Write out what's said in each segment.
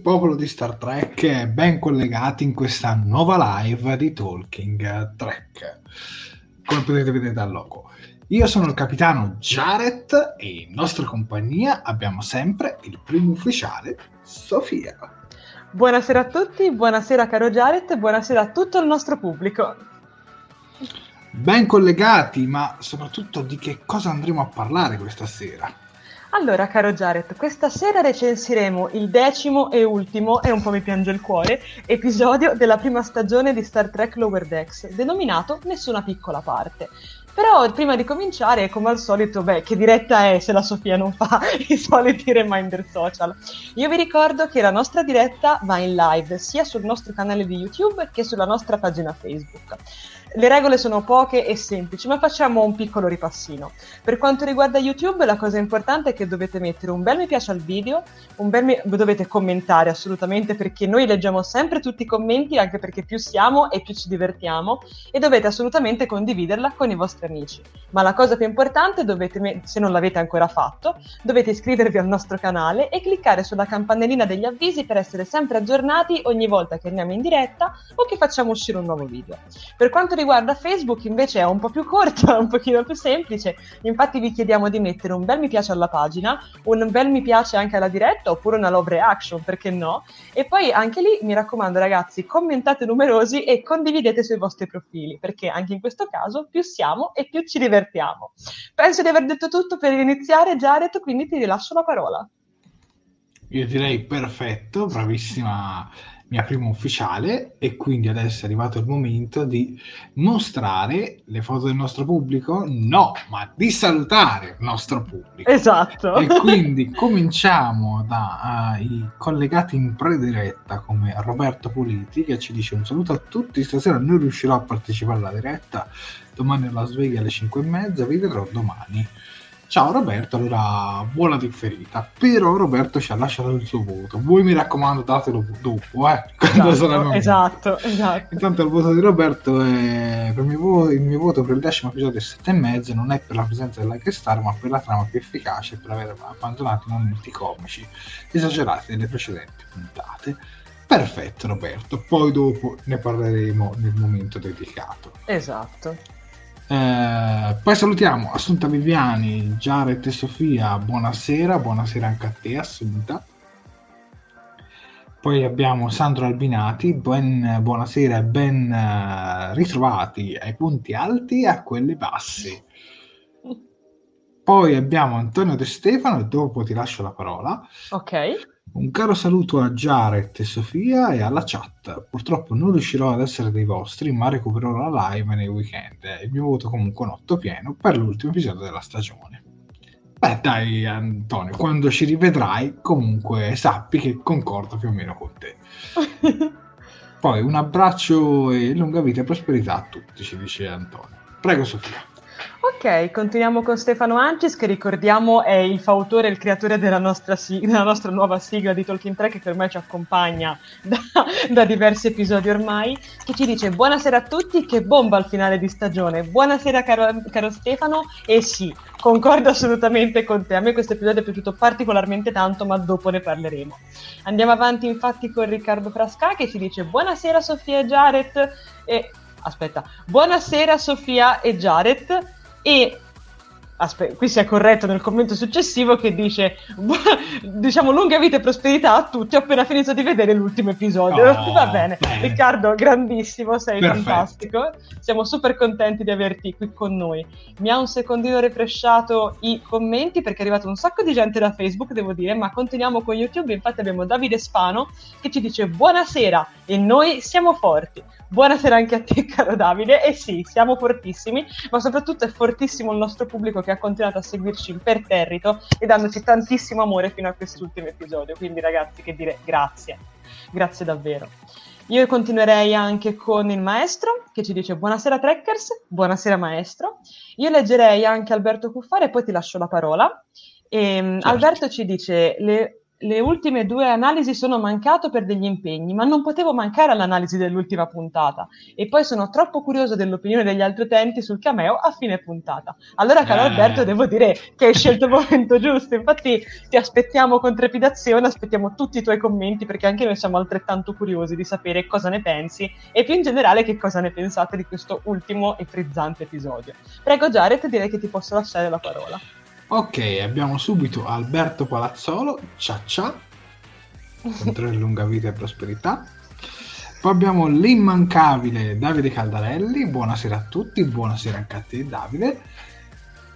Popolo di Star Trek, ben collegati in questa nuova live di Talking Trek. Come potete vedere dal logo. Io sono il capitano Jared e in nostra compagnia abbiamo sempre il primo ufficiale, Sofia. Buonasera a tutti, buonasera caro Jared, buonasera a tutto il nostro pubblico. Ben collegati, ma soprattutto di che cosa andremo a parlare questa sera? Allora, caro Jared, questa sera recensiremo il decimo e ultimo, e un po' mi piange il cuore, episodio della prima stagione di Star Trek Lower Decks, denominato Nessuna piccola parte. Però prima di cominciare, come al solito, beh, che diretta è se la Sofia non fa i soliti reminder social? Io vi ricordo che la nostra diretta va in live sia sul nostro canale di YouTube che sulla nostra pagina Facebook. Le regole sono poche e semplici, ma facciamo un piccolo ripassino. Per quanto riguarda YouTube, la cosa importante è che dovete mettere un bel mi piace al video, mi... dovete commentare assolutamente perché noi leggiamo sempre tutti i commenti, anche perché più siamo e più ci divertiamo, e dovete assolutamente condividerla con i vostri amici. Ma la cosa più importante, dovete, se non l'avete ancora fatto, dovete iscrivervi al nostro canale e cliccare sulla campanellina degli avvisi per essere sempre aggiornati ogni volta che andiamo in diretta o che facciamo uscire un nuovo video. Per quanto riguarda Facebook invece è un po' più corto, un pochino più semplice. Infatti vi chiediamo di mettere un bel mi piace alla pagina, un bel mi piace anche alla diretta oppure una love reaction, perché no? E poi anche lì mi raccomando ragazzi, commentate numerosi e condividete sui vostri profili, perché anche in questo caso più siamo e più ci divertiamo. Penso di aver detto tutto per iniziare Jared, quindi ti rilascio la parola. Io direi perfetto, bravissima mia prima ufficiale e quindi adesso è arrivato il momento di mostrare le foto del nostro pubblico? No, ma di salutare il nostro pubblico. Esatto. E quindi cominciamo dai uh, collegati in prediretta come Roberto Politi che ci dice un saluto a tutti, stasera non riuscirò a partecipare alla diretta, domani alla sveglia alle 5 e mezza, vi vedrò domani. Ciao Roberto, allora buona differita. Però Roberto ci ha lasciato il suo voto. Voi mi raccomando datelo dopo, eh. Esatto, esatto, esatto. Intanto il voto di Roberto è per il mio voto, il mio voto per il decimo episodio è mezzo. non è per la presenza dell'Ike Star, ma per la trama più efficace e per aver abbandonato i momenti comici esagerati delle precedenti puntate. Perfetto Roberto, poi dopo ne parleremo nel momento dedicato. Esatto. Eh, poi salutiamo Assunta Viviani, Jared e Sofia, buonasera, buonasera anche a te Assunta. Poi abbiamo Sandro Albinati, ben, buonasera e ben uh, ritrovati ai punti alti e a quelli bassi. Poi abbiamo Antonio De Stefano e dopo ti lascio la parola. Ok. Un caro saluto a Jared e Sofia e alla chat. Purtroppo non riuscirò ad essere dei vostri, ma recupererò la live nei weekend. Il mio voto comunque un 8 pieno per l'ultimo episodio della stagione. Beh, dai, Antonio, quando ci rivedrai, comunque sappi che concordo più o meno con te. Poi un abbraccio e lunga vita e prosperità a tutti, ci dice Antonio. Prego, Sofia. Ok, continuiamo con Stefano Ancis, che ricordiamo è il fautore e il creatore della nostra, sig- della nostra, nuova sigla di Talking Track che ormai ci accompagna da, da, diversi episodi ormai, che ci dice buonasera a tutti, che bomba al finale di stagione, buonasera caro, caro Stefano, e sì, concordo assolutamente con te, a me questo episodio è piaciuto particolarmente tanto, ma dopo ne parleremo. Andiamo avanti infatti con Riccardo Frasca che ci dice buonasera Sofia e Jared, e aspetta, buonasera Sofia e Jared e Aspetta, qui si è corretto nel commento successivo che dice diciamo lunga vita e prosperità a tutti ho appena finito di vedere l'ultimo episodio. Oh, va bene. beh. Riccardo grandissimo sei Perfetto. fantastico. Siamo super contenti di averti qui con noi. Mi ha un secondino refresciato i commenti perché è arrivato un sacco di gente da Facebook devo dire ma continuiamo con YouTube. Infatti abbiamo Davide Spano che ci dice buonasera e noi siamo forti Buonasera anche a te, caro Davide. E sì, siamo fortissimi, ma soprattutto è fortissimo il nostro pubblico che ha continuato a seguirci imperterrito e dandoci tantissimo amore fino a quest'ultimo episodio. Quindi, ragazzi, che dire grazie. Grazie davvero. Io continuerei anche con il maestro che ci dice buonasera Trekkers, buonasera maestro. Io leggerei anche Alberto Cuffare e poi ti lascio la parola. E, ehm, certo. Alberto ci dice le le ultime due analisi sono mancato per degli impegni, ma non potevo mancare all'analisi dell'ultima puntata. E poi sono troppo curioso dell'opinione degli altri utenti sul cameo a fine puntata. Allora, caro eh. Alberto, devo dire che hai scelto il momento giusto. Infatti, ti aspettiamo con trepidazione, aspettiamo tutti i tuoi commenti, perché anche noi siamo altrettanto curiosi di sapere cosa ne pensi e più in generale che cosa ne pensate di questo ultimo e frizzante episodio. Prego, Jared, direi che ti posso lasciare la parola. Ok, abbiamo subito Alberto Palazzolo, ciao ciao, sempre lunga vita e prosperità. Poi abbiamo l'immancabile Davide Caldarelli, buonasera a tutti, buonasera anche a te Davide.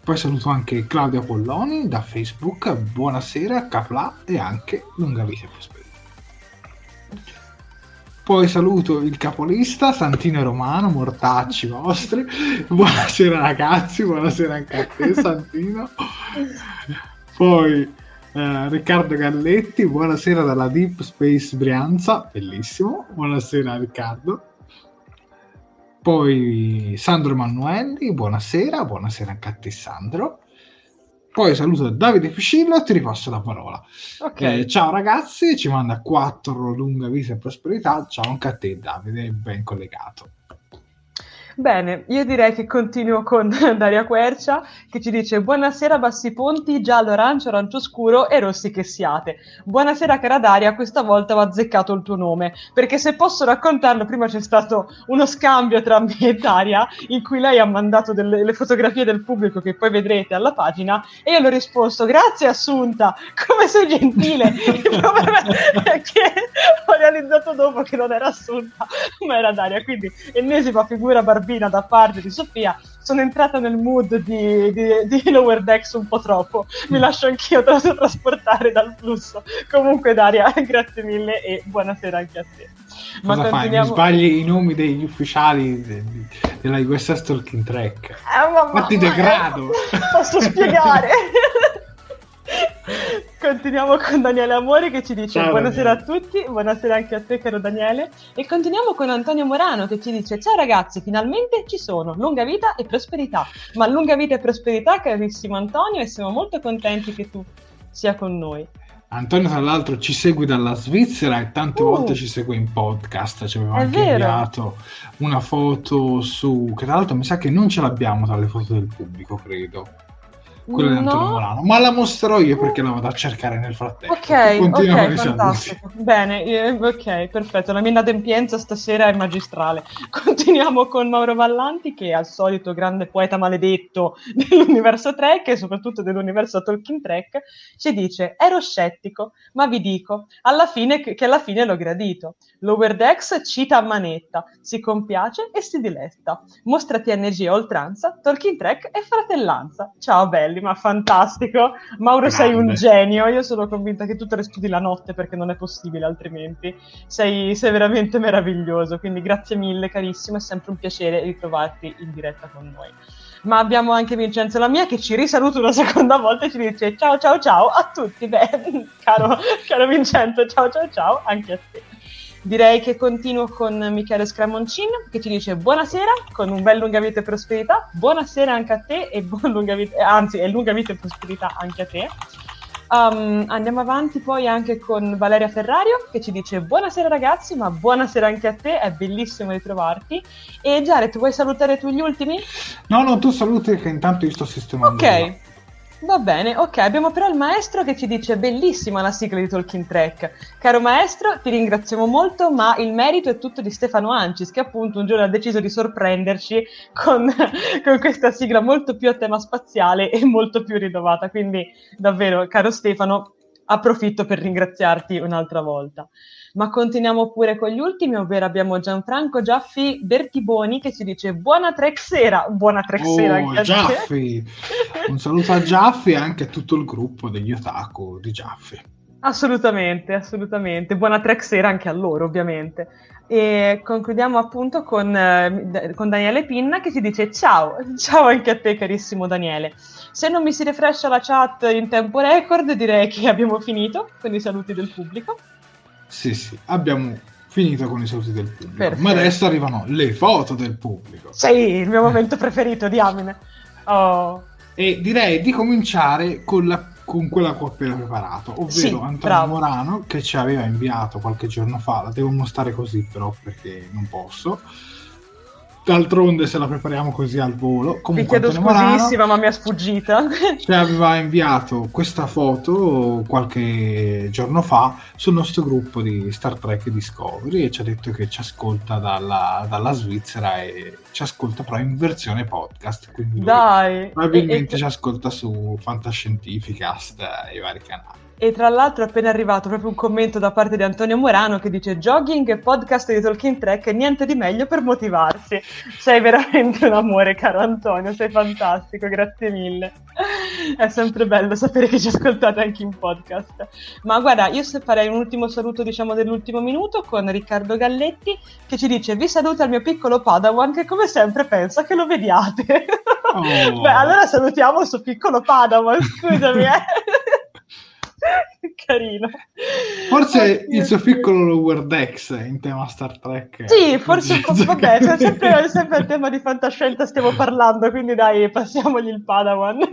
Poi saluto anche Claudia Polloni da Facebook, buonasera, Capla e anche lunga vita e prosperità. Poi saluto il capolista Santino Romano, mortacci vostri. Buonasera ragazzi, buonasera anche a te Santino. Poi eh, Riccardo Galletti, buonasera dalla Deep Space Brianza, bellissimo. Buonasera Riccardo. Poi Sandro Emanuelli, buonasera, buonasera anche a te Sandro. Poi saluto Davide Piscillo e ti ripasso la parola. Okay. Eh, ciao ragazzi, ci manda 4 lunga vita e prosperità. Ciao anche a te Davide, ben collegato. Bene, io direi che continuo con Daria Quercia che ci dice buonasera bassi ponti, giallo, arancio, arancio scuro e rossi che siate. Buonasera cara Daria, questa volta ho azzeccato il tuo nome, perché se posso raccontarlo, prima c'è stato uno scambio tra me e Daria in cui lei ha mandato delle, le fotografie del pubblico che poi vedrete alla pagina e io le ho risposto grazie Assunta, come sei gentile. Il problema è che ho realizzato dopo che non era Assunta ma era Daria, quindi ennesima figura barbara barbina da parte di Sofia, sono entrata nel mood di, di, di Lower Decks un po' troppo. Mi lascio anch'io tra- trasportare dal flusso. Comunque, Daria, grazie mille e buonasera anche a te. Ma Cosa continuiamo... Mi sbagli i nomi degli ufficiali de- de- della USS Talking Track. Eh, ma, ma, Fatti degrado. Eh, posso spiegare? Continuiamo con Daniele Amore che ci dice ciao, buonasera Daniele. a tutti, buonasera anche a te caro Daniele e continuiamo con Antonio Morano che ci dice ciao ragazzi, finalmente ci sono, lunga vita e prosperità, ma lunga vita e prosperità carissimo Antonio e siamo molto contenti che tu sia con noi. Antonio, tra l'altro, ci segue dalla Svizzera e tante uh, volte ci segue in podcast. Ci aveva anche vero. inviato una foto su. che tra l'altro mi sa che non ce l'abbiamo tra le foto del pubblico, credo quella di Antonio Morano, ma la mostrerò io perché la vado a cercare nel frattempo. Ok, ok, fantastico. Bene, eh, ok, perfetto. La mia inadempienza stasera è magistrale. Continuiamo con Mauro Vallanti, che è al solito grande poeta maledetto dell'universo Trek e soprattutto dell'universo Tolkien Trek, ci dice: Ero scettico, ma vi dico alla fine che, alla fine l'ho gradito. Lower Decks cita a manetta, si compiace e si diletta. Mostrati energia e oltranza, Tolkien Trek e fratellanza. Ciao belli belli, ma fantastico. Mauro, Grande. sei un genio. Io sono convinta che tu te ne studi la notte perché non è possibile altrimenti. Sei, sei veramente meraviglioso. Quindi grazie mille, carissimo. È sempre un piacere ritrovarti in diretta con noi. Ma abbiamo anche Vincenzo Lamia che ci risaluta una seconda volta e ci dice ciao ciao ciao a tutti. Beh, caro, caro Vincenzo, ciao ciao ciao anche a te. Direi che continuo con Michele Scramoncin che ci dice buonasera con un bel lunga vita e prosperità, buonasera anche a te e buon lunga vita, anzi è lunga vita e prosperità anche a te. Um, andiamo avanti poi anche con Valeria Ferrario che ci dice buonasera ragazzi, ma buonasera anche a te, è bellissimo ritrovarti. E Jared, vuoi salutare tu gli ultimi? No, no, tu saluti che intanto io sto sistemando. Ok, Va bene, ok, abbiamo però il maestro che ci dice bellissima la sigla di Talking Track. Caro maestro, ti ringraziamo molto, ma il merito è tutto di Stefano Ancis, che appunto un giorno ha deciso di sorprenderci con, con questa sigla molto più a tema spaziale e molto più rinnovata. Quindi davvero, caro Stefano, approfitto per ringraziarti un'altra volta. Ma continuiamo pure con gli ultimi, ovvero abbiamo Gianfranco Giaffi Bertiboni che ci dice buona Trexera, buona Trexera oh, Giaffi! Un saluto a Giaffi e anche a tutto il gruppo degli otaku di Giaffi. Assolutamente, assolutamente. Buona Trexera anche a loro, ovviamente. E concludiamo appunto con, eh, con, Daniele Pinna che ci dice ciao, ciao anche a te carissimo Daniele. Se non mi si refrescia la chat in tempo record direi che abbiamo finito con i saluti del pubblico. Sì, sì, abbiamo finito con i saluti del pubblico. Perfetto. Ma adesso arrivano le foto del pubblico. Sì, il mio momento preferito, diamine. Oh. E direi di cominciare con, la, con quella che ho appena preparato, ovvero sì, Antonio bravo. Morano che ci aveva inviato qualche giorno fa. La devo mostrare così però perché non posso D'altronde se la prepariamo così al volo. Comunque, Mi chiedo scusissima, ma mi è sfuggita. Ci aveva inviato questa foto qualche giorno fa sul nostro gruppo di Star Trek Discovery e ci ha detto che ci ascolta dalla, dalla Svizzera e ci ascolta però in versione podcast. Quindi Dai! Probabilmente e, ci ascolta su Fantascientificast e vari canali. E tra l'altro è appena arrivato proprio un commento da parte di Antonio Morano che dice jogging e podcast di Talking Track niente di meglio per motivarsi. Sei veramente un amore caro Antonio, sei fantastico, grazie mille. È sempre bello sapere che ci ascoltate anche in podcast. Ma guarda, io farei un ultimo saluto diciamo dell'ultimo minuto con Riccardo Galletti che ci dice vi saluta il mio piccolo Padawan che come sempre pensa che lo vediate. Oh. Beh, allora salutiamo il suo piccolo Padawan, scusami. Eh. Carino. Forse il suo piccolo Lower Decks in tema Star Trek. Sì, forse vabbè, cioè, sempre, sempre il tema di fantascienza stiamo parlando, quindi dai, passiamogli il Padawan.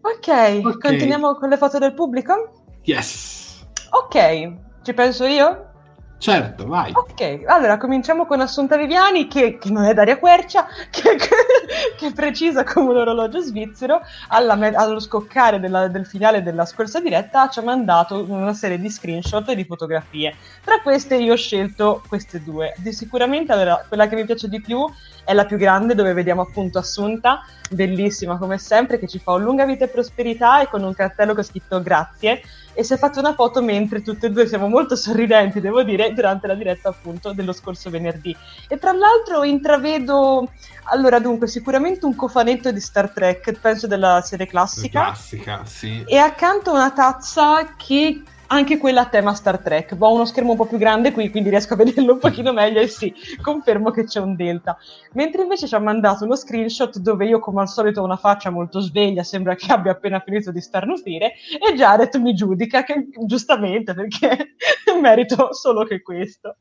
okay, ok, continuiamo con le foto del pubblico? Yes. Ok, ci penso io? Certo, vai. Ok, allora cominciamo con Assunta Viviani, che, che non è Daria Quercia, che, che, precisa come un orologio svizzero, alla, allo scoccare della, del finale della scorsa diretta ci ha mandato una serie di screenshot e di fotografie. Tra queste io ho scelto queste due. Di sicuramente allora, quella che mi piace di più è la più grande, dove vediamo appunto Assunta, bellissima come sempre, che ci fa un lunga vita e prosperità e con un cartello che ha scritto grazie e si è fatta una foto mentre tutte e due siamo molto sorridenti, devo dire, durante la diretta appunto dello scorso venerdì. E tra l'altro intravedo, allora dunque, sicuramente un cofanetto di Star Trek, penso della serie classica. Classica, sì. E accanto una tazza che anche quella a tema Star Trek. Ho uno schermo un po' più grande qui, quindi riesco a vederlo un pochino meglio e sì, confermo che c'è un delta. Mentre invece ci ha mandato uno screenshot dove io come al solito ho una faccia molto sveglia, sembra che abbia appena finito di starnutire e Jared mi giudica, che, giustamente perché merito solo che questo.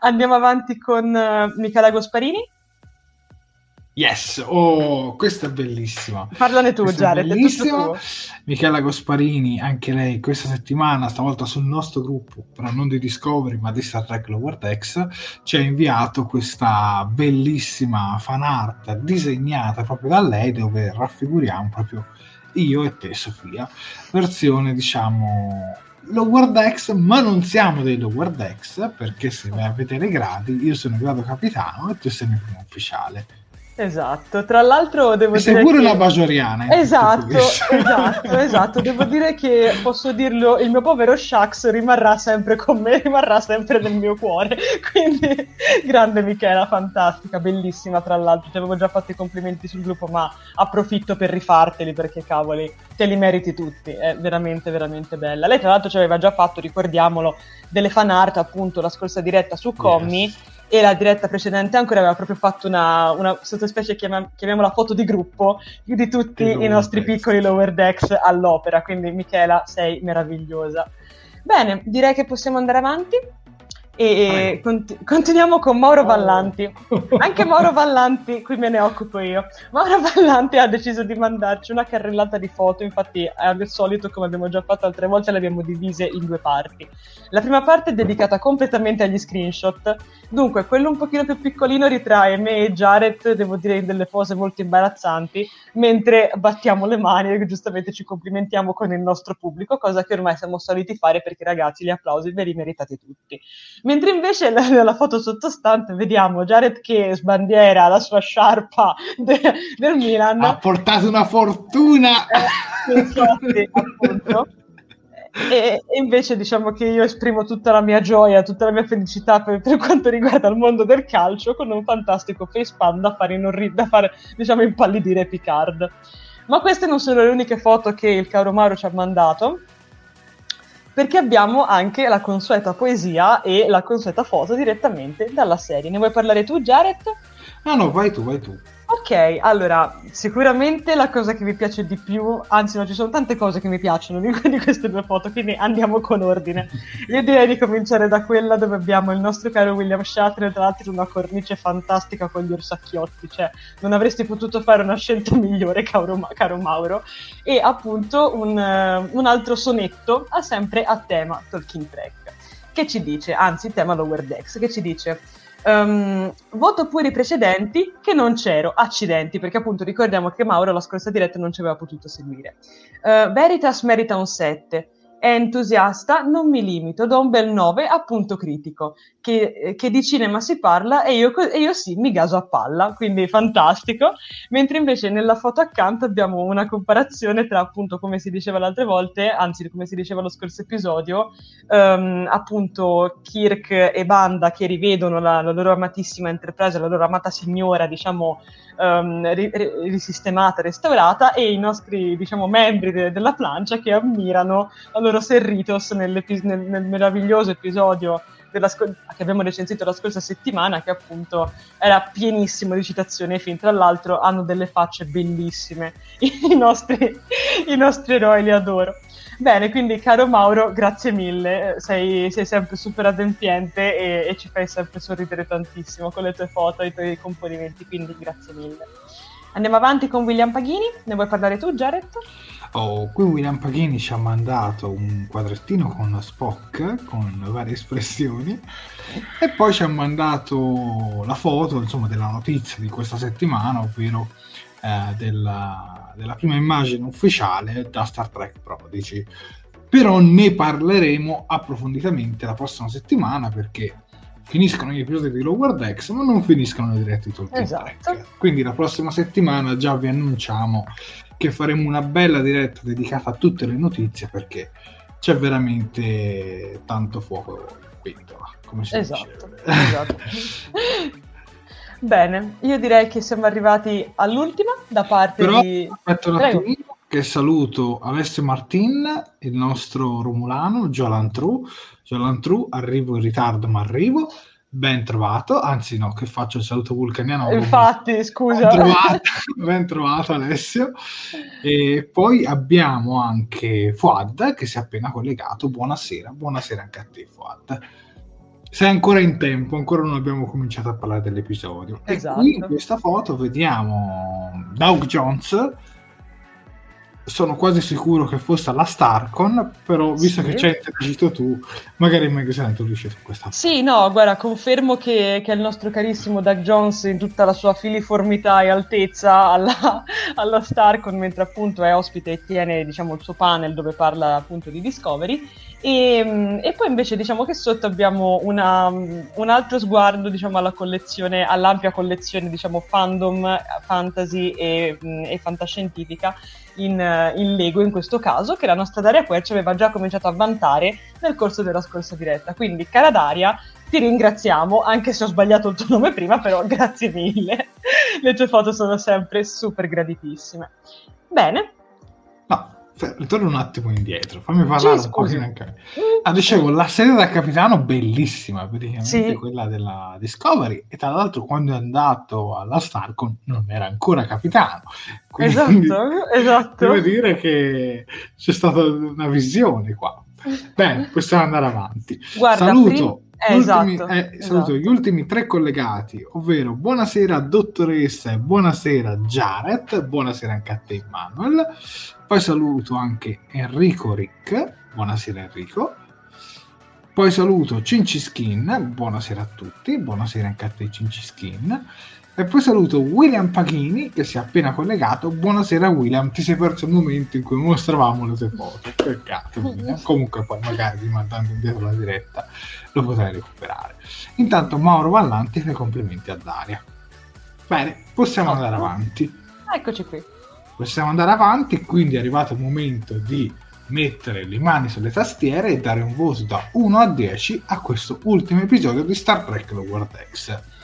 Andiamo avanti con uh, Michela Gosparini. Yes, oh, questa è bellissima. Parlane tu, questa Jared. Bellissima. Michela Gosparini, anche lei questa settimana, stavolta sul nostro gruppo, però non di Discovery, ma di Star Trek Lower Decks, ci ha inviato questa bellissima fan art disegnata proprio da lei, dove raffiguriamo proprio io e te, Sofia, versione diciamo Lower Decks, ma non siamo dei Lower Decks, perché se vai a vedere i gradi, io sono il grado capitano e tu sei il primo ufficiale Esatto, tra l'altro devo e dire sei pure che... una bajoriana. Esatto, esatto, esatto, devo dire che posso dirlo, il mio povero Shax rimarrà sempre con me, rimarrà sempre nel mio cuore, quindi grande Michela, fantastica, bellissima tra l'altro, ti avevo già fatto i complimenti sul gruppo, ma approfitto per rifarteli perché cavoli, te li meriti tutti, è veramente veramente bella. Lei tra l'altro ci aveva già fatto, ricordiamolo, delle fan art appunto la scorsa diretta su Commi. Yes e la diretta precedente ancora aveva proprio fatto una, una sottospecie, chiamiam- chiamiamola foto di gruppo, di tutti i nostri decks. piccoli lower decks all'opera, quindi Michela sei meravigliosa. Bene, direi che possiamo andare avanti. E cont- continuiamo con Mauro oh. Vallanti. Anche Mauro Vallanti, qui me ne occupo io. Mauro Vallanti ha deciso di mandarci una carrellata di foto, infatti al solito, come abbiamo già fatto altre volte, le abbiamo divise in due parti. La prima parte è dedicata completamente agli screenshot. Dunque, quello un pochino più piccolino ritrae me e Jared, devo dire, in delle pose molto imbarazzanti, mentre battiamo le mani e giustamente ci complimentiamo con il nostro pubblico, cosa che ormai siamo soliti fare perché ragazzi gli applausi ve li meritate tutti Mentre invece nella foto sottostante vediamo Jared che sbandiera la sua sciarpa de- del Milan. Ha portato una fortuna! Eh, infatti, appunto. E, e, invece diciamo che io esprimo tutta la mia gioia, tutta la mia felicità per, per quanto riguarda il mondo del calcio con un fantastico facepalm da fare, inorri- da fare diciamo impallidire Picard. Ma queste non sono le uniche foto che il caro Mauro ci ha mandato perché abbiamo anche la consueta poesia e la consueta foto direttamente dalla serie. Ne vuoi parlare tu, Jared? No, no, vai tu, vai tu. Ok, allora, sicuramente la cosa che mi piace di più, anzi no, ci sono tante cose che mi piacciono di, queste due foto, quindi andiamo con ordine. Io direi di cominciare da quella dove abbiamo il nostro caro William Shatner, tra l'altro in una cornice fantastica con gli orsacchiotti, cioè non avresti potuto fare una scelta migliore, caro, caro Mauro. E appunto un, uh, un altro sonetto, sempre a tema Talking Track, che ci dice, anzi tema Lower Decks, che ci dice... Um, voto pure i precedenti che non c'ero, accidenti, perché appunto ricordiamo che Mauro la scorsa diretta non ci aveva potuto seguire. Uh, Veritas merita un 7, è entusiasta, non mi limito, do un bel 9 a punto critico, che, che di cinema si parla e io, e io, sì, mi gaso a palla, quindi fantastico, mentre invece nella foto accanto abbiamo una comparazione tra appunto come si diceva le altre volte, anzi come si diceva lo scorso episodio, um, appunto Kirk e Banda che rivedono la, la, loro amatissima Enterprise, la loro amata signora, diciamo, um, ri, ri, risistemata, restaurata, e i nostri, diciamo, membri de, della plancia che ammirano la loro Serritos nel, nel meraviglioso episodio sc- che abbiamo recensito la scorsa settimana, che appunto era pienissimo di citazioni ai film. Tra l'altro hanno delle facce bellissime, i nostri, i nostri eroi li adoro. Bene, quindi caro Mauro, grazie mille, sei, sei sempre super adempiente e, e, ci fai sempre sorridere tantissimo con le tue foto e i tuoi componimenti, quindi grazie mille. Andiamo avanti con William Paghini, ne vuoi parlare tu Jared? Oh, qui William Paghini ci ha mandato un quadrettino con Spock con varie espressioni e poi ci ha mandato la foto insomma, della notizia di questa settimana, ovvero eh, della, della, prima immagine ufficiale da Star Trek Prodigy. Però ne parleremo approfonditamente la prossima settimana perché finiscono gli episodi di Lower Decks, ma non finiscono le dirette Tolkien esatto. Trek. Quindi la prossima settimana già vi annunciamo che faremo una bella diretta dedicata a tutte le notizie perché c'è veramente tanto fuoco in pentola, come si esatto, esatto. Bene, io direi che siamo arrivati all'ultima da parte Però, di... Aspetta un attimino che saluto Alessio Martin, il nostro Romulano. Jolan True, arrivo in ritardo ma arrivo. Ben trovato, anzi no, che faccio il saluto vulcaniano. Infatti, scusa. Ben trovato, ben trovato Alessio. E poi abbiamo anche Fuad che si è appena collegato. Buonasera, buonasera anche a te Fuad sei ancora in tempo, ancora non abbiamo cominciato a parlare dell'episodio. Esatto. E qui in questa foto vediamo Doug Jones. Sono quasi sicuro che fosse alla Starcon, però visto sì. che ci hai interagito tu, magari se ne introduci su questa. Sì, no, guarda, confermo che, che, il nostro carissimo Doug Jones in tutta la sua filiformità e altezza alla, alla Starcon, mentre appunto è ospite e tiene diciamo, il suo panel dove parla appunto di Discovery e, e, poi invece diciamo che sotto abbiamo una, un altro sguardo diciamo, alla collezione, all'ampia collezione diciamo, fandom, fantasy e, e fantascientifica in, in, Lego in questo caso, che la nostra Daria Querci aveva già cominciato a vantare nel corso della scorsa diretta. Quindi, cara Daria, ti ringraziamo, anche se ho sbagliato il tuo nome prima, però grazie mille. Le tue foto sono sempre super graditissime. Bene. No, ritorno un attimo indietro, fammi parlare sì, un po' anche. Ah, dicevo, la serie da capitano bellissima, praticamente sì. quella della Discovery, e tra l'altro quando è andato alla Starcon non era ancora capitano. Quindi, esatto, esatto. Devo dire che c'è stata una visione qua. Bene, possiamo andare avanti. Guarda, Saluto. Prim- eh, ultimi, esatto, eh, saluto esatto. gli ultimi tre collegati, ovvero buonasera dottoressa e buonasera Jared, buonasera anche a te Manuel, poi saluto anche Enrico Rick, buonasera Enrico, poi saluto Cinciskin, buonasera a tutti, buonasera anche a te Cinciskin, e poi saluto William Paghini che si è appena collegato. Buonasera William, ti sei perso il momento in cui mostravamo le tue foto. Peccato. William. Comunque poi magari rimandando indietro la diretta lo potrai recuperare. Intanto Mauro Vallanti fa i complimenti a Daria. Bene, possiamo andare avanti. Eccoci qui. Possiamo andare avanti, quindi è arrivato il momento di mettere le mani sulle tastiere e dare un voto da 1 a 10 a questo ultimo episodio di Star Trek Lower Decks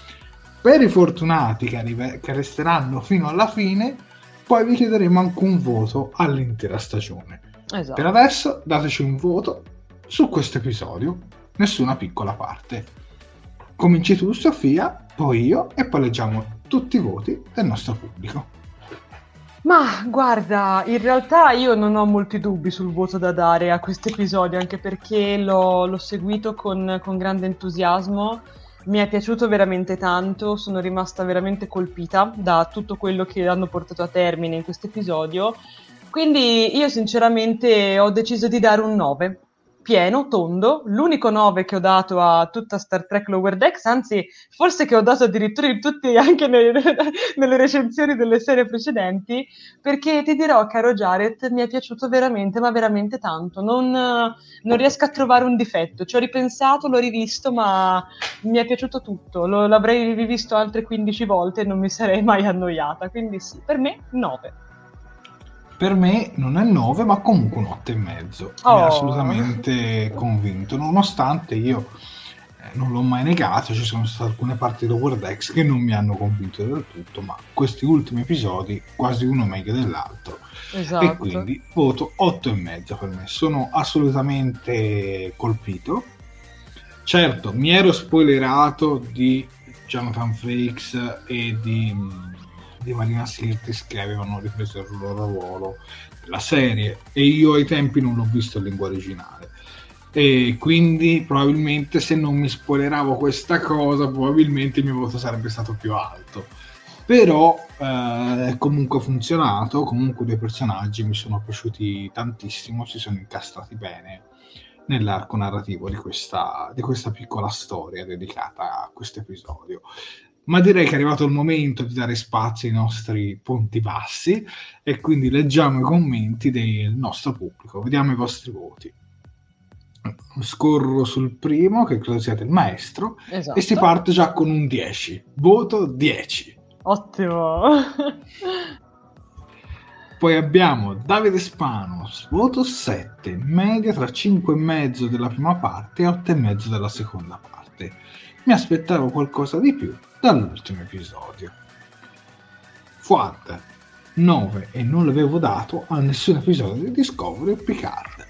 per i fortunati che, arrive- che resteranno fino alla fine, poi vi chiederemo anche un voto all'intera stagione. Esatto. Per adesso dateci un voto su questo episodio, nessuna piccola parte. Cominci tu Sofia, poi io e poi leggiamo tutti i voti del nostro pubblico. Ma guarda, in realtà io non ho molti dubbi sul voto da dare a questo episodio, anche perché l'ho, l'ho seguito con, con grande entusiasmo mi è piaciuto veramente tanto, sono rimasta veramente colpita da tutto quello che hanno portato a termine in questo episodio. Quindi io sinceramente ho deciso di dare un 9 pieno, tondo, l'unico 9 che ho dato a tutta Star Trek Lower Decks, anzi forse che ho dato addirittura in tutti anche nelle, nelle recensioni delle serie precedenti, perché ti dirò, caro Jared, mi è piaciuto veramente, ma veramente tanto. Non, non riesco a trovare un difetto, ci ho ripensato, l'ho rivisto, ma mi è piaciuto tutto. Lo, l'avrei rivisto altre 15 volte e non mi sarei mai annoiata, quindi sì, per me 9 per me non è 9 ma comunque un 8 e mezzo. Oh. mi ha assolutamente convinto. Nonostante io eh, non l'ho mai negato ci sono state alcune parti di Wordex che non mi hanno convinto del tutto ma questi ultimi episodi quasi uno meglio dell'altro. Esatto. e quindi voto 8 e mezzo per me. Sono assolutamente colpito. Certo mi ero spoilerato di Jonathan Frakes e di di Marina Sirtis che avevano ripreso il loro ruolo nella serie. E io ai tempi non l'ho visto in lingua originale. E quindi probabilmente se non mi spoileravo questa cosa probabilmente il mio voto sarebbe stato più alto. Però eh, è comunque funzionato, comunque dei personaggi mi sono piaciuti tantissimo, si sono incastrati bene nell'arco narrativo di questa, di questa piccola storia dedicata a questo episodio. Ma direi che è arrivato il momento di dare spazio ai nostri punti bassi e quindi leggiamo i commenti del nostro pubblico, vediamo i vostri voti. Scorro sul primo, che credo siate il maestro, Esatto. e si parte già con un 10. Voto 10. Ottimo. Poi abbiamo Davide Spano, voto 7, media tra 5,5 della prima parte e 8,5 della seconda parte. Mi aspettavo qualcosa di più dall'ultimo episodio. Fuad, 9 e non l'avevo dato a nessun episodio di Discovery o Picard.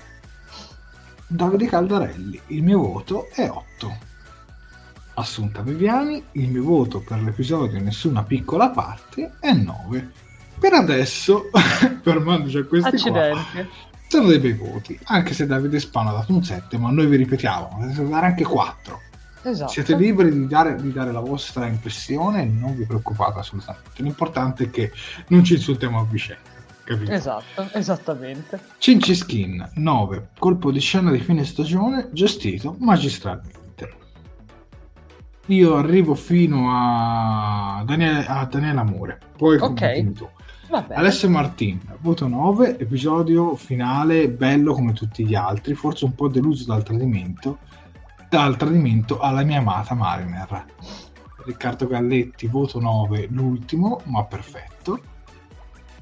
Davide Caldarelli, il mio voto è 8. Assunta Viviani, il mio voto per l'episodio Nessuna piccola parte è 9. Per adesso, fermandoci a questi qua, Accidenti. sono dei bei voti, anche se Davide Spano ha dato un 7, ma noi vi ripetiamo, potete dare anche 4. Esatto. Siete liberi di dare, di dare la vostra impressione non vi preoccupate assolutamente. L'importante è che non ci insultiamo a vicenda. Capito? Esatto, esattamente. Cinci Skin 9, colpo di scena di fine stagione gestito magistralmente. Io arrivo fino a Daniele, a Daniele Amore, poi Ok. continui tu. Alessio Martin, voto 9, episodio finale bello come tutti gli altri, forse un po' deluso dal tradimento, dal tradimento alla mia amata Mariner. Riccardo Galletti, voto 9, l'ultimo, ma perfetto.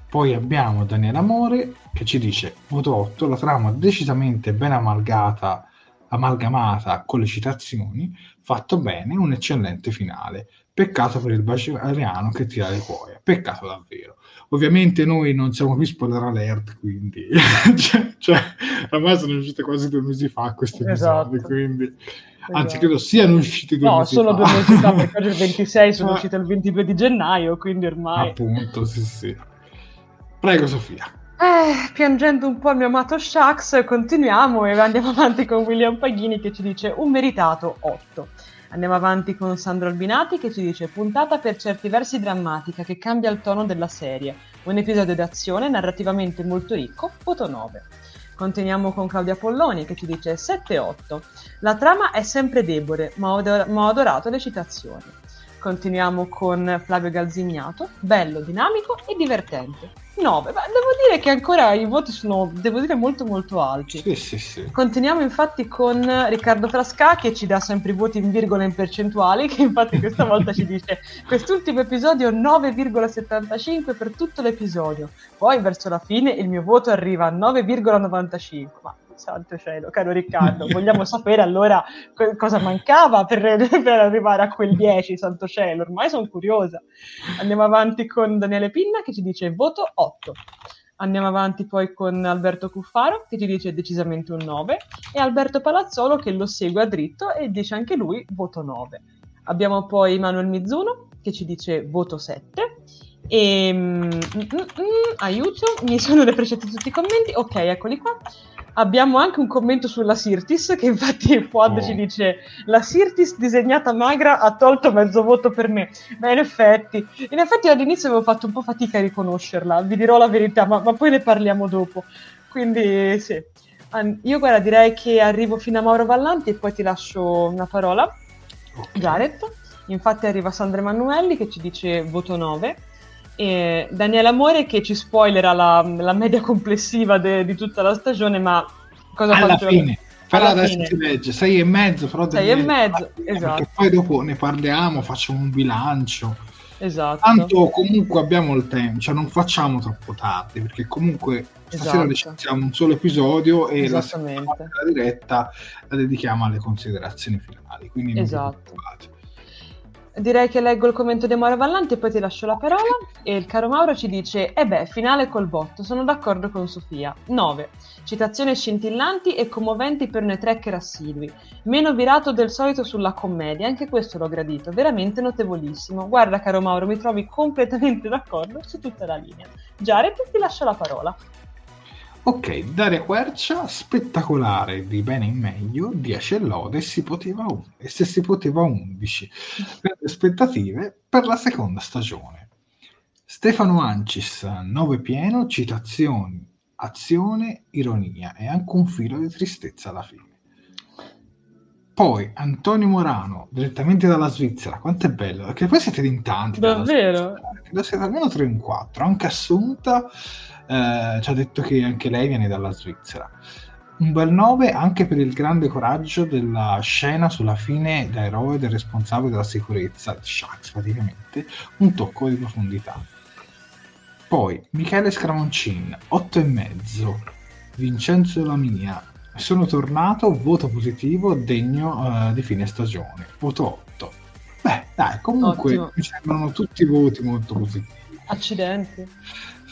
Poi abbiamo Daniele Amore che ci dice voto 8, la trama decisamente ben amalgata, amalgamata con le citazioni, fatto bene, un eccellente finale. Peccato per il baceriano che tira le cuoia, peccato davvero. Ovviamente noi non siamo qui spoiler alert, quindi cioè, cioè, ormai sono uscite quasi due mesi fa questi episodi, Esatto. quindi anzi Esatto. credo siano usciti due No, mesi solo fa. due mesi fa, perché oggi è il 26, sono uscite il 22 di gennaio, quindi ormai... Appunto, sì, sì. Prego Sofia. Eh, piangendo un po' il mio amato Shax, continuiamo e andiamo avanti con William Paghini che ci dice un meritato 8. Andiamo avanti con Sandro Albinati che ci dice puntata per certi versi drammatica che cambia il tono della serie. Un episodio d'azione narrativamente molto ricco, voto 9. Continuiamo con Claudia Polloni che ci dice 7-8. La trama è sempre debole, ma ho, ador- ma ho adorato le citazioni. Continuiamo con Flavio Galzignato, bello, dinamico e divertente. 9. Ma devo dire che ancora i voti sono, devo dire, molto molto alti. Sì, sì, sì. Continuiamo infatti con Riccardo Frasca che ci dà sempre i voti in virgola in percentuali, che infatti questa volta ci dice quest'ultimo episodio 9,75 per tutto l'episodio. Poi verso la fine il mio voto arriva a 9,95. Ma santo cielo, caro Riccardo, vogliamo sapere allora co- cosa mancava per, per arrivare a quel 10, santo cielo. Ormai sono curiosa. Andiamo avanti con Daniele Pinna che ci dice voto 8. Andiamo avanti poi con Alberto Cuffaro che ci dice decisamente un 9 e Alberto Palazzolo che lo segue a dritto e dice anche lui voto 9. Abbiamo poi Manuel Mizuno che ci dice voto 7 e mm, mm, mm, aiuto, mi sono refresciati tutti i commenti. Ok, eccoli qua. Abbiamo anche un commento sulla Sirtis che infatti Fuad Oh. ci dice la Sirtis disegnata magra ha tolto mezzo voto per me. Ma in effetti, in effetti all'inizio avevo fatto un po' fatica a riconoscerla, vi dirò la verità, ma, ma poi ne parliamo dopo. Quindi sì. Io guarda, direi che arrivo fino a Mauro Vallanti e poi ti lascio una parola. Ok. Jared. Infatti arriva Sandra Emanuelli che ci dice voto 9 e Daniele Amore che ci spoilerà la, la media complessiva de- di tutta la stagione, ma cosa Alla faccio? fine. Però Alla adesso fine. si legge 6 e mezzo, però Sei devi e leggere mezzo, fine, esatto. Poi dopo ne parliamo, facciamo un bilancio. Esatto. Tanto comunque abbiamo il tempo, cioè non facciamo troppo tardi, perché comunque stasera Esatto. un solo episodio e la diretta la dedichiamo alle considerazioni finali. Quindi Esatto. Direi che leggo il commento di Mauro Vallanti e poi ti lascio la parola. E il caro Mauro ci dice: Eh beh, finale col botto, sono d'accordo con Sofia. 9. Citazioni scintillanti e commoventi per noi tracker assidui. Meno virato del solito sulla commedia, anche questo l'ho gradito, veramente notevolissimo. Guarda, caro Mauro, mi trovi completamente d'accordo su tutta la linea. Jared, ti lascio la parola. Ok, Daria Quercia, spettacolare di bene in meglio, 10 e lode, si poteva un- e se si poteva 11. Per le aspettative per la seconda stagione. Stefano Ancis, 9 pieno, citazioni, azione, ironia e anche un filo di tristezza alla fine. Poi Antonio Morano, direttamente dalla Svizzera, quanto è bello, perché poi siete in tanti. Davvero? Credo siete almeno 3 in 4. Anche Assunta eh, ci ha detto che anche lei viene dalla Svizzera. Un bel 9 anche per il grande coraggio della scena sulla fine da eroe del responsabile della sicurezza, Shax praticamente, un tocco di profondità. Poi Michele Scramoncin, 8 e mezzo, Vincenzo Lamia, sono tornato, voto positivo, degno uh, di fine stagione. Voto 8. Beh, dai, comunque Ottimo. mi sembrano tutti voti molto positivi. Accidenti.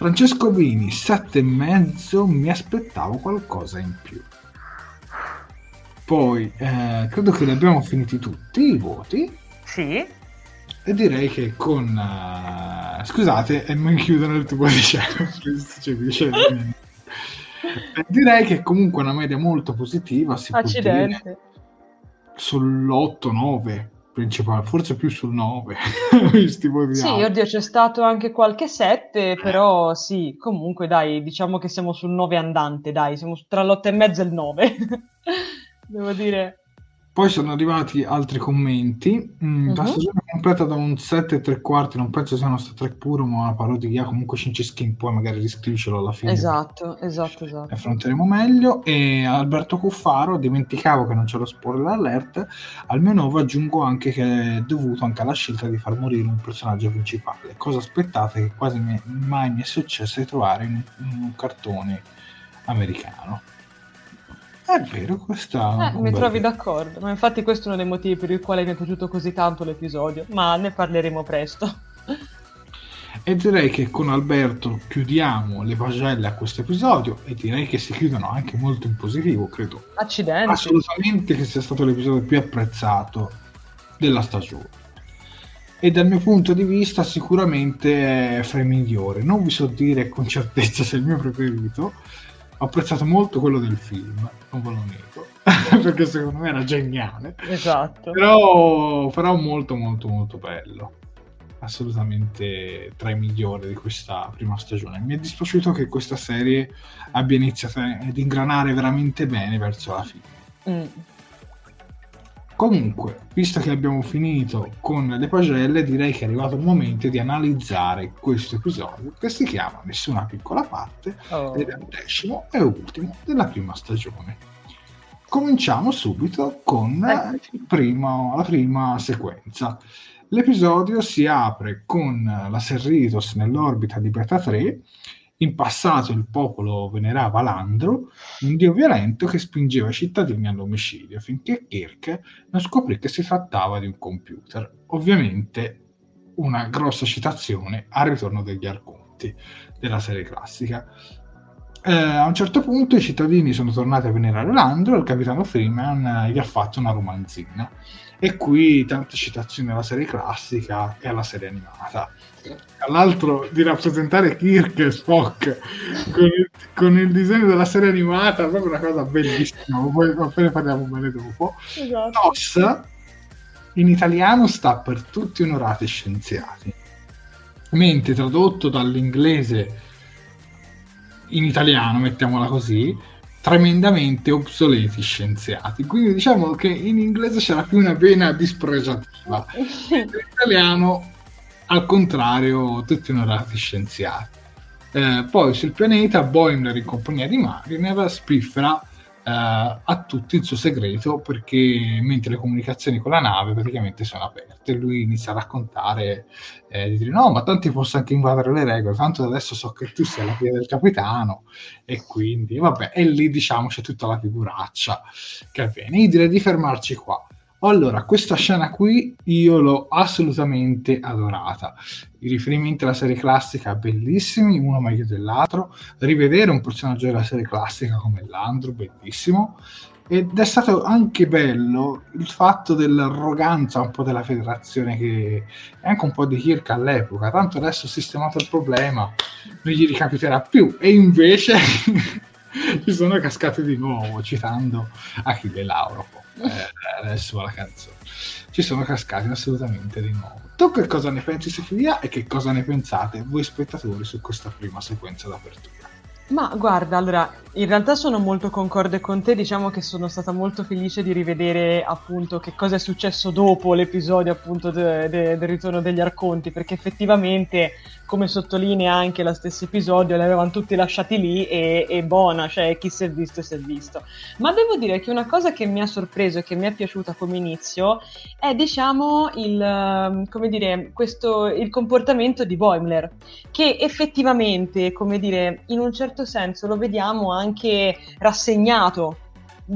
Francesco Vini, 7,5, mi aspettavo qualcosa in più. Poi, eh, credo che li abbiamo finiti tutti i voti. Sì. E direi che con... Uh, scusate, e non chiudono il tubo di cielo. Direi che comunque una media molto positiva. Si Accidente. Sull'8-9 principale, forse più sul 9. sì, oddio, c'è stato anche qualche 7, però sì, comunque dai, diciamo che siamo sul 9 andante, dai, siamo tra l'8 e mezzo e il 9. Devo dire. Poi sono arrivati altri commenti. Mm, uh-huh. La stagione completa da un 7 e tre quarti, non penso sia uno Star Trek puro, ma una parodia. Comunque Shin poi magari riscrivicelo alla fine. Esatto, esatto, esatto. Affronteremo meglio. E Alberto Cuffaro, dimenticavo che non c'è lo spoiler alert. Al mio nuovo aggiungo anche che è dovuto anche alla scelta di far morire un personaggio principale. Cosa aspettate che quasi mai mi è successo di trovare in un cartone americano. È vero, questa... Eh, mi trovi d'accordo, ma infatti questo è uno dei motivi per il quale mi è piaciuto così tanto l'episodio, ma ne parleremo presto. E direi che con Alberto chiudiamo le pagelle a questo episodio e direi che si chiudono anche molto in positivo, credo. Accidenti. Assolutamente che sia stato l'episodio più apprezzato della stagione. E dal mio punto di vista sicuramente è fra i migliori. Non vi so dire con certezza se è il mio preferito, ho apprezzato molto quello del film, non ve lo nego, perché secondo me era geniale. Esatto. Però, però molto molto molto bello. Assolutamente tra i migliori di questa prima stagione. Mi è dispiaciuto che questa serie abbia iniziato ad ingranare veramente bene verso la fine. Mm Comunque, visto che abbiamo finito con le pagelle, direi che è arrivato il momento di analizzare questo episodio che si chiama Nessuna piccola parte oh. ed è il decimo e ultimo della prima stagione. Cominciamo subito con primo, la prima sequenza. L'episodio si apre con la Serritos nell'orbita di Beta 3 in passato il popolo venerava Landro, un dio violento che spingeva i cittadini all'omicidio, finché Kirk non scoprì che si trattava di un computer. Ovviamente una grossa citazione al ritorno degli arconti della serie classica. Eh, a un certo punto i cittadini sono tornati a venerare Landro e il capitano Freeman gli ha fatto una romanzina. E qui tante citazioni alla serie classica e alla serie animata tra l'altro di rappresentare Kirk e Spock con il, con il, disegno della serie animata è proprio una cosa bellissima poi ne parliamo bene dopo. Esatto. TOS in italiano sta per tutti onorati scienziati mentre tradotto dall'inglese in italiano mettiamola così tremendamente obsoleti scienziati. Quindi diciamo che in inglese c'era più una vena dispregiativa in italiano al contrario tutti onorati scienziati. Eh, poi sul pianeta Boimler in compagnia di Mariner spiffera eh, a tutti il suo segreto perché mentre le comunicazioni con la nave praticamente sono aperte lui inizia a raccontare eh, di dire no ma tanti posso anche invadere le regole tanto adesso so che tu sei la figlia del capitano. E quindi vabbè e lì diciamo c'è tutta la figuraccia che avviene. Io direi di fermarci qua allora, questa scena qui io l'ho assolutamente adorata. I riferimenti alla serie classica bellissimi, uno meglio dell'altro. Rivedere un personaggio della serie classica come Landro, bellissimo. Ed è stato anche bello il fatto dell'arroganza un po' della federazione che è anche un po' di Kirk all'epoca. Tanto adesso ho sistemato il problema, non gli ricapiterà più. E invece ci sono cascate di nuovo, citando Achille Lauro. Eh, adesso la canzone. Ci sono cascati assolutamente di nuovo. Tu che cosa ne pensi, Sofia, e che cosa ne pensate voi spettatori su questa prima sequenza d'apertura? Ma guarda, allora, in realtà sono molto concorde con te, diciamo che sono stata molto felice di rivedere appunto che cosa è successo dopo l'episodio appunto de- de- del ritorno degli Arconti, perché effettivamente, come sottolinea anche lo stesso episodio, li avevano tutti lasciati lì e, e buona, cioè chi si è visto si è visto. Ma devo dire che una cosa che mi ha sorpreso e che mi è piaciuta come inizio è diciamo il, come dire, questo, il comportamento di Boimler, che effettivamente, come dire, in un certo senso lo vediamo anche rassegnato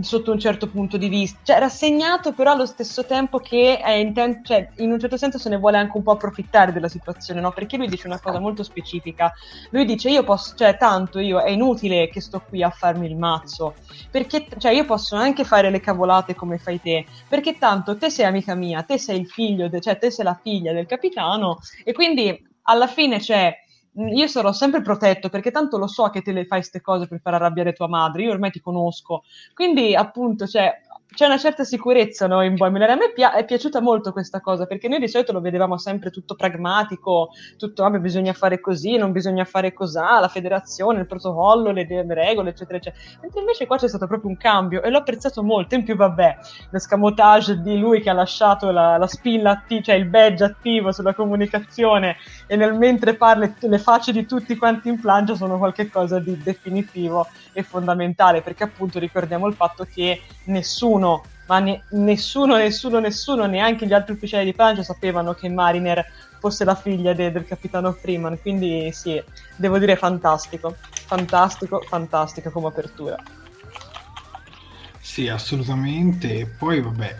sotto un certo punto di vista, cioè rassegnato però allo stesso tempo che è inten- cioè, in un certo senso se ne vuole anche un po' approfittare della situazione, no? Perché lui dice una cosa molto specifica, lui dice io posso, cioè tanto io è inutile che sto qui a farmi il mazzo, perché cioè, io posso anche fare le cavolate come fai te, perché tanto te sei amica mia, te sei il figlio, de- cioè te sei la figlia del capitano e quindi alla fine c'è io sarò sempre protetto perché tanto lo so che te le fai queste cose per far arrabbiare tua madre, io ormai ti conosco. Quindi, appunto, cioè, c'è una certa sicurezza no, in Boimler. A me pi- è piaciuta molto questa cosa perché noi di solito lo vedevamo sempre tutto pragmatico, tutto vabbè, bisogna fare così, non bisogna fare cos'ha, la federazione, il protocollo, le, le regole, eccetera, eccetera. Mentre invece qua c'è stato proprio un cambio e l'ho apprezzato molto. In più, vabbè, l'escamotage di lui che ha lasciato la, la spilla attiva, cioè il badge attivo sulla comunicazione e nel mentre parla le facce di tutti quanti in plancia sono qualcosa di definitivo e fondamentale perché appunto ricordiamo il fatto che nessuno ma ne- nessuno, nessuno, nessuno, neanche gli altri ufficiali di Francia sapevano che Mariner fosse la figlia de- del capitano Freeman, quindi sì, devo dire fantastico, fantastico, fantastico come apertura. Sì, assolutamente, e poi vabbè.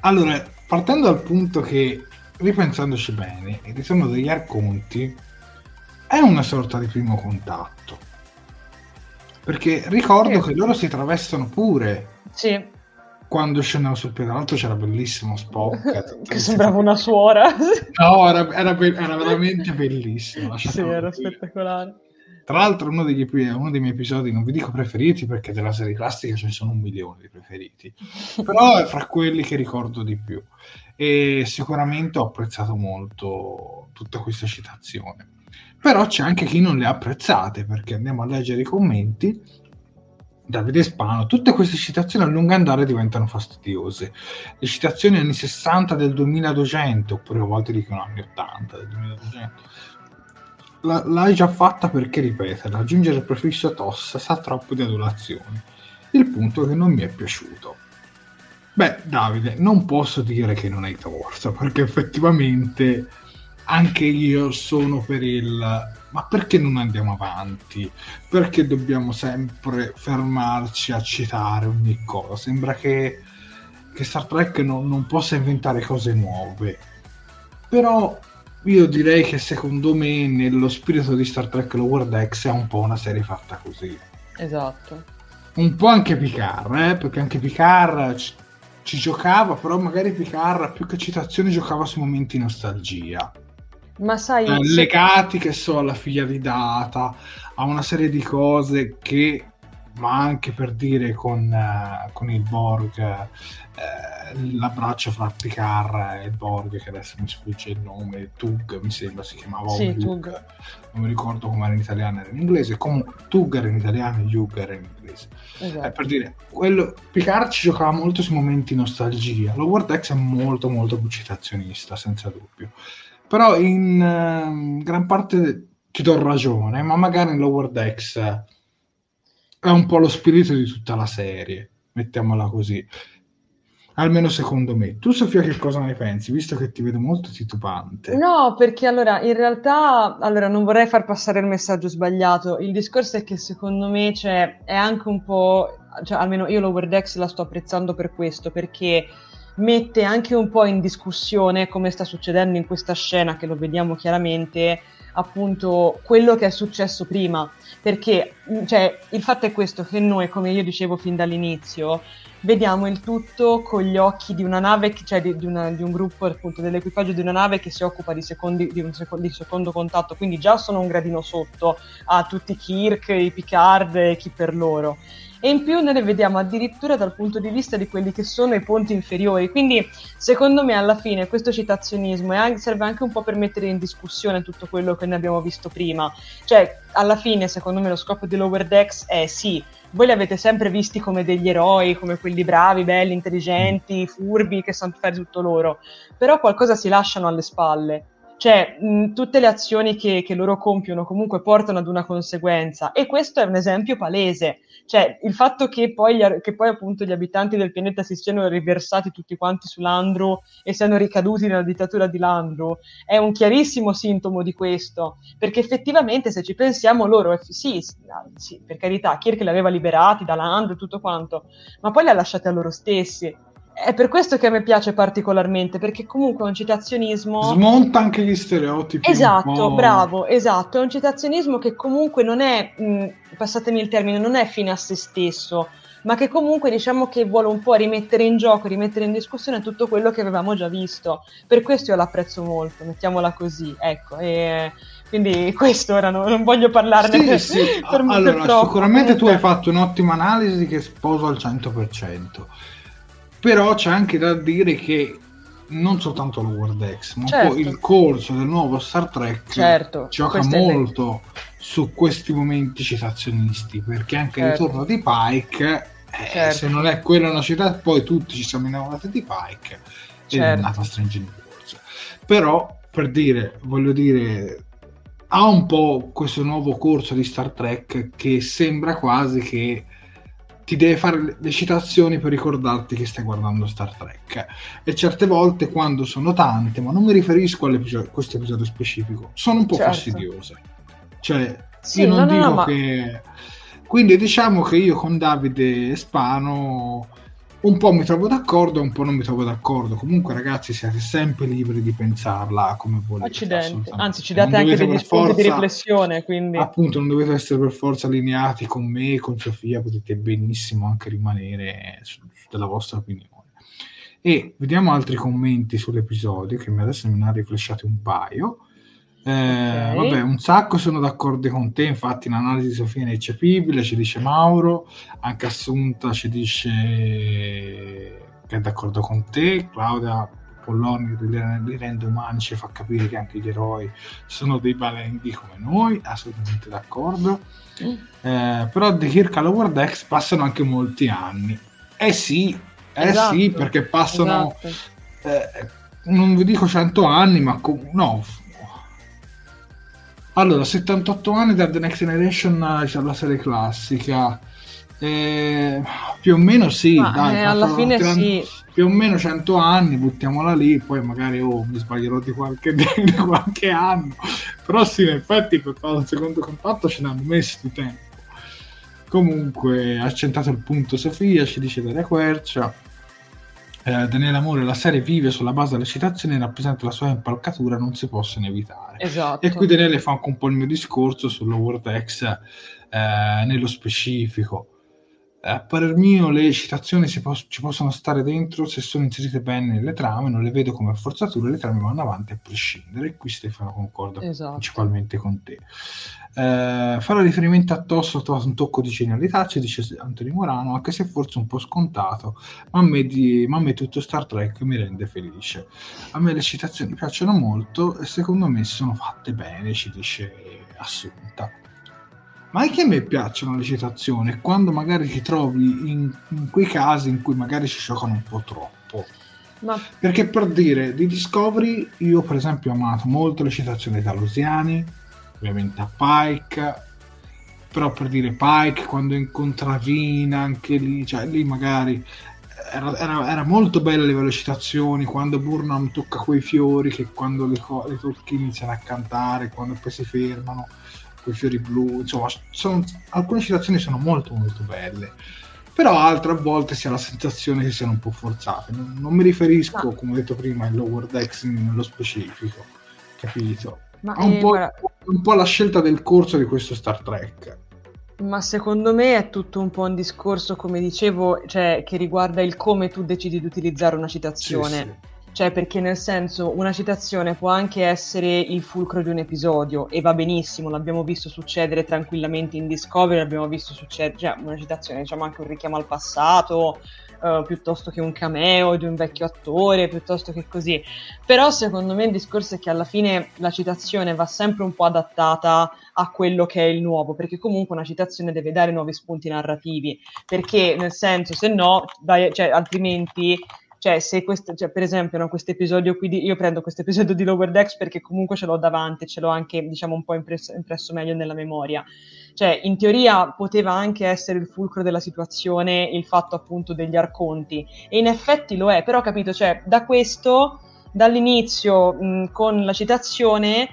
Allora, partendo dal punto che, ripensandoci bene, il ritorno degli Arconti è una sorta di primo contatto. Perché ricordo sì. che loro si travestono pure sì. Quando scendevo sul tra l'altro c'era bellissimo Spock. che sembrava una suora. no, era, era, era veramente bellissimo. Sì, era spettacolare. Tra l'altro uno degli, uno dei miei episodi, non vi dico preferiti perché della serie classica ce ne sono un milione di preferiti, però è fra quelli che ricordo di più. E sicuramente ho apprezzato molto tutta questa citazione. Però c'è anche chi non le ha apprezzate perché andiamo a leggere i commenti Davide Spano, tutte queste citazioni a lungo andare diventano fastidiose. Le citazioni anni 60 del 2200, oppure a volte dicono anni 80 del 2200, la, l'hai già fatta perché ripeterla, aggiungere il prefisso tossa sa troppo di adulazione. Il punto è che non mi è piaciuto. Beh, Davide, non posso dire che non hai torto, perché effettivamente anche io sono per il ma perché non andiamo avanti? Perché dobbiamo sempre fermarci a citare ogni cosa? Sembra che, che Star Trek non, non possa inventare cose nuove. Però io direi che secondo me nello spirito di Star Trek Lower Decks è un po' una serie fatta così. Esatto. Un po' anche Picard, eh? perché anche Picard ci, ci giocava, però magari Picard più che citazioni giocava su momenti nostalgia. Ma sai, eh, legati che so alla figlia di Data, a una serie di cose che, ma anche per dire con, uh, con il Borg, uh, l'abbraccio fra Picard e il Borg, che adesso mi sfugge il nome, Tug mi sembra si chiamava, sì, Tug. non mi ricordo come era in italiano, era in inglese, comunque Tug era in italiano e Hugh era in inglese. Esatto. Eh, per dire, quello, Picard ci giocava molto su momenti nostalgia, lo Vortex è molto molto più citazionista, senza dubbio però in uh, gran parte ti do ragione, ma magari in Lower Decks è un po' lo spirito di tutta la serie, mettiamola così. Almeno secondo me. Tu Sofia che cosa ne pensi? Visto che ti vedo molto titubante. No, perché allora in realtà allora, non vorrei far passare il messaggio sbagliato. Il discorso è che secondo me cioè, è anche un po', cioè, almeno io Lower Decks la sto apprezzando per questo, perché mette anche un po' in discussione, come sta succedendo in questa scena, che lo vediamo chiaramente, appunto quello che è successo prima. Perché cioè, il fatto è questo, che noi, come io dicevo fin dall'inizio, vediamo il tutto con gli occhi di una nave, cioè di, di, una, di un gruppo appunto dell'equipaggio di una nave che si occupa di, secondi, di un di secondo contatto, quindi già sono un gradino sotto a tutti i Kirk, i Picard e chi per loro e in più noi le vediamo addirittura dal punto di vista di quelli che sono i ponti inferiori. Quindi, secondo me, alla fine questo citazionismo serve anche un po' per mettere in discussione tutto quello che ne abbiamo visto prima. Cioè, alla fine, secondo me, lo scopo di Lower Decks è sì. Voi li avete sempre visti come degli eroi, come quelli bravi, belli, intelligenti, furbi, che sanno fare tutto loro. Però qualcosa si lasciano alle spalle cioè mh, tutte le azioni che, che, loro compiono comunque portano ad una conseguenza e questo è un esempio palese, cioè il fatto che poi, gli, che poi appunto gli abitanti del pianeta si siano riversati tutti quanti su Landru e siano ricaduti nella dittatura di Landru è un chiarissimo sintomo di questo, perché effettivamente se ci pensiamo loro, sì, sì per carità, Kirk li aveva liberati da Landru e tutto quanto, ma poi li ha lasciati a loro stessi è per questo che a me piace particolarmente, perché comunque è un citazionismo... Smonta anche gli stereotipi. Esatto, bravo, esatto. È un citazionismo che comunque non è, mh, passatemi il termine, non è fine a se stesso, ma che comunque diciamo che vuole un po' rimettere in gioco, rimettere in discussione tutto quello che avevamo già visto. Per questo io l'apprezzo molto, mettiamola così, ecco. E quindi questo ora non, non voglio parlarne sì, sì. per, allora, per sicuramente tu hai fatto un'ottima analisi che sposo al 100% però c'è anche da dire che non soltanto lo World X, ma certo. il corso del nuovo Star Trek certo, gioca molto su questi momenti citazionisti, perché anche certo. il ritorno di Pike, eh, certo. se non è quella una città, poi tutti ci siamo innamorati di Pike ed è certo. nata Strange New Worlds. Però, per dire, voglio dire, ha un po' questo nuovo corso di Star Trek che sembra quasi che ti deve fare le citazioni per ricordarti che stai guardando Star Trek. E certe volte, quando sono tante, ma non mi riferisco a questo episodio specifico, sono un po' certo. fastidiose. Cioè, sì, io non no, dico no, che... Ma... Quindi diciamo che io con Davide Spano un po' mi trovo d'accordo e un po' non mi trovo d'accordo. Comunque, ragazzi, siete sempre liberi di pensarla come volete. Accidenti, anzi, ci date anche degli spunti di riflessione. Quindi... Appunto, non dovete essere per forza allineati con me, con Sofia, potete benissimo anche rimanere su, della vostra opinione. E vediamo altri commenti sull'episodio, che adesso me ne ha riflesciati un paio. Eh, okay. Vabbè, un sacco sono d'accordo con te, infatti l'analisi di Sofia è ineccepibile, ci dice Mauro, anche Assunta ci dice che è d'accordo con te, Claudia Polloni li rende umani, ci fa capire che anche gli eroi sono dei balenghi come noi, assolutamente d'accordo. Mm. Eh, però di Kirk alla World X passano anche molti anni. Eh sì, eh esatto, sì, perché passano, esatto. eh, non vi dico 100 anni, ma co- no, allora, 78 anni da The Next Generation alla serie classica. Eh, più o meno sì, Ma, dai, eh, alla fine tirando, sì. Più o meno 100 anni, buttiamola lì, poi magari oh, mi sbaglierò di qualche, di qualche anno. Però sì, in effetti per fare un secondo contatto ce l'hanno messo di tempo. Comunque, ha centrato il punto Sofia, ci dice Daria Quercia eh, Daniele Amore la serie vive sulla base delle citazioni e rappresenta la sua impalcatura non si possono evitare esatto. e qui Daniele fa anche un po' il mio discorso sull'Overtex eh, nello specifico a parer mio le citazioni pos- ci possono stare dentro se sono inserite bene nelle trame, non le vedo come forzature, le trame vanno avanti a prescindere. E qui Stefano concorda esatto. principalmente con te. Eh, fare riferimento a Tosso ha trovato un tocco di genialità, ci dice Antonio Morano, anche se forse un po' scontato, ma a me, di, ma a me tutto Star Trek mi rende felice. A me le citazioni piacciono molto e secondo me sono fatte bene, ci dice Assunta ma anche a me piacciono le citazioni quando magari ti trovi in, in quei casi in cui magari ci giocano un po' troppo. Ma... Perché per dire, di Discovery io per esempio ho amato molto le citazioni da Lusiani, ovviamente a Pike, però per dire Pike quando incontra Vina, anche lì, cioè lì magari era, era, era, molto bella a livello di citazioni quando Burnham tocca quei fiori che quando le, le tocchi iniziano a cantare, quando poi si fermano con i fiori blu, insomma, sono, alcune citazioni sono molto molto belle. però altre volte si ha la sensazione che siano un po' forzate. Non, non mi riferisco, come ho detto prima, ai lower decks nello specifico, capito? Ma un, eh, po', guarda... un po' la scelta del corso di questo Star Trek. Ma secondo me è tutto un po' un discorso, come dicevo, cioè, che riguarda il come tu decidi di utilizzare una citazione. Sì, sì. Cioè, perché nel senso, una citazione può anche essere il fulcro di un episodio e va benissimo, l'abbiamo visto succedere tranquillamente in Discovery, l'abbiamo visto succedere, cioè una citazione, diciamo anche un richiamo al passato, uh, piuttosto che un cameo di un vecchio attore, piuttosto che così. Però secondo me il discorso è che alla fine la citazione va sempre un po' adattata a quello che è il nuovo, perché comunque una citazione deve dare nuovi spunti narrativi, perché nel senso, se no, dai, cioè, altrimenti cioè, se questo, cioè, per esempio, no, questo episodio qui, di, io prendo questo episodio di Lower Decks perché comunque ce l'ho davanti, ce l'ho anche, diciamo, un po' impresso, impresso meglio nella memoria. Cioè, in teoria poteva anche essere il fulcro della situazione il fatto appunto degli arconti, e in effetti lo è, però capito, cioè, da questo, dall'inizio, mh, con la citazione,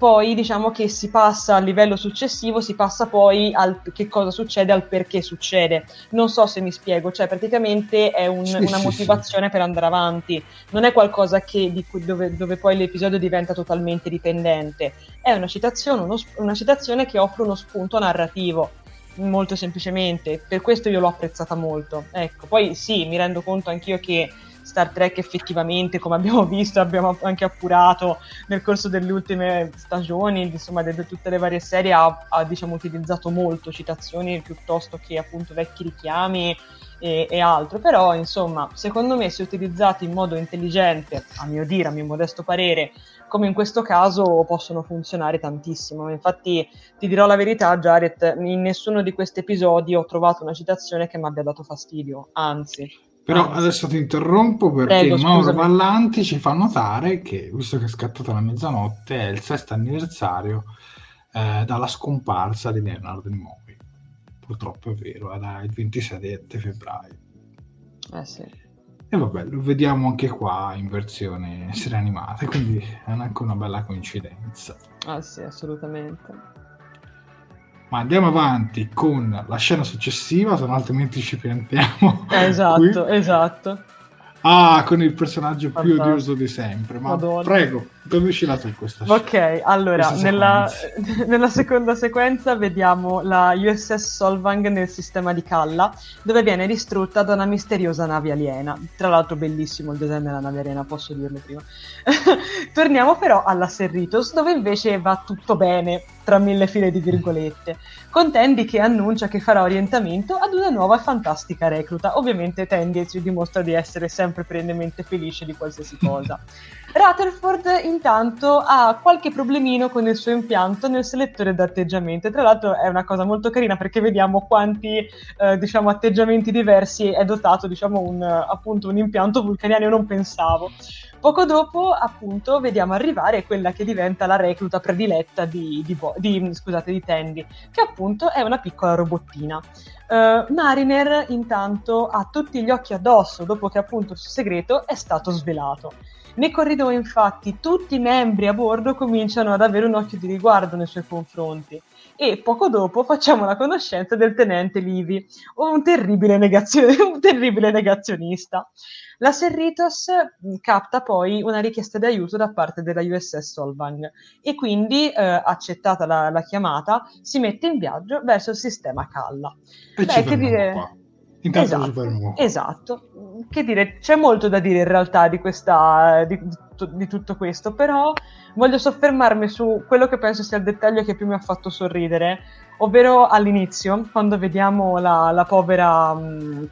poi diciamo che si passa al livello successivo, si passa poi al che cosa succede, al perché succede. Non so se mi spiego, cioè praticamente è un, sì, una sì, motivazione sì. per andare avanti, non è qualcosa che, di, dove, dove, poi l'episodio diventa totalmente dipendente, è una citazione, uno, una citazione che offre uno spunto narrativo molto semplicemente, per questo io l'ho apprezzata molto. Ecco, poi sì, mi rendo conto anch'io che Star Trek effettivamente, come abbiamo visto, abbiamo anche appurato nel corso delle ultime stagioni, insomma, di tutte le varie serie, ha, ha diciamo, utilizzato molto citazioni piuttosto che appunto vecchi richiami e, e, altro. Però, insomma, secondo me, se utilizzati in modo intelligente, a mio dire, a mio modesto parere, come in questo caso, possono funzionare tantissimo. Infatti, ti dirò la verità, Jared, in nessuno di questi episodi ho trovato una citazione che mi abbia dato fastidio, anzi. Però adesso ti interrompo perché Prego, Mauro Vallanti ci fa notare che, visto che è scattata la mezzanotte, è il sesto anniversario eh, dalla scomparsa di Leonardo Nimoy. Purtroppo è vero, era il 27 febbraio. Eh sì. E vabbè, lo vediamo anche qua in versione serie animate, quindi è anche una bella coincidenza. Ah sì, assolutamente. Ma andiamo avanti con la scena successiva, se no altrimenti ci piantiamo. Esatto, qui. esatto. Ah, con il personaggio Fantastico. più odioso di sempre. Ma Madonna. prego, conducila tu questa scena. Ok, allora, questa nella, nella, seconda sequenza vediamo la USS Solvang nel sistema di Kalla, dove viene distrutta da una misteriosa nave aliena. Tra l'altro bellissimo il design della nave aliena, posso dirlo prima. Torniamo però alla Serritos, dove invece va tutto bene, tra mille file di virgolette, con Tandy che annuncia che farà orientamento ad una nuova e fantastica recluta. Ovviamente Tandy ci dimostra di essere sempre perennemente felice di qualsiasi cosa. Rutherford intanto ha qualche problemino con il suo impianto nel selettore d'atteggiamento. Tra l'altro è una cosa molto carina perché vediamo quanti eh, diciamo, atteggiamenti diversi è dotato diciamo, un, appunto, un impianto vulcaniano, io non pensavo. Poco dopo, appunto, vediamo arrivare quella che diventa la recluta prediletta di, di, di, scusate, di Tandy, che appunto è una piccola robottina. Uh, Mariner intanto ha tutti gli occhi addosso dopo che appunto il suo segreto è stato svelato. Nei corridoi, infatti, tutti i membri a bordo cominciano ad avere un occhio di riguardo nei suoi confronti. E poco dopo facciamo la conoscenza del tenente Livy, un terribile, negazio- un terribile negazionista. La Serritos capta poi una richiesta di aiuto da parte della USS Solvang e quindi, eh, accettata la, la, chiamata, si mette in viaggio verso il sistema Kalla. E Beh, che dire... Qua. Intanto esatto, esatto. Che dire, c'è molto da dire in realtà di, questa, di, di, tutto questo, però voglio soffermarmi su quello che penso sia il dettaglio che più mi ha fatto sorridere, ovvero all'inizio, quando vediamo la, la povera, mh,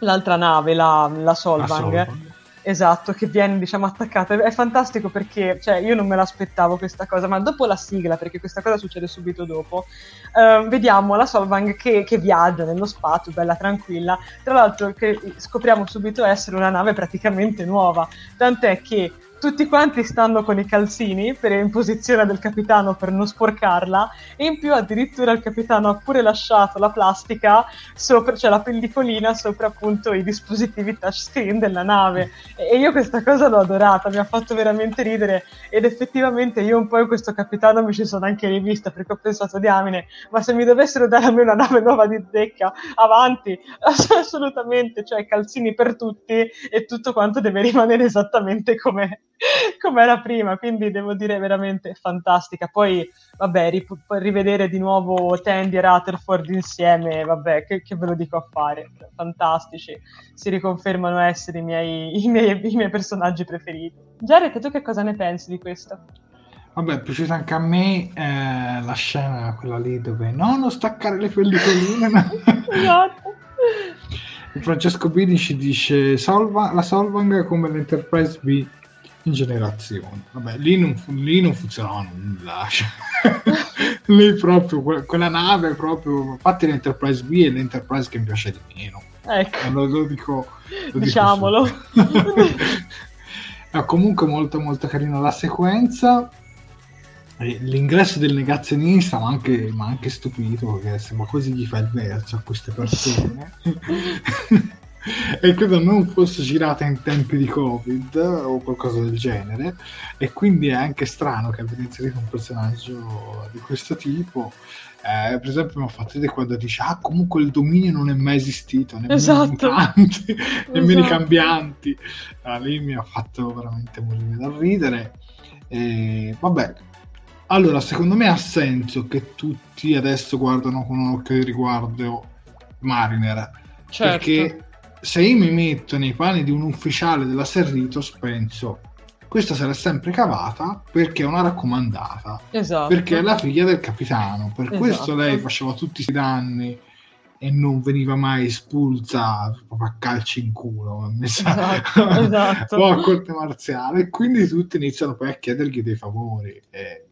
l'altra nave, la, la Solvang. La Solvang Esatto, che viene diciamo attaccata. È fantastico perché cioè, io non me l'aspettavo questa cosa, ma dopo la sigla, perché questa cosa succede subito dopo, uh, vediamo la Solvang che, che, viaggia nello spazio, bella tranquilla. Tra l'altro che scopriamo subito essere una nave praticamente nuova, tant'è che tutti quanti stanno con i calzini per in posizione del capitano per non sporcarla e in più addirittura il capitano ha pure lasciato la plastica sopra, cioè la pellicolina sopra appunto i dispositivi touchscreen della nave. E io questa cosa l'ho adorata, mi ha fatto veramente ridere. Ed effettivamente io un po' in questo capitano mi ci sono anche rivista perché ho pensato diamine, ma se mi dovessero dare a me una nave nuova di zecca avanti, assolutamente, cioè calzini per tutti e tutto quanto deve rimanere esattamente come era prima, quindi devo dire veramente fantastica. Poi, vabbè, ri- rivedere di nuovo Tandy e Rutherford insieme, vabbè, che, che, ve lo dico a fare, fantastici, si riconfermano essere i miei, i miei, i miei personaggi preferiti. Jared, tu che cosa ne pensi di questo? Vabbè, è piaciuta anche a me eh, la scena, quella lì dove no, non staccare le pellicoline. esatto. Francesco Bini ci dice Solva, la Solvang come l'Enterprise B generazione. Vabbè, lì non, lì non funzionava nulla. lì proprio, quella nave proprio, infatti l'Enterprise B è l'Enterprise che mi piace di meno. Ecco. Lo, lo dico, lo Diciamolo. Dico no, comunque molto molto carina la sequenza l'ingresso del negazionista mi ha anche, anche, stupito perché sembra quasi gli fa il verso a queste persone e credo non fosse girata in tempi di covid o qualcosa del genere e quindi è anche strano che abbia inserito un personaggio di questo tipo eh, per esempio mi ha fatto vedere quando dice ah comunque il dominio non è mai esistito nemmeno esatto. i mutanti nemmeno esatto. i cambianti ah, lì mi ha fatto veramente morire da ridere e, vabbè allora, secondo me ha senso che tutti adesso guardano con un occhio di riguardo Mariner. Certo. Perché se io mi metto nei panni di un ufficiale della Serritos, penso questa sarà sempre cavata perché è una raccomandata. Esatto. Perché è la figlia del capitano. Per esatto. questo lei faceva tutti questi danni e non veniva mai espulsa proprio a calci in culo esatto, esatto. o a corte marziale e quindi tutti iniziano poi a chiedergli dei favori e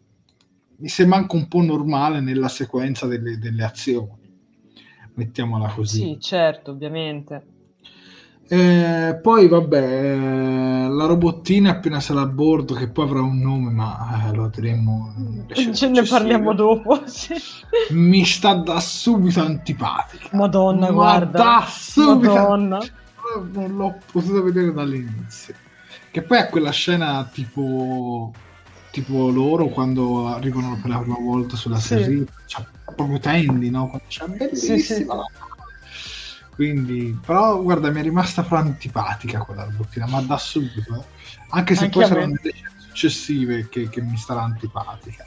mi sembra anche un po' normale nella sequenza delle, delle azioni, mettiamola così. Sì, certo, ovviamente. Eh, poi vabbè, la robottina appena sarà a bordo, che poi avrà un nome, ma eh, lo vedremo. Ce ne parliamo dopo. Sì. Mi sta da subito antipatica. Madonna, ma guarda. Da subito. Madonna. Non l'ho potuto vedere dall'inizio. Che poi è quella scena tipo tipo loro quando arrivano per la prima volta sulla sì. serie, cioè, proprio tendi, no? C'è bellissima. Sì, sì. Quindi, però guarda, mi è rimasta antipatica quella robottina, ma da subito, eh. anche se anche poi saranno delle successive che, che mi starà antipatica,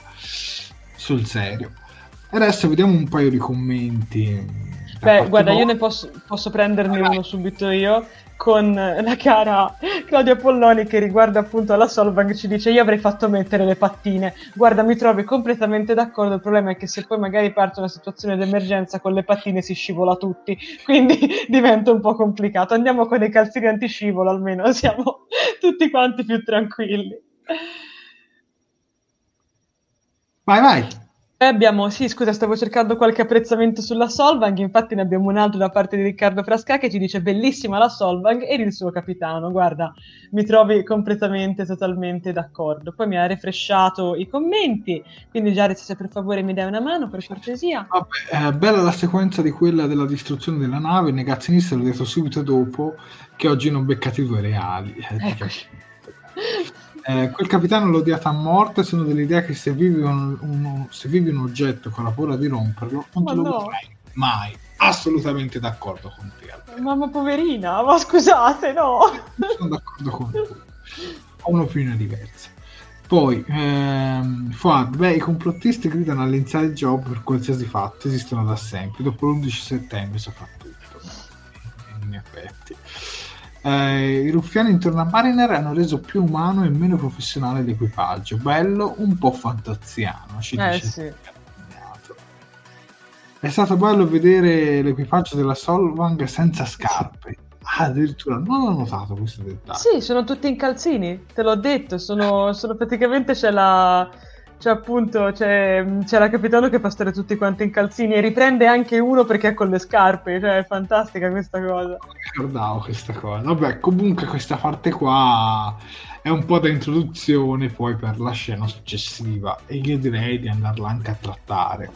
sul serio. E adesso vediamo un paio di commenti. Beh, guarda, io ne posso, posso prenderne uno subito io con la cara Claudia Polloni che riguarda appunto la Solvang ci dice io avrei fatto mettere le pattine. Guarda mi trovi completamente d'accordo. Il problema è che se poi magari parte una situazione d'emergenza con le pattine si scivola tutti. Quindi diventa un po' complicato. Andiamo con i calzini antiscivolo almeno. Siamo tutti quanti più tranquilli. Vai vai abbiamo, sì, scusa, stavo cercando qualche apprezzamento sulla Solvang, infatti ne abbiamo un altro da parte di Riccardo Frasca che ci dice bellissima la Solvang e il suo capitano, guarda, mi trovi completamente, totalmente d'accordo. Poi mi ha refresciato i commenti, quindi Jared se per favore mi dai una mano, per cortesia. Vabbè, eh, bella la sequenza di quella della distruzione della nave, il negazionista l'ho detto subito dopo che oggi non beccati due reali. Eh, ecco. Eh, quel capitano l'ho odiato a morte. Sono dell'idea che se vivi un, un, se vivi un oggetto con la paura di romperlo, non ma te lo no. mai. Assolutamente d'accordo con te. Alberto. Mamma poverina, ma scusate, no. Sono d'accordo con te. Ho un'opinione diversa. Poi, ehm, Fuad, beh, i complottisti gridano all'inside job per qualsiasi fatto, esistono da sempre. Dopo l'11 settembre si fa tutto. In effetti eh, i ruffiani intorno a Mariner hanno reso più umano e meno professionale l'equipaggio. Bello, un po' fantaziano. Ci eh, dice sì. È stato bello vedere l'equipaggio della Solvang senza scarpe. Ah, addirittura non ho notato questo dettaglio. Sì, sono tutti in calzini, te l'ho detto. Sono, sono praticamente c'è la cioè appunto c'è, c'era Capitano che pastore tutti quanti in calzini e riprende anche uno perché è con le scarpe, cioè è fantastica questa cosa. Non ricordavo questa cosa. Vabbè, comunque questa parte qua è un po' da introduzione poi per la scena successiva e io direi di andarla anche a trattare.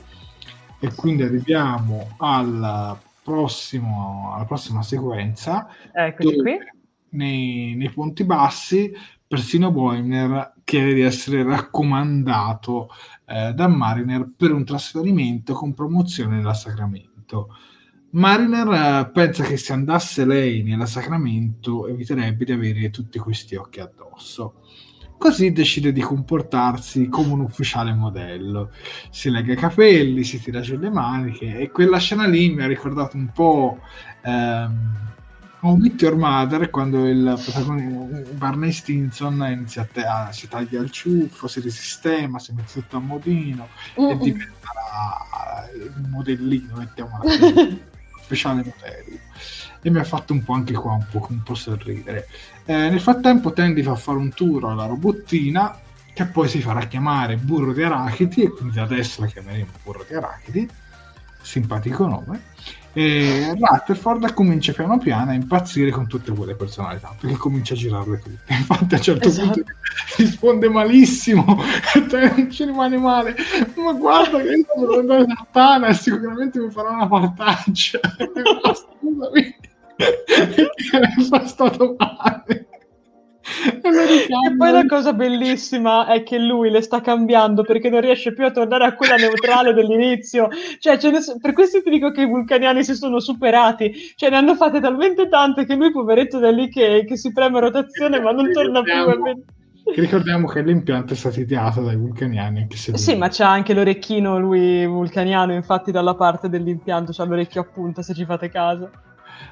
E quindi arriviamo al prossimo, alla prossima sequenza. Eccoci qui. Nei, nei punti bassi persino Boimler chiede di essere raccomandato eh, da Mariner per un trasferimento con promozione nella Sacramento. Mariner eh, pensa che se andasse lei nella Sacramento eviterebbe di avere tutti questi occhi addosso. Così decide di comportarsi come un ufficiale modello. Si lega i capelli, si tira giù le maniche e quella scena lì mi ha ricordato un po' ehm, How Meet Your Mother quando il protagonista Barney Stinson inizia a, a si taglia il ciuffo, si risistema, si mette tutto a modino mm-hmm. e diventa il modellino, mettiamola così, speciale modello. E mi ha fatto un po' anche qua un po', un po sorridere. Eh, nel frattempo Tandy fa fare un tour alla robottina che poi si farà chiamare Burro di Arachidi e quindi adesso la chiameremo Burro di Arachidi, simpatico nome e Rutherford comincia piano piano a impazzire con tutte quelle personalità perché comincia a girarle tutte. Infatti a un certo esatto. punto risponde malissimo e non ci rimane male. Ma guarda che io devo andare a Tana e sicuramente mi farà una partaccia scusami. È stato male e poi la cosa bellissima è che lui le sta cambiando perché non riesce più a tornare a quella neutrale dell'inizio. Cioè, ne per questo ti dico che i vulcaniani si sono superati. Cioè, ne hanno fatte talmente tante che lui, poveretto, da lì che, che si preme a rotazione ma non torna più. Che ricordiamo che l'impianto è stato ideato dai vulcaniani. Se sì, ma c'ha anche l'orecchino lui vulcaniano, infatti, dalla parte dell'impianto c'ha l'orecchio a punta, se ci fate caso.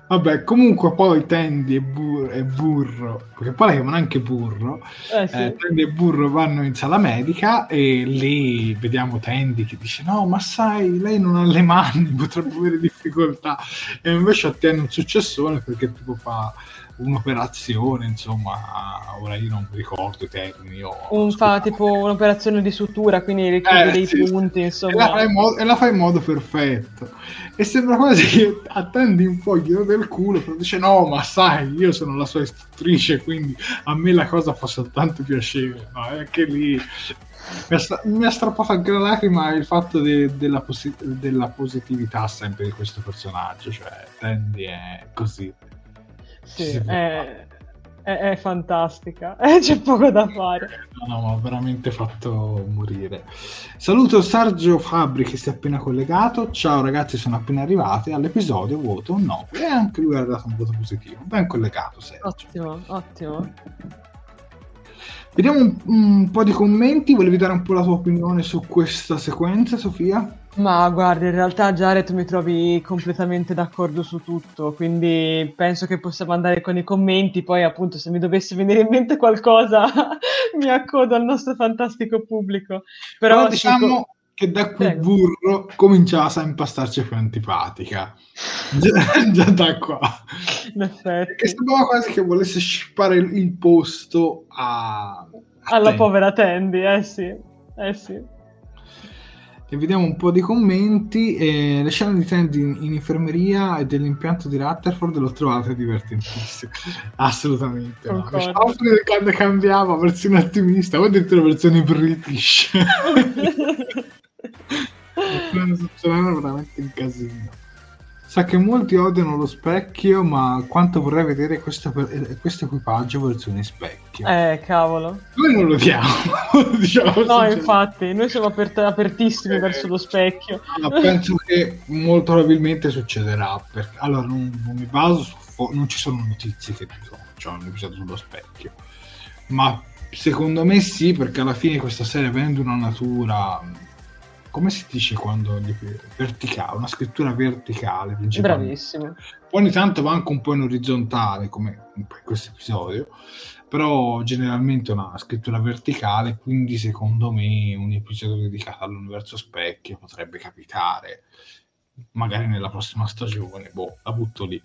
Vabbè, comunque poi Tandy e, Bur- e Burro, perché poi la chiamano anche Burro, eh, sì. eh, Tandy e Burro vanno in sala medica e lì vediamo Tandy che dice no, ma sai, lei non ha le mani, potrebbe avere difficoltà. E invece ottiene un successone perché tipo fa un'operazione, insomma, ora io non mi ricordo i termini. Un fa tipo un'operazione di sutura, quindi richiede eh, dei sì, punti, insomma. E la, fa in modo, e la fa in modo perfetto. E sembra quasi che attendi un po' gli del culo, però dice no, ma sai, io sono la sua istruttrice, quindi a me la cosa fa soltanto piacere. No, è che lì mi ha, stra- mi ha, strappato anche la lacrima il fatto de- della, posi- della, positività sempre di questo personaggio, cioè Tandy è così. Sì, è, è, è, fantastica, c'è poco da fare. No, no, ma ha veramente fatto morire. Saluto Sergio Fabri che si è appena collegato. Ciao ragazzi, sono appena arrivati all'episodio voto un 9 e anche lui ha dato un voto positivo. Ben collegato, Sergio. Ottimo, ottimo. Vediamo un, un po' di commenti. Volevi dare un po' la tua opinione su questa sequenza, Sofia? Ma guarda, in realtà Jared mi trovi completamente d'accordo su tutto, quindi penso che possiamo andare con i commenti, poi appunto se mi dovesse venire in mente qualcosa mi accodo al nostro fantastico pubblico. Però, Però diciamo dico... che da qui Prego. burro cominciava a impastarci più antipatica. già, già, da qua. In effetti. Perché sembrava quasi che volesse scippare il, il posto a... a Alla Tandy. povera Tandy, eh sì. Eh sì e vediamo un po' di commenti. Eh, le scene di Tandy in, in, infermeria e dell'impianto di Rutherford l'ho trovate divertentissime. Assolutamente. No. Offre quando cambiava versione ottimista, o addirittura versione british. Succedendo veramente un casino. Sa che molti odiano lo specchio, ma quanto vorrei vedere questo, questo equipaggio versione specchio. Eh, cavolo. Noi non lo diamo, diciamo. No, infatti, noi siamo apert- apertissimi eh, verso lo specchio. Ma penso che molto probabilmente succederà. Perché, allora, non, non mi baso su... Fo- non ci sono notizie che dicono c'è un episodio sullo specchio. Ma secondo me sì, perché alla fine questa serie avendo una natura come si dice quando verticale, una scrittura verticale bravissimo. Ogni tanto va anche un po' in orizzontale come in questo episodio però generalmente una scrittura verticale quindi secondo me un episodio dedicato all'universo specchio potrebbe capitare magari nella prossima stagione boh la butto lì.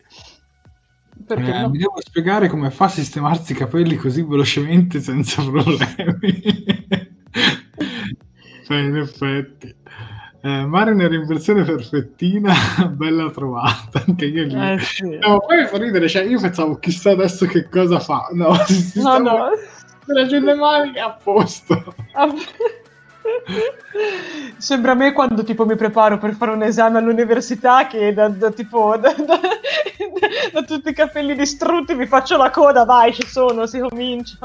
Eh, no? mi devo spiegare come fa a sistemarsi i capelli così velocemente senza problemi in effetti. Eh, Mariner in versione perfettina, bella trovata. Anche io lì. Eh, sì. No, poi fa ridere, cioè io pensavo chissà adesso che cosa fa. No, si, No, no. Giù le maniche a posto. Sembra a me quando tipo mi preparo per fare un esame all'università che da, da tipo da, da- da tutti i capelli distrutti mi faccio la coda, vai ci sono, si comincia.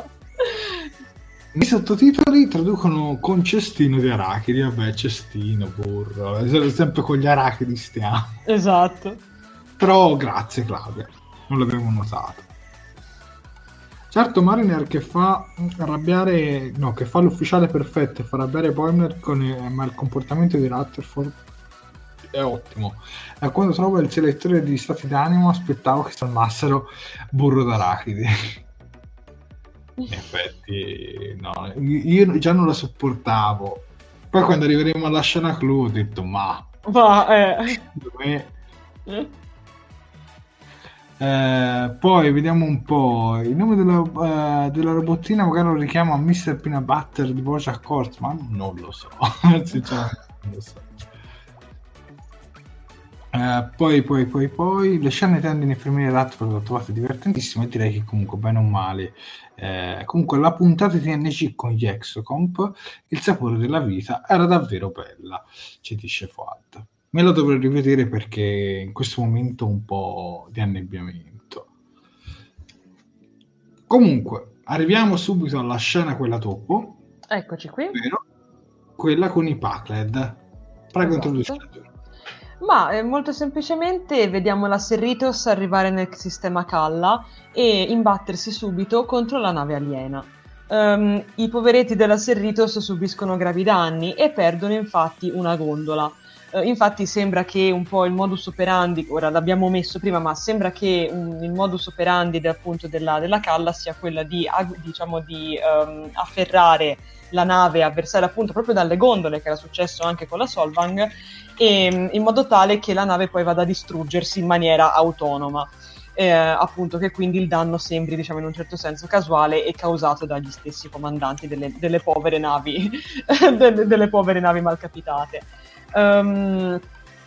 I sottotitoli traducono con cestino di arachidi, vabbè, cestino, burro, eh, sempre con gli arachidi stiamo. Esatto. Però grazie Claudia, non l'avevo notato. Certo Mariner che fa arrabbiare, no, che fa l'ufficiale perfetto e fa arrabbiare Boimler con il, ma il comportamento di Rutherford è ottimo. Da quando trova il selettore di stati d'animo aspettavo che salmassero burro d'arachidi. In effetti, no, io già non la sopportavo. Poi quando arriveremo alla scena clou ho detto, ma... Va, eh. me eh, poi vediamo un po'. Il nome della, eh, della robottina magari lo richiama Mr. Peanut Butter di Bojack Horseman? Non lo so. Sinceramente non lo so. Eh, poi, poi, poi, poi, le scene tende in infermiere Radford l'ho trovate divertentissime e direi che comunque bene o male eh, comunque la puntata di TNG con gli Exocomp il sapore della vita era davvero bella ci dice Fuad. Me lo dovrei rivedere perché in questo momento ho un po' di annebbiamento. Comunque arriviamo subito alla scena quella dopo. Eccoci qui. quella con i Pacled prego Esatto. introduci Ma eh, molto semplicemente vediamo la Serritos arrivare nel sistema Kalla e imbattersi subito contro la nave aliena. Ehm, I poveretti della Serritos subiscono gravi danni e perdono infatti una gondola. Eh, infatti sembra che un po' il modus operandi, ora l'abbiamo messo prima, ma sembra che um, il modus operandi appunto della, della Kalla sia quella di, diciamo, di ehm, afferrare la nave avversaria appunto proprio dalle gondole, che era successo anche con la Solvang, e, in modo tale che la nave poi vada a distruggersi in maniera autonoma. Eh, appunto che quindi il danno sembri diciamo in un certo senso casuale e causato dagli stessi comandanti delle, delle povere navi delle, delle povere navi malcapitate Ehm,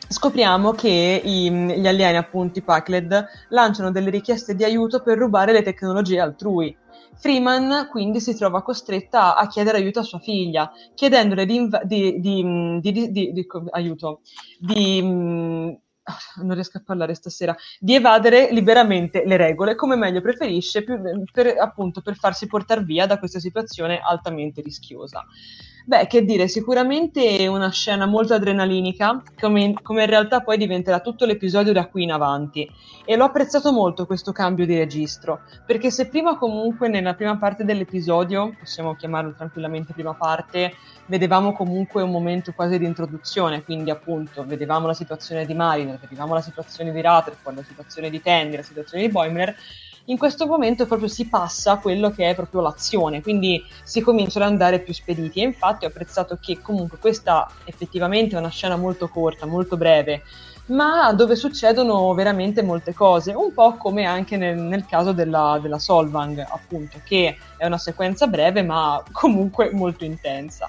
scopriamo che i- gli alieni appunto i Pacled lanciano delle richieste di aiuto per rubare le tecnologie altrui Freeman quindi si trova costretta a chiedere aiuto a sua figlia, chiedendole di, inv- di, di, mm, di- aiuto, di, mm, non riesco a parlare stasera, di evadere liberamente le regole come meglio preferisce, più- per, appunto per farsi portare via da questa situazione altamente rischiosa. Beh, che dire, sicuramente una scena molto adrenalinica, come, come in realtà poi diventerà tutto l'episodio da qui in avanti. E l'ho apprezzato molto questo cambio di registro, perché se prima comunque nella prima parte dell'episodio, possiamo chiamarlo tranquillamente prima parte, vedevamo comunque un momento quasi di introduzione, quindi appunto vedevamo la situazione di Mariner, vedevamo la situazione di Rutherford, la situazione di Tandy, la situazione di Boimler, in questo momento proprio si passa a quello che è proprio l'azione, quindi si cominciano ad andare più spediti e infatti ho apprezzato che comunque questa effettivamente è una scena molto corta, molto breve, ma dove succedono veramente molte cose, un po' come anche nel, nel caso della, della Solvang, appunto, che è una sequenza breve ma comunque molto intensa.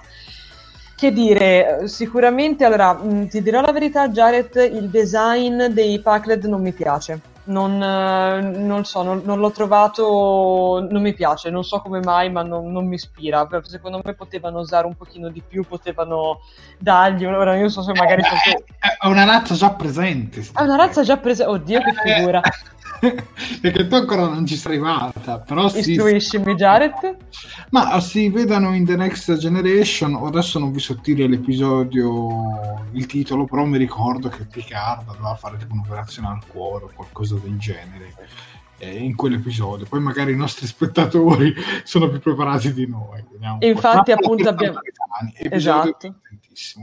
Che dire, sicuramente, allora, ti dirò la verità, Jared, il design dei Pacled non mi piace. Non, eh, non so, non, non l'ho trovato, non mi piace, non so come mai, ma non, non mi ispira. Però Secondo me potevano usare un pochino di più, potevano dargli, ora io non so se magari... è, è una razza già presente È una razza già presa, oddio che figura. perché tu ancora non ci sei arrivata però sì, Istruiscimi Jared. ma si vedano in The Next Generation adesso non vi so dire l'episodio il titolo però mi ricordo che Picard doveva fare tipo un'operazione al cuore o qualcosa del genere eh, in quell'episodio poi magari i nostri spettatori sono più preparati di noi. Infatti, appunto, abbiamo- episodio Esatto.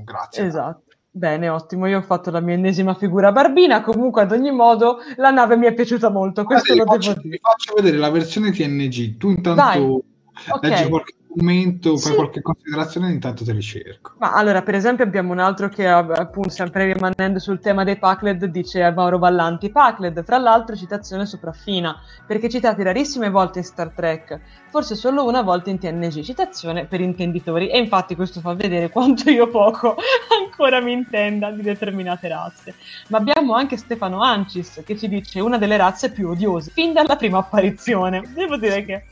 grazie Esatto. Bene, ottimo. Io ho fatto la mia ennesima figura barbina. Comunque, ad ogni modo, la nave mi è piaciuta molto. Questo Guarda, lo vi, devo faccio, vi dire. faccio vedere la versione TNG tu intanto Vai. Leggi qualche commento, Sì. per qualche considerazione, intanto te li cerco. Ma allora, per esempio, abbiamo un altro che, appunto, sempre rimanendo sul tema dei Pacled, dice Mauro Ballanti, Pacled, fra l'altro citazione sopraffina, perché citati rarissime volte in Star Trek, forse solo una volta in TNG, citazione per intenditori, e infatti questo fa vedere quanto io poco ancora mi intenda di determinate razze. Ma abbiamo anche Stefano Ancis, che ci dice una delle razze più odiose, fin dalla prima apparizione. Devo dire che...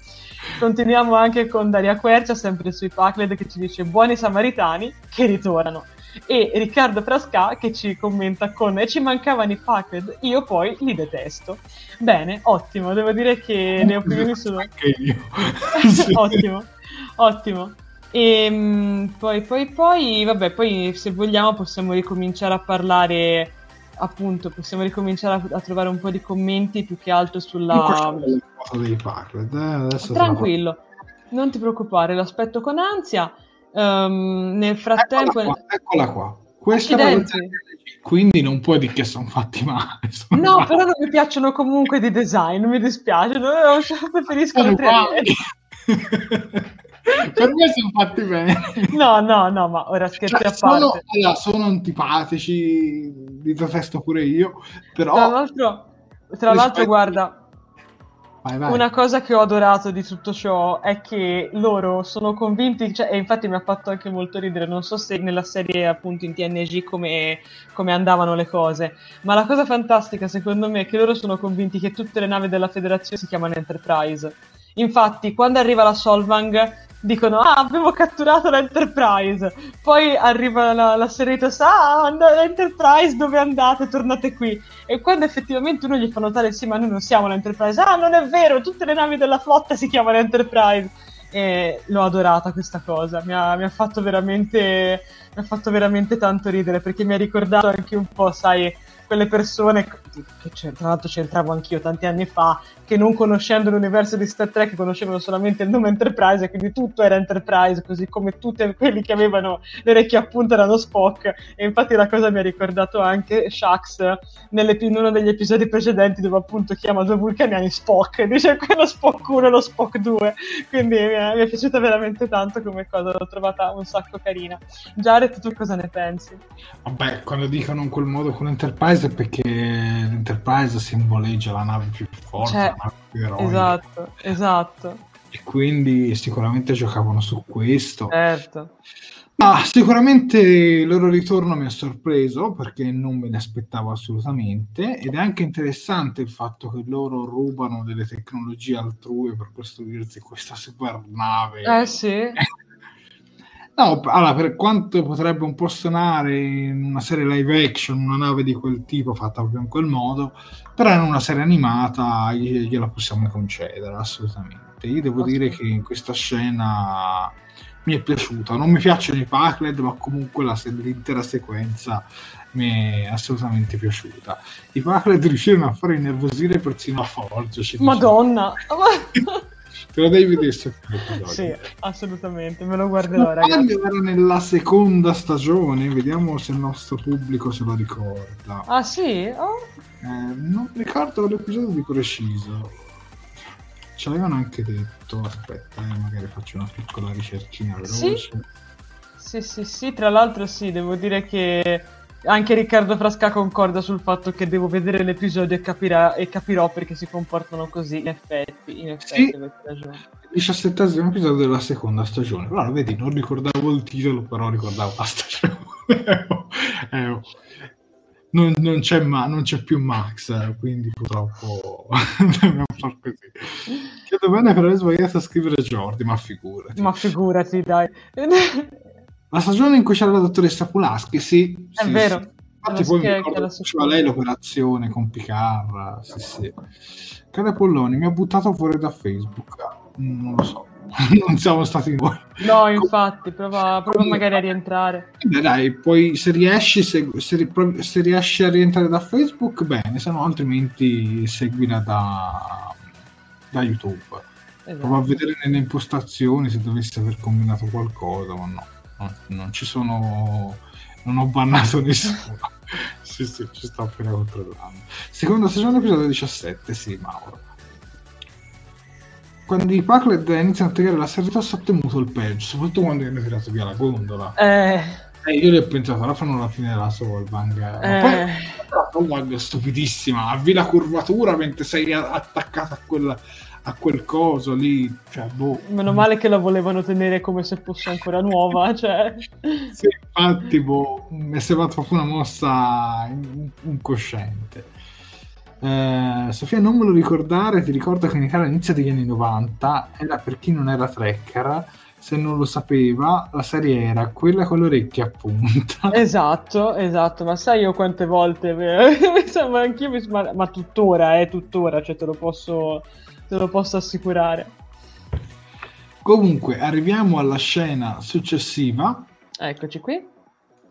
Continuiamo anche con Daria Quercia, sempre sui Pacled, che ci dice buoni samaritani che ritornano. E Riccardo Frasca che ci commenta con e ci mancavano i Pacled, io poi li detesto. Bene, ottimo, devo dire che le opinioni sono... Anche io. Ottimo, ottimo. E mm, poi, poi, poi, vabbè, poi se vogliamo possiamo ricominciare a parlare, appunto, possiamo ricominciare a, a trovare un po' di commenti più che altro sulla... Pacled, eh, Tranquillo, non ti preoccupare, lo aspetto con ansia. Ehm, nel frattempo, Eccola qua, eccola qua. Questa è la Accidenti. TNG, quindi non puoi dire che sono fatti male. sono no, uguali. però non mi piacciono comunque di design, mi dispiace, preferisco Sono le 3D. uguali. per me sono fatti bene. No, no, no, ma ora scherzi Cioè, a sono, parte. allora, sono antipatici, li detesto pure io, però... Tra l'altro, tra l'altro, guarda, Vai, vai. Una cosa che ho adorato di tutto ciò è che loro sono convinti, cioè, e infatti mi ha fatto anche molto ridere, non so se nella serie appunto in TNG come, come andavano le cose, ma la cosa fantastica secondo me è che loro sono convinti che tutte le navi della federazione si chiamano Enterprise. Infatti, quando arriva la Solvang dicono ah abbiamo catturato l'Enterprise. Poi arriva la, la Cerritos ah and- l'Enterprise dove andate? Tornate qui. E quando effettivamente uno gli fa notare sì ma noi non siamo l'Enterprise. Ah non è vero tutte le navi della flotta si chiamano Enterprise. E l'ho adorata questa cosa mi ha, mi ha fatto veramente mi ha fatto veramente tanto ridere perché mi ha ricordato anche un po' sai quelle persone che tra l'altro c'entravo anch'io tanti anni fa che non conoscendo l'universo di Star Trek conoscevano solamente il nome Enterprise e quindi tutto era Enterprise così come tutti quelli che avevano le orecchie a punta erano Spock. E infatti la cosa mi ha ricordato anche Shax in uno degli episodi precedenti dove appunto chiama due vulcaniani Spock. Dice quello Spock 1 e lo Spock 2 quindi mi è, mi è piaciuta veramente tanto come cosa l'ho trovata un sacco carina. Jared tu cosa ne pensi? Vabbè, quando dicono in quel modo con l'Enterprise perché l'Enterprise simboleggia la nave più forte, Cioè, la nave più eroica. esatto esatto E quindi sicuramente giocavano su questo. certo Ma sicuramente il loro ritorno mi ha sorpreso perché non me ne aspettavo assolutamente ed è anche interessante il fatto che loro rubano delle tecnologie altrui per costruirsi questa super nave. eh sì No, allora, per quanto potrebbe un po' suonare in una serie live action, una nave di quel tipo fatta proprio in quel modo, però in una serie animata gli- gliela possiamo concedere assolutamente. Io devo dire che in questa scena mi è piaciuta. Non mi piacciono i Pacled, ma comunque la l'intera sequenza mi è assolutamente piaciuta. I Pacled riuscirono a fare innervosire persino la Forge. ci dice. Te lo devi vedere quell'episodio. sì assolutamente me lo guarderò ragazzi era nella seconda stagione, vediamo se il nostro pubblico se lo ricorda. ah sì? Oh. Eh, non ricordo l'episodio di preciso. Ce l'avevano anche detto. Aspetta, eh, magari faccio una piccola ricerchina veloce. Sì? Sì, sì, sì, tra l'altro sì, devo dire che anche Riccardo Frasca concorda sul fatto che devo vedere l'episodio e, capirà, e capirò perché si comportano così, in effetti, in effetti Sì. Diciassettesimo episodio della seconda stagione. Però vedi, non ricordavo il titolo, però ricordavo la stagione. Eh, non, non c'è ma- non c'è più Max, quindi purtroppo dobbiamo far così. Chiedo bene per aver sbagliato a scrivere Jordi, ma figurati. Ma figurati, dai. La stagione in cui c'era la dottoressa Pulaski, sì. È sì, vero. sì. Infatti poi mi ricordo faceva lei l'operazione con Picard, sì sì. Cade Polloni mi ha buttato fuori da Facebook, non lo so, non siamo stati noi. No, infatti, prova, prova magari a rientrare. Eh Beh, dai, poi se riesci, se, se se riesci a rientrare da Facebook, bene, se no altrimenti seguila da, da YouTube. Esatto. Prova a vedere nelle impostazioni se dovesse aver combinato qualcosa, ma no, no, non ci sono, non ho bannato nessuno. sì, sì, ci sto appena controllando. Seconda stagione, episodio 17, sì, Mauro. quando i Pacled iniziano a tagliare la Serritos ha ottenuto il peggio, soprattutto quando hanno tirato via la gondola. Eh, Eh, io gli ho pensato, ora fanno la fine della Solvang. Ma Eh. Poi la Solvang è stupidissima, avvi la curvatura mentre sei attaccata a quel, a quel coso lì. Cioè, boh. meno male che la volevano tenere come se fosse ancora nuova, cioè... Sì, infatti, boh, mi è sembrata proprio una mossa in- incosciente. Eh, Sofia, non me lo ricordare, ti ricordo che in Italia all'inizio degli anni 90 era per chi non era tracker, se non lo sapeva, la serie era quella con le orecchie a punta. Esatto, esatto, ma sai io quante volte, insomma, anch'io mi ma, ma tuttora, eh, tuttora, cioè te lo posso, te lo posso assicurare. Comunque, arriviamo alla scena successiva Eccoci qui.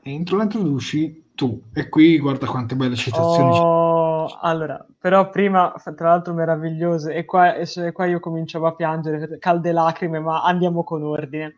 e intro la introduci tu. E qui guarda quante belle citazioni ci Oh, allora, però prima, tra l'altro meravigliose, e qua, e qua io cominciavo a piangere, calde lacrime, ma andiamo con ordine.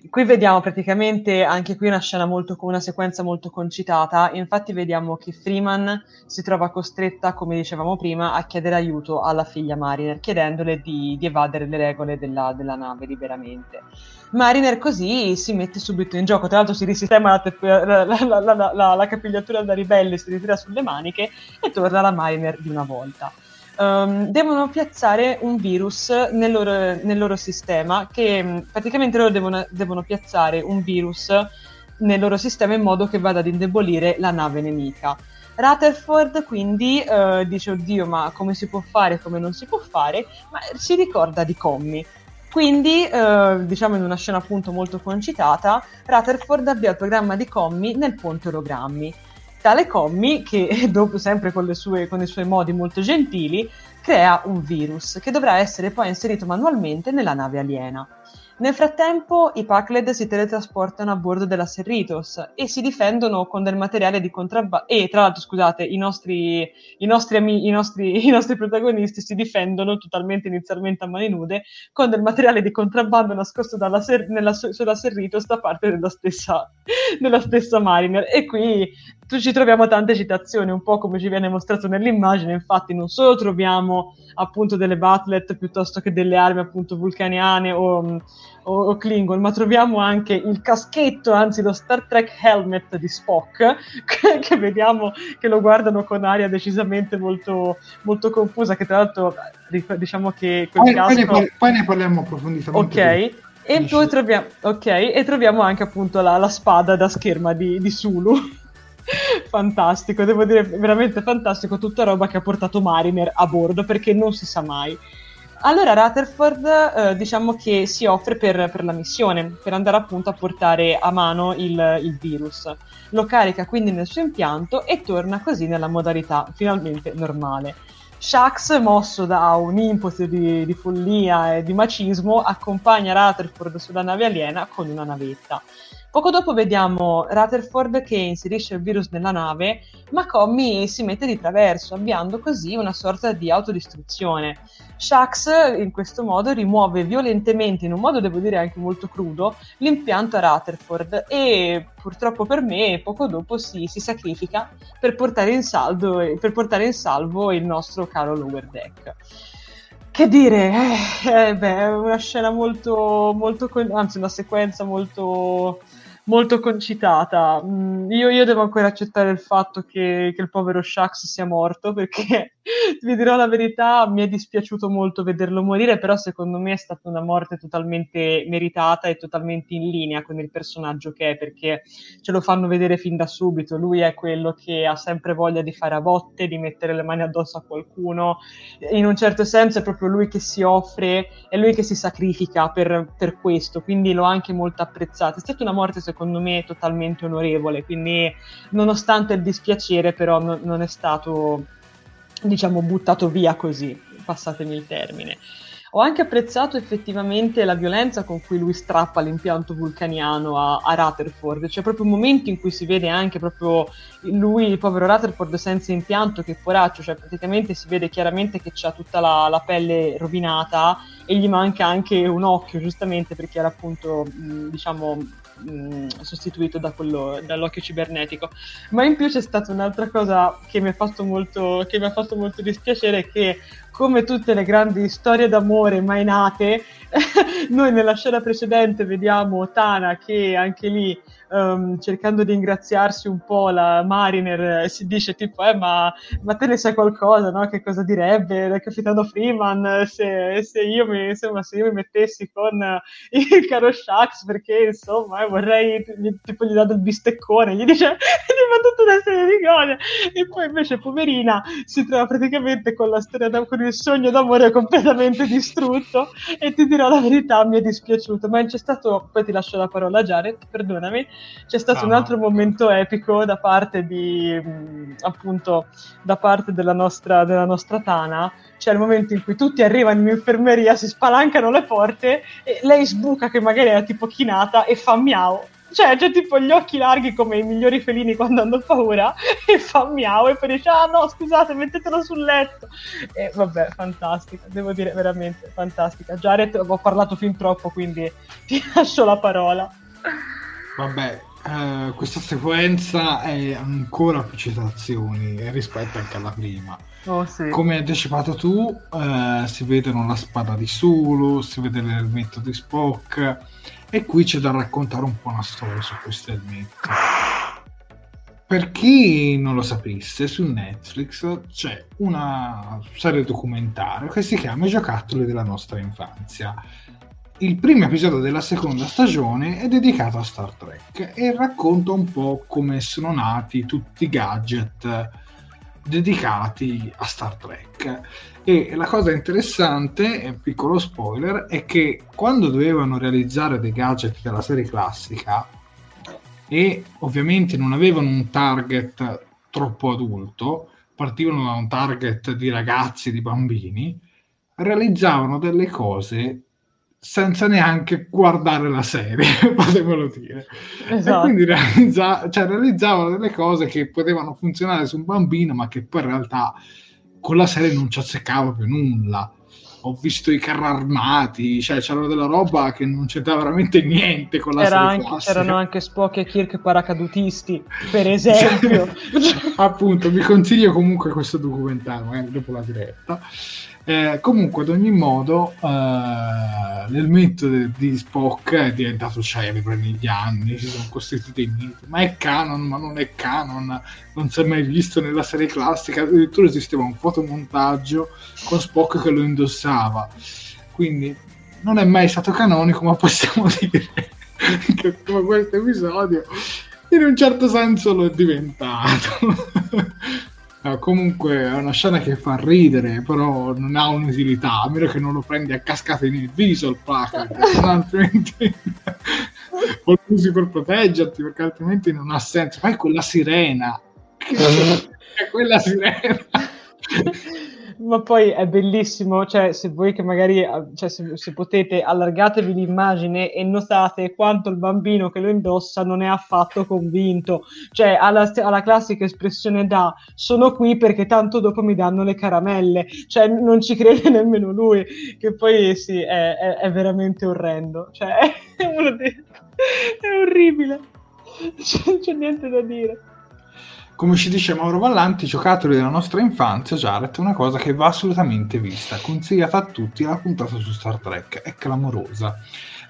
Qui vediamo praticamente anche qui una scena molto, una sequenza molto concitata, infatti vediamo che Freeman si trova costretta, come dicevamo prima, a chiedere aiuto alla figlia Mariner, chiedendole di, di evadere le regole della, della nave liberamente. Mariner così si mette subito in gioco, tra l'altro si risistema la, la- la- la- la capigliatura da ribelle, si ritira sulle maniche e torna la Mariner di una volta. Um, devono piazzare un virus nel loro, nel loro sistema, che mh, praticamente loro devono, devono piazzare un virus nel loro sistema in modo che vada ad indebolire la nave nemica. Rutherford quindi eh, dice oddio ma come si può fare, come non si può fare, ma si ricorda di Commi. Quindi, eh, diciamo in una scena appunto molto concitata, Rutherford avvia il programma di Commi nel ponte ologrammi. Tale Commi, che dopo sempre con, sue- con i suoi modi molto gentili, crea un virus che dovrà essere poi inserito manualmente nella nave aliena. Nel frattempo i Pacled si teletrasportano a bordo della Serritos e si difendono con del materiale di contrabbando e tra l'altro scusate i nostri, i, nostri ami- i, nostri, i nostri protagonisti si difendono totalmente inizialmente a mani nude con del materiale di contrabbando nascosto ser- nella, sulla Serritos da parte della stessa, della stessa Mariner e qui ci troviamo tante citazioni, un po' come ci viene mostrato nell'immagine, infatti non solo troviamo appunto delle batlet piuttosto che delle armi appunto vulcaniane o, o, o Klingon, ma troviamo anche il caschetto, anzi lo Star Trek helmet di Spock, che, che vediamo che lo guardano con aria decisamente molto, molto confusa, che tra l'altro diciamo che quel Poi, poi ne casco... par- poi ne parliamo approfonditamente. Ok, e Dici. poi troviamo, ok, e troviamo anche appunto la, la spada da scherma di, di Sulu. Fantastico, devo dire veramente fantastico, tutta roba che ha portato Mariner a bordo perché non si sa mai. Allora Rutherford eh, diciamo che si offre per, per la missione, per andare appunto a portare a mano il, il virus. Lo carica quindi nel suo impianto e torna così nella modalità finalmente normale. Shax, mosso da un impeto di, di follia e di macismo, accompagna Rutherford sulla nave aliena con una navetta. Poco dopo vediamo Rutherford che inserisce il virus nella nave, ma Commy si mette di traverso, avviando così una sorta di autodistruzione. Shax in questo modo rimuove violentemente, in un modo devo dire anche molto crudo, l'impianto a Rutherford e purtroppo per me poco dopo si, si sacrifica per portare, saldo, per portare in salvo il nostro caro Lower Deck. Che dire, eh, eh, beh, è una scena molto, molto, anzi una sequenza molto, molto concitata. Mm, io, io devo ancora accettare il fatto che, che il povero Shax sia morto perché, vi dirò la verità, mi è dispiaciuto molto vederlo morire, però secondo me è stata una morte totalmente meritata e totalmente in linea con il personaggio che è, perché ce lo fanno vedere fin da subito. Lui è quello che ha sempre voglia di fare a botte, di mettere le mani addosso a qualcuno. In un certo senso è proprio lui che si offre, è lui che si sacrifica per, per questo, quindi l'ho anche molto apprezzato. È stata una morte secondo me totalmente onorevole, quindi nonostante il dispiacere però no- non è stato diciamo buttato via così, passatemi il termine. Ho anche apprezzato effettivamente la violenza con cui lui strappa l'impianto vulcaniano a, a Rutherford, c'è proprio un momento in cui si vede anche proprio lui, il povero Rutherford senza impianto, che poraccio, cioè praticamente si vede chiaramente che ha tutta la, la pelle rovinata e gli manca anche un occhio, giustamente perché era appunto, mh, diciamo, mh, sostituito da quello, dall'occhio cibernetico. Ma in più c'è stata un'altra cosa che mi ha fatto molto, che mi ha fatto molto dispiacere, che come tutte le grandi storie d'amore mai nate, noi nella scena precedente vediamo Tana che anche lì um, cercando di ringraziarsi un po' la Mariner eh, si dice tipo eh ma, ma te ne sai qualcosa no? che cosa direbbe il capitano Freeman se, se, io mi, insomma, se io mi mettessi con il caro Shax perché insomma eh, vorrei tipo gli dà del bisteccone gli dice gli fa tutta una serie di cose e poi invece poverina si trova praticamente con la storia da, con il sogno d'amore completamente distrutto e ti dirò la verità mi è dispiaciuto ma c'è stato poi ti lascio la parola Jared perdonami c'è stato ah, un altro momento epico da parte di appunto da parte della nostra, della nostra Tana. C'è il momento in cui tutti arrivano in infermeria si spalancano le porte e lei sbuca che magari era tipo chinata e fa miau. Cioè, c'è tipo gli occhi larghi come i migliori felini quando hanno paura e fa miau e poi dice ah no scusate mettetelo sul letto. E vabbè fantastica devo dire veramente fantastica. Jared ho parlato fin troppo quindi ti lascio la parola Vabbè, eh, questa sequenza è ancora più citazioni rispetto anche alla prima. Oh, sì. Come hai anticipato tu, eh, si vedono la spada di Sulu, si vede l'elmetto di Spock e qui c'è da raccontare un po' una storia su questo elmetto. Per chi non lo sapesse, su Netflix c'è una serie documentaria che si chiama I giocattoli della nostra infanzia il primo episodio della seconda stagione è dedicato a Star Trek e racconta un po' come sono nati tutti i gadget dedicati a Star Trek. E la cosa interessante, un piccolo spoiler, è che quando dovevano realizzare dei gadget della serie classica e ovviamente non avevano un target troppo adulto, partivano da un target di ragazzi, di bambini, realizzavano delle cose senza neanche guardare la serie, potremelo dire. Esatto. E quindi realizza- cioè, realizzavano delle cose che potevano funzionare su un bambino, ma che poi in realtà con la serie non ci azzeccava più nulla. Ho visto i carri armati, cioè c'era della roba che non c'entrava veramente niente con la Era serie anche. C'erano anche Spock e Kirk paracadutisti, per esempio. Appunto, vi consiglio comunque questo documentario, magari dopo la diretta. Eh, comunque, ad ogni modo, eh, l'elmetto di, di Spock è diventato celebre negli anni, si sono costituiti i miti, ma è canon, ma non è canon, non si è mai visto nella serie classica, addirittura esisteva un fotomontaggio con Spock che lo indossava, quindi non è mai stato canonico, ma possiamo dire che come questo episodio in un certo senso lo è diventato. Uh, comunque è una scena che fa ridere, però non ha un'utilità, a meno che non lo prendi a cascate nel viso il Packard, altrimenti lo usi per proteggerti, perché altrimenti non ha senso. Fai quella sirena, è quella sirena ma poi è bellissimo, cioè se voi che magari, cioè, se, se, potete, allargatevi l'immagine e notate quanto il bambino che lo indossa non è affatto convinto, cioè ha la, ha la classica espressione da sono qui perché tanto dopo mi danno le caramelle, cioè non ci crede nemmeno lui, che poi sì, è, è, è veramente orrendo, cioè è, è orribile, c'è, c'è niente da dire come ci dice Mauro Vallanti, giocattoli della nostra infanzia, Jared, è una cosa che va assolutamente vista, consigliata a tutti, la puntata su Star Trek, è clamorosa.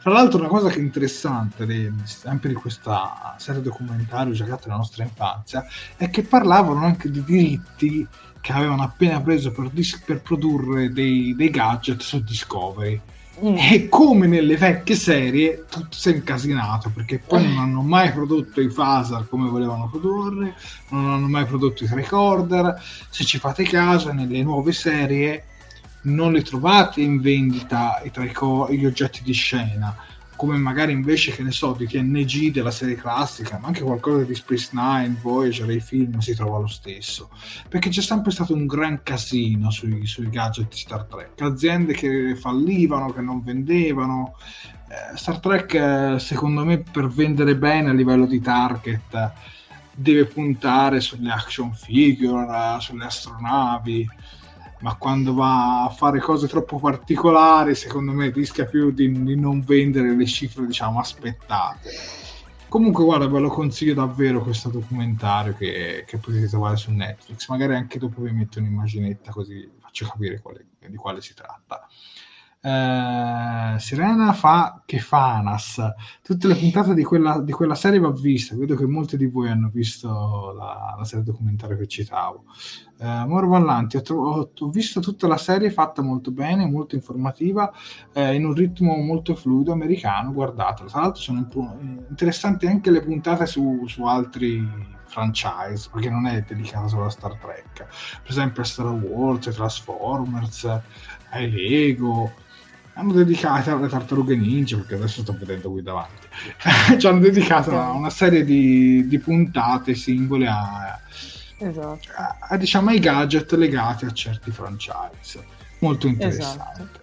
Tra l'altro una cosa che è interessante, di, sempre di questa serie documentario Giocattoli della nostra infanzia, è che parlavano anche di diritti che avevano appena preso per, dis- per produrre dei, dei gadget su Discovery. E come nelle vecchie serie, tutto si è incasinato perché poi non hanno mai prodotto i phaser come volevano produrre, non hanno mai prodotto i recorder. Se ci fate caso, nelle nuove serie non li trovate in vendita i trico- gli oggetti di scena come magari invece che ne so di TNG della serie classica ma anche qualcosa di Space Nine Voyager dei film si trova lo stesso. Perché c'è sempre stato un gran casino sui, sui gadget di Star Trek. Aziende che fallivano che non vendevano. Eh, Star Trek eh, secondo me per vendere bene a livello di target deve puntare sulle action figure sulle astronavi ma quando va a fare cose troppo particolari, secondo me rischia più di, di non vendere le cifre, diciamo, aspettate. Comunque, guarda, ve lo consiglio davvero questo documentario che, che, potete trovare su Netflix. Magari anche dopo vi metto un'immaginetta così faccio capire quale, di quale si tratta. Eh, Sirena fa che Fanas tutte le puntate di quella, di quella, serie va vista. Vedo che molti di voi hanno visto la, la serie documentaria che citavo. Eh, Moro Vallanti ho, ho, ho, visto tutta la serie fatta molto bene molto informativa eh, in un ritmo molto fluido americano guardatela. Tra l'altro sono interessanti anche le puntate su, su altri franchise perché non è dedicata solo a Star Trek. Per esempio Star Wars, Transformers ai Lego hanno dedicato alle tartarughe ninja perché adesso sto vedendo qui davanti. Ci hanno dedicato una, una serie di, di, puntate singole a, esatto. a, a, diciamo ai gadget legati a certi franchise. Molto interessante. Esatto.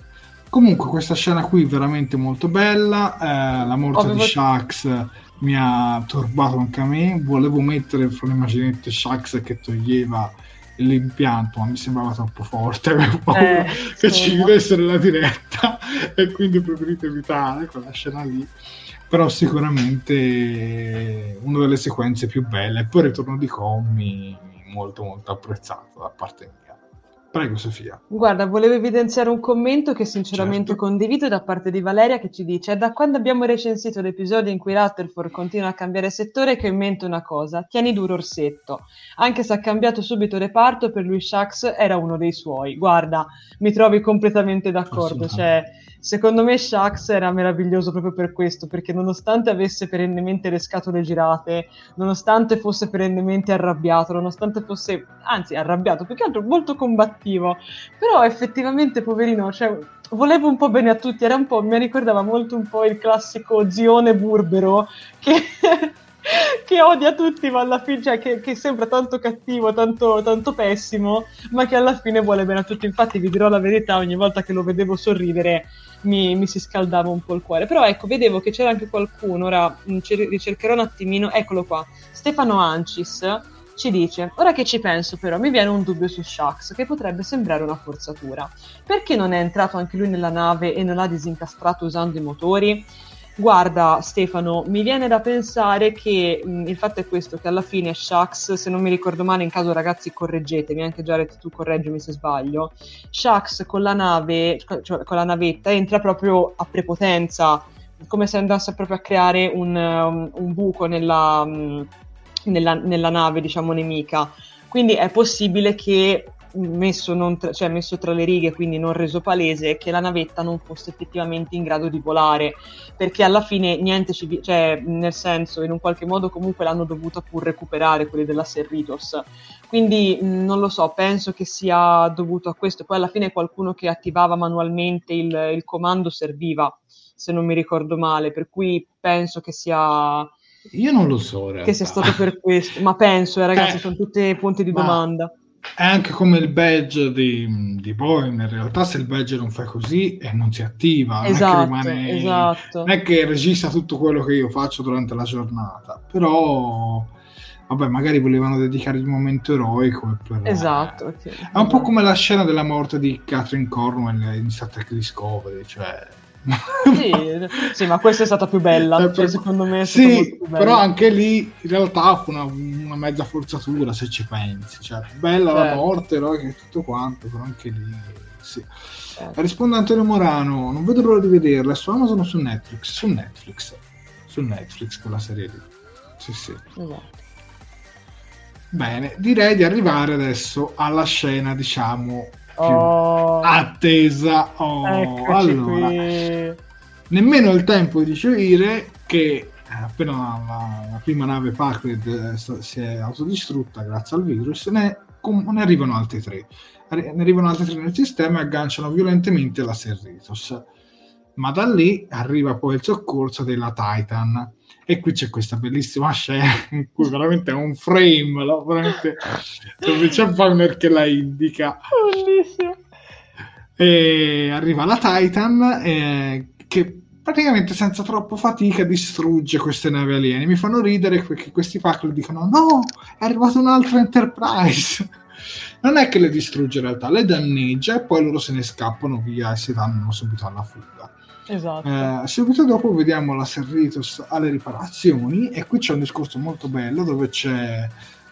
comunque questa scena qui veramente molto bella. Eh, la morte Avevo... di Shax mi ha turbato anche a me. Volevo mettere fra le immaginette Shax che toglieva l'impianto, ma mi sembrava troppo forte, avevo paura eh, che sì. ci chiudessero la diretta e quindi ho preferito evitare quella scena lì. Però sicuramente una delle sequenze più belle. E poi il ritorno di Commi molto molto apprezzato da parte mia. Prego Sofia. Guarda, volevo evidenziare un commento che sinceramente certo. condivido da parte di Valeria che ci dice da quando abbiamo recensito l'episodio in cui Rutherford continua a cambiare settore che ho in mente una cosa, tieni duro Orsetto. Anche se ha cambiato subito reparto, per lui Shax era uno dei suoi. Guarda, mi trovi completamente d'accordo, cioè Secondo me Shax era meraviglioso proprio per questo, perché nonostante avesse perennemente le scatole girate, nonostante fosse perennemente arrabbiato, nonostante fosse, anzi arrabbiato, più che altro molto combattivo, però effettivamente poverino, cioè, volevo un po' bene a tutti, era un po', mi ricordava molto un po' il classico zione burbero che... che odia tutti, ma alla fine, cioè, che, che sembra tanto cattivo, tanto, tanto, pessimo, ma che alla fine vuole bene a tutti. Infatti, vi dirò la verità: ogni volta che lo vedevo sorridere, mi, mi, si scaldava un po' il cuore. Però ecco, vedevo che c'era anche qualcuno, ora mm, ricercherò un attimino, eccolo qua, Stefano Ancis ci dice, ora che ci penso però mi viene un dubbio su Shax che potrebbe sembrare una forzatura. Perché non è entrato anche lui nella nave e non l'ha disincastrato usando i motori? Guarda Stefano, mi viene da pensare che mh, il fatto è questo, che alla fine Shax, se non mi ricordo male, in caso ragazzi correggetemi, anche Jared tu correggimi se sbaglio, Shax con la nave, cioè con la navetta entra proprio a prepotenza, come se andasse proprio a creare un, um, un buco nella, um, nella, nella nave, diciamo, nemica. Quindi è possibile che messo, tra, cioè messo, tra, le righe, quindi non reso palese, che la navetta non fosse effettivamente in grado di volare, perché alla fine niente ci, cioè nel senso, in un qualche modo comunque l'hanno dovuta pur recuperare quelli della Serritos. Quindi non lo so, penso che sia dovuto a questo. Poi alla fine qualcuno che attivava manualmente il, il comando serviva, se non mi ricordo male, per cui penso che sia io non lo so. Che sia stato per questo, ma penso, eh, ragazzi, eh, sono tutti punti di ma, domanda. È anche come il badge di, di Boeing, in realtà se il badge non fa così e non si attiva, esatto, non, è rimane, esatto. non è che registra tutto quello che io faccio durante la giornata, però vabbè, magari volevano dedicare il momento eroico. Per, esatto. Eh, è un po' come la scena della morte di Catherine Cornwell in Star Trek Discovery, cioè sì, sì, ma questa è stata più bella, eh, cioè, secondo me. sì, però anche lì in realtà fu una, una, mezza forzatura se ci pensi. Cioè, bella certo. la morte, no? e tutto quanto, però anche lì. Sì. Certo. Risponde Antonio Morano: Non vedo l'ora di vederla su Amazon o su Netflix? Su Netflix, su Netflix quella serie lì. Sì, sì. Esatto. Bene, direi di arrivare adesso alla scena, diciamo, oh. attesa. Oh, allora, qui. nemmeno il tempo di gioire che appena la, la prima nave Packard eh, si è autodistrutta grazie al virus, ne, com, ne arrivano altri tre. Ne arrivano altri tre nel sistema e agganciano violentemente la Serritos. Ma da lì arriva poi il soccorso della Titan e qui c'è questa bellissima scena in cui veramente è un frame no? veramente, dove c'è Wagner che la indica bellissimo e arriva la Titan eh, che praticamente senza troppo fatica distrugge queste navi aliene mi fanno ridere perché questi Packle dicono no è arrivato un altro Enterprise non è che le distrugge in realtà, le danneggia e poi loro se ne scappano via e si danno subito alla fuga. Esatto. Eh, subito dopo vediamo la Serritos alle riparazioni e qui c'è un discorso molto bello dove c'è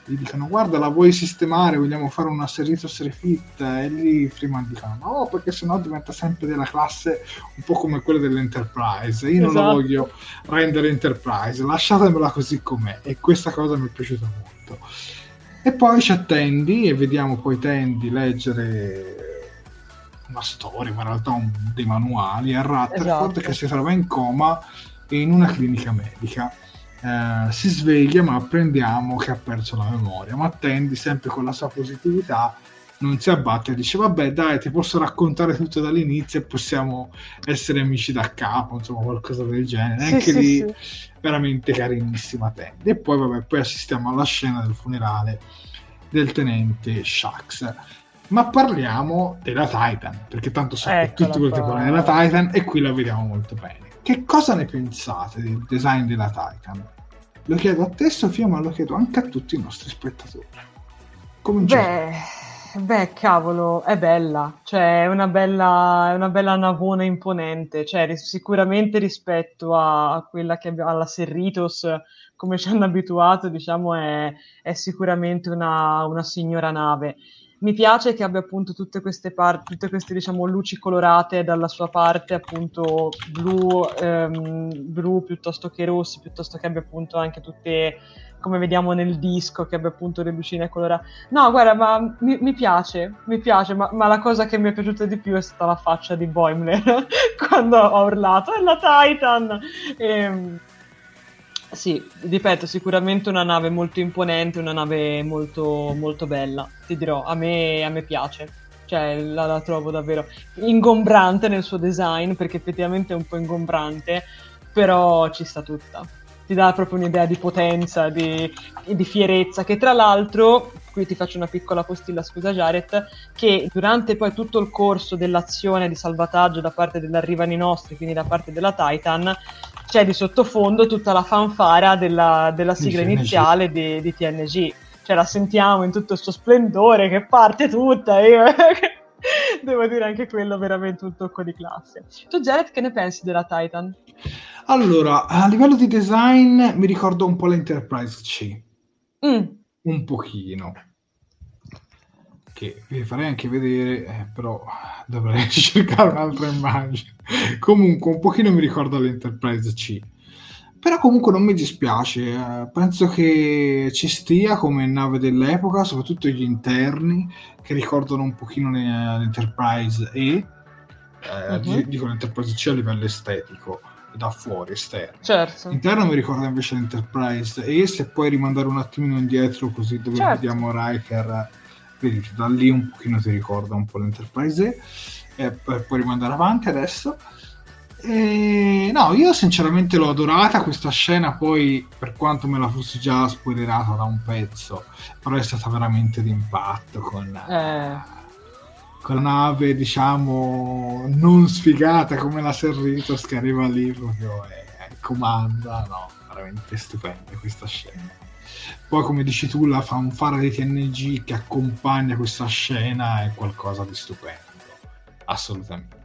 gli dicono guarda la vuoi sistemare? Vogliamo fare una Serritos refit? E lì Freeman dicono no perché sennò diventa sempre della classe un po' come quella dell'Enterprise. Io non la Esatto. voglio rendere Enterprise lasciatemela così com'è. E questa cosa mi è piaciuta molto. E poi c'è Tandy e vediamo poi Tandy leggere una storia ma in realtà un- dei manuali a Rutherford Esatto. che si trova in coma in una clinica medica. Eh, si sveglia ma apprendiamo che ha perso la memoria. Ma Tandy sempre con la sua positività non si abbatte e dice vabbè dai ti posso raccontare tutto dall'inizio e possiamo essere amici da capo insomma qualcosa del genere. Sì, anche sì, lì sì. veramente carinissima Tandy. E poi vabbè poi assistiamo alla scena del funerale del tenente Shax ma parliamo della Titan perché tanto che Eccola tutti volete qua. parlare della Titan e qui la vediamo molto bene che cosa ne pensate del design della Titan? Lo chiedo a te Sofia ma lo chiedo anche a tutti i nostri spettatori cominciamo Beh, beh, cavolo, è bella, cioè è una bella, è una bella navona imponente, cioè sicuramente rispetto a, a quella che abbiamo, alla Serritos, come ci hanno abituato, diciamo, è, è sicuramente una, una signora nave. Mi piace che abbia appunto tutte queste parti, tutte queste, diciamo, luci colorate dalla sua parte, appunto blu, ehm, blu piuttosto che rossi, piuttosto che abbia appunto anche tutte, come vediamo nel disco, che abbia appunto le lucine colorate. No, guarda, ma mi, mi piace, mi piace, ma, ma la cosa che mi è piaciuta di più è stata la faccia di Boimler quando ha urlato, è la Titan! Ehm, sì, ripeto, sicuramente una nave molto imponente, una nave molto, molto bella. Ti dirò, a me, a me piace. Cioè, la, la trovo davvero ingombrante nel suo design, perché effettivamente è un po' ingombrante, però ci sta tutta. Ti dà proprio un'idea di potenza, di, di fierezza, che tra l'altro, qui ti faccio una piccola postilla, scusa Jared, che durante poi tutto il corso dell'azione di salvataggio da parte dell'Arrivano i nostri, quindi da parte della Titan, c'è di sottofondo tutta la fanfara della, della sigla TNG. iniziale di, di TNG. Cioè la sentiamo in tutto il suo splendore che parte tutta. e Io... Devo dire anche quello veramente un tocco di classe. Tu Jared che ne pensi della Titan? allora a livello di design mi ricordo un po' l'Enterprise C Mm, un pochino. Che vi farei anche vedere eh, però dovrei cercare un'altra immagine. Comunque un pochino mi ricorda l'Enterprise C. Però comunque non mi dispiace eh, penso che ci stia come nave dell'epoca soprattutto gli interni che ricordano un pochino le- l'Enterprise E. Eh, di- dico l'Enterprise C a livello estetico da fuori esterno certo. Interno mi ricorda invece l'Enterprise e se puoi rimandare un attimino indietro così dove Certo. vediamo Riker vedi da lì un pochino ti ricorda un po' l'Enterprise e poi puoi rimandare avanti adesso e no io sinceramente l'ho adorata questa scena poi per quanto me la fossi già spoilerata da un pezzo però è stata veramente d'impatto con Eh. Con la nave diciamo non sfigata come la Serritos che arriva lì proprio e e comanda no veramente stupenda questa scena poi come dici tu la fanfara di TNG che accompagna questa scena è qualcosa di stupendo assolutamente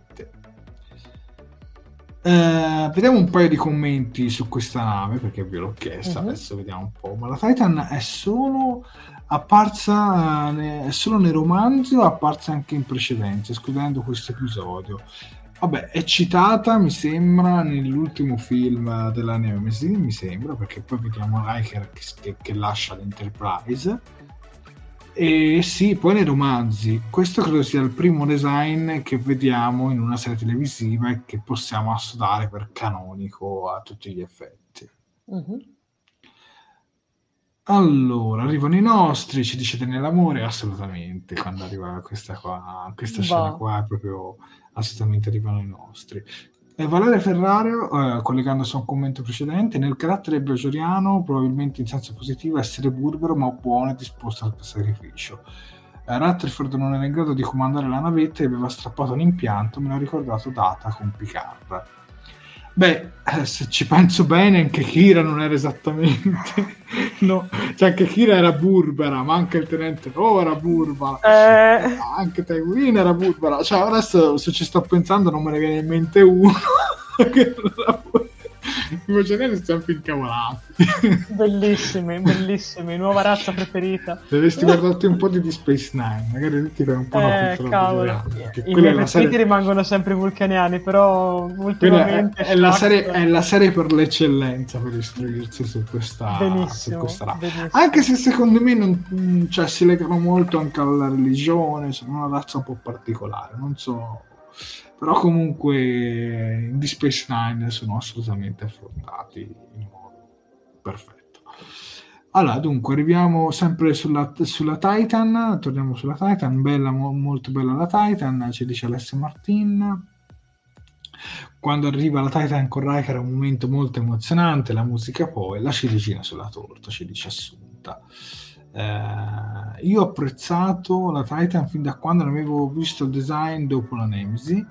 Eh, vediamo un paio di commenti su questa nave perché ve l'ho chiesta Mhm. adesso vediamo un po' ma la Titan è solo apparsa eh, ne- solo nei romanzi o apparsa anche in precedenza escludendo questo episodio vabbè è citata mi sembra nell'ultimo film della Nemesis mi sembra perché poi vediamo Riker che, che- che lascia l'Enterprise e sì, poi nei romanzi. Questo credo sia il primo design che vediamo in una serie televisiva e che possiamo assodare per canonico a tutti gli effetti. Mhm. Allora, arrivano i nostri, ci dice nell'amore? Assolutamente, quando arriva questa qua, questa scena qua è proprio assolutamente arrivano i nostri. E Valeria Ferrario, eh, collegandosi a un commento precedente, nel carattere bajoriano probabilmente in senso positivo essere burbero ma buono e disposto al sacrificio. Eh, Rutherford non era in grado di comandare la navetta e aveva strappato un impianto, me l'ha ricordato Data con Picard. Beh, eh, se ci penso bene, anche Kira non era esattamente. no, cioè anche Kira era burbera, ma anche il tenente No era burbera. Eh... Anche Tywin era burbera. Cioè, adesso se ci sto pensando, non me ne viene in mente uno che non era burbera. I Mocianelli sempre incavolati. Bellissimi, bellissimi. Nuova razza preferita. Dovresti guardarti un po' di Deep Space Nine, magari ti fai un po' una eh, cavolo. I miei preferiti serie... rimangono sempre vulcaniani, però ultimamente... È, è, la serie, è, la serie, per l'eccellenza per istruirsi su questa, benissimo, su questa benissimo. Anche se secondo me non, cioè, si legano molto anche alla religione, sono una razza un po' particolare, non so però comunque in Deep Space Nine sono assolutamente affrontati in modo perfetto. Allora, dunque, arriviamo sempre sulla, sulla Titan, torniamo sulla Titan, bella, mo, molto bella la Titan, ci dice Alessio Martin. Quando arriva la Titan con Riker è un momento molto emozionante, la musica poi, la ciliegina sulla torta, ci dice Assunta. Eh, io ho apprezzato la Titan fin da quando ne avevo visto il design dopo la Nemesi.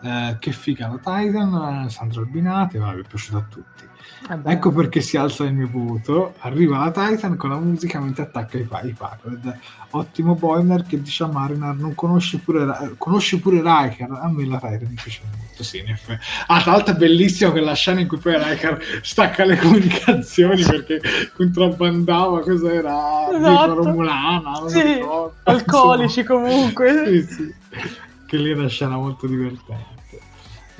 Eh, che figa la Titan, Sandro Albinati, mi è piaciuta a tutti. Vabbè. Ecco perché si alza il mio voto. Arriva la Titan con la musica mentre attacca i, i Pacred. Ottimo Boiler che dice a Marinar: Non conosci pure, conosci pure Riker. A me la Titan mi piace molto. Sì, in effetti. Ah, tra l'altro è bellissimo quella scena in cui poi Riker stacca le comunicazioni perché contrabbandava cos'era esatto. Romulana. Sì, alcolici comunque. sì, sì. Che lì è una scena molto divertente.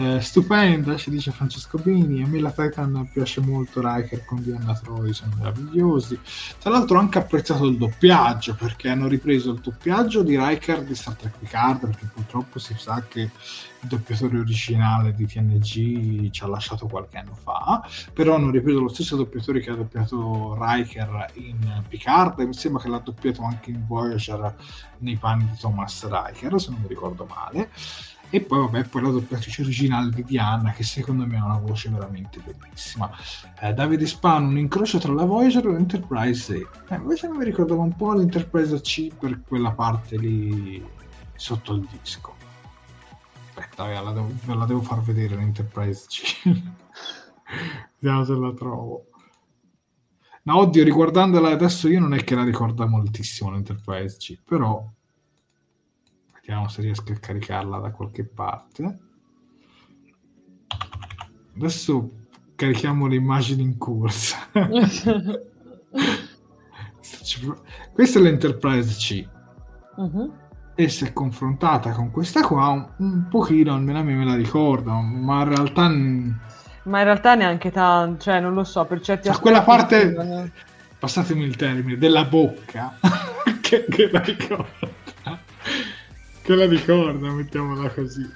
Eh, stupenda, ci dice Francesco Bini. A me la Titan piace molto. Riker con Diana Troy sono meravigliosi. Tra l'altro, ho anche apprezzato il doppiaggio perché hanno ripreso il doppiaggio di Riker di Star Trek Picard. Perché purtroppo si sa che il doppiatore originale di TNG ci ha lasciato qualche anno fa. Però hanno ripreso lo stesso doppiatore che ha doppiato Riker in Picard. E mi sembra che l'ha doppiato anche in Voyager nei panni di Thomas Riker, se non mi ricordo male. E poi, vabbè, poi la doppiatrice originale di Diana, che secondo me ha una voce veramente bellissima. Eh, Davide Spano, un incrocio tra la Voyager e l'Enterprise E. Eh, invece mi ricordava un po' l'Enterprise C per quella parte lì sotto il disco. Aspetta, ve la devo, ve la devo far vedere l'Enterprise C. Vediamo se la trovo. No, oddio, riguardandola adesso io non è che la ricorda moltissimo l'Enterprise C, però Vediamo se riesco a caricarla da qualche parte. Adesso carichiamo le immagini in corsa. questa è l'Enterprise C. Uh-huh. E se confrontata con questa qua, un, un pochino almeno a me me la ricordo, ma in realtà... Ma in realtà neanche tanto, cioè non lo so, per certi aspetti... quella parte, passatemi il termine, della bocca, che, che la ricordo che la ricorda, mettiamola così.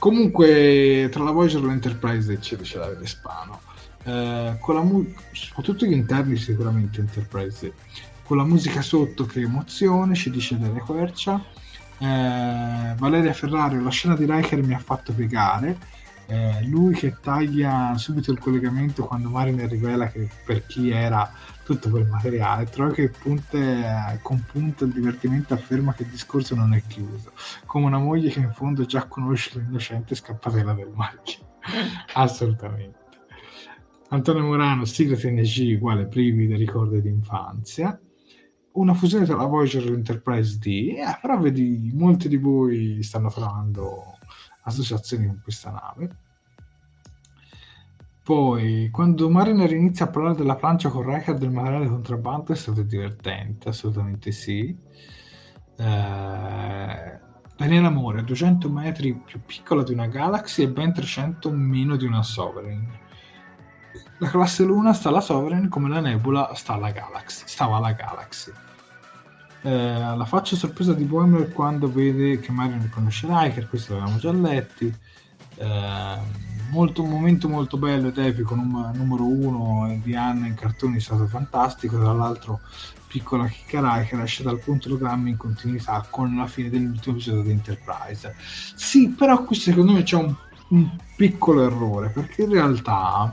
Comunque, tra la Voyager e l'Enterprise c'è, c'è la Spano. Eh, con la mu- soprattutto gli interni, sicuramente Enterprise. Con la musica sotto che emozione, ci dice Dele Quercia. Eh, Valeria Ferrari, la scena di Riker mi ha fatto piegare. Eh, lui che taglia subito il collegamento quando Mariner rivela che per chi era tutto quel materiale. Trovo che punte, con punto il divertimento afferma che il discorso non è chiuso, come una moglie che in fondo già conosce l'innocente scappatela del marchio. Assolutamente. Antonio Morano, sigla TNG uguale privi dei ricordi d'infanzia. Una fusione tra la Voyager e l'Enterprise D, eh, però vedi, molti di voi stanno trovando associazioni con questa nave poi, quando Mariner inizia a parlare della plancia con Riker del materiale contrabbando è stato divertente, assolutamente sì. Eh, Daniele Amore, a 200 metri più piccola di una Galaxy e ben 300 meno di una Sovereign. La classe Luna sta alla Sovereign come la Nebula sta alla Galaxy, stava alla Galaxy. Eh, la faccia sorpresa di Boimler quando vede che Mariner conosce Riker, questo l'avevamo già letti. Eh, molto, un momento molto bello ed epico, num- numero uno di Anna in cartoni è stato fantastico, tra l'altro piccola chicca che esce dal punto programma in continuità con la fine dell'ultimo episodio di Enterprise. Sì, però qui secondo me c'è un, un piccolo errore, perché in realtà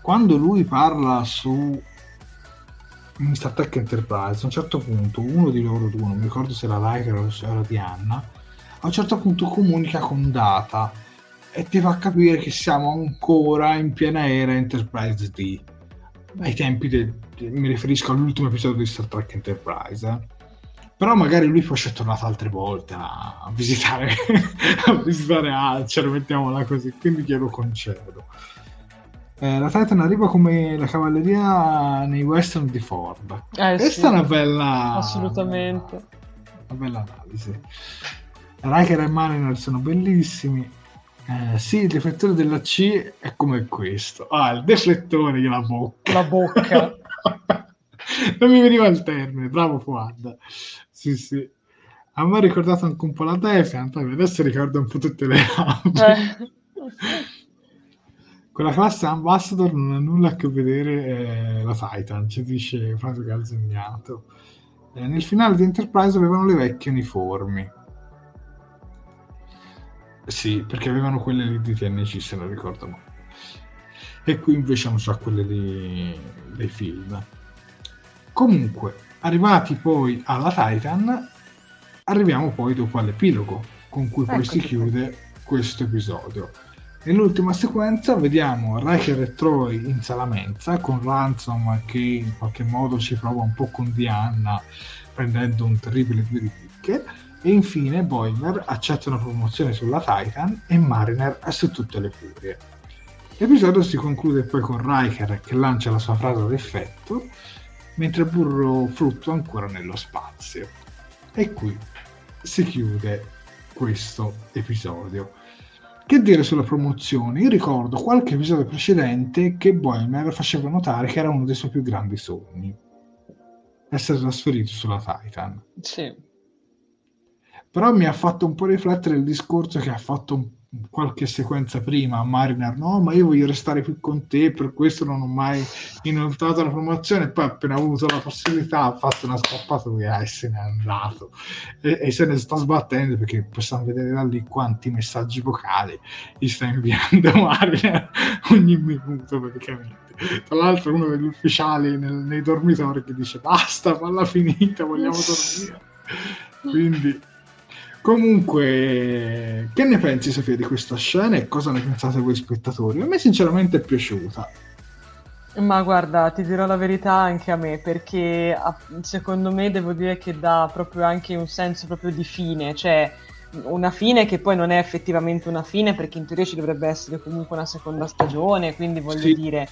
quando lui parla su in Star Trek Enterprise, a un certo punto uno di loro due, non mi ricordo se era Riker o se era di Anna, a un certo punto comunica con Data e ti fa capire che siamo ancora in piena era Enterprise D. Ai tempi, de, de, mi riferisco all'ultimo episodio di Star Trek Enterprise. Eh. Però magari lui poi ci è tornato altre volte a, visitare, a visitare Alcer, mettiamola così, quindi glielo concedo. Eh, la Titan arriva come la cavalleria nei western di Ford. Eh, Questa sì. è una bella... Assolutamente. Una bella analisi. Riker e Mariner sono bellissimi. Eh, sì, il riflettore della C è come questo. Ah, il deflettore della bocca. La bocca. non mi veniva il termine, bravo Fuad. Sì, sì. A me ha ricordato anche un po' la Defiant, adesso ricordo un po' tutte le robe. Eh. Con la classe Ambassador non ha nulla a che vedere eh, la Titan, ci dice Franco Calzignato. Eh, nel finale di Enterprise avevano le vecchie uniformi. Sì, perché avevano quelle lì di TNC, se non ricordo male. E qui invece hanno già quelle di... dei film. Comunque, arrivati poi alla Titan, arriviamo poi dopo all'epilogo, con cui poi si Eccoci. chiude questo episodio. Nell'ultima sequenza vediamo Riker e Troy in Salamenza con Ransom che in qualche modo ci prova un po' con Diana prendendo un terribile due di picche e infine Boiler accetta una promozione sulla Titan e Mariner è su tutte le furie. L'episodio si conclude poi con Riker che lancia la sua frase d'effetto mentre Burro fluttua ancora nello spazio. E qui si chiude questo episodio. Che dire sulla promozione? Io ricordo qualche episodio precedente che Boimer faceva notare che era uno dei suoi più grandi sogni. Essere trasferito sulla Titan. Sì. Però mi ha fatto un po' riflettere il discorso che ha fatto qualche sequenza prima a Mariner. No, ma io voglio restare più con te, per questo non ho mai inoltrato la promozione. Poi appena avuto la possibilità ha fatto una scappatoia e se n'è andato. E, e se ne sta sbattendo perché possiamo vedere da lì quanti messaggi vocali gli sta inviando Mariner ogni minuto praticamente. Tra l'altro uno degli ufficiali nel- nei dormitori che dice basta, falla finita, vogliamo dormire. Quindi Comunque, che ne pensi Sofia di questa scena e cosa ne pensate voi spettatori? A me sinceramente è piaciuta. Ma guarda, ti dirò la verità anche a me, perché secondo me devo dire che dà proprio anche un senso proprio di fine, cioè una fine che poi non è effettivamente una fine, perché in teoria ci dovrebbe essere comunque una seconda stagione, quindi voglio Sì. dire,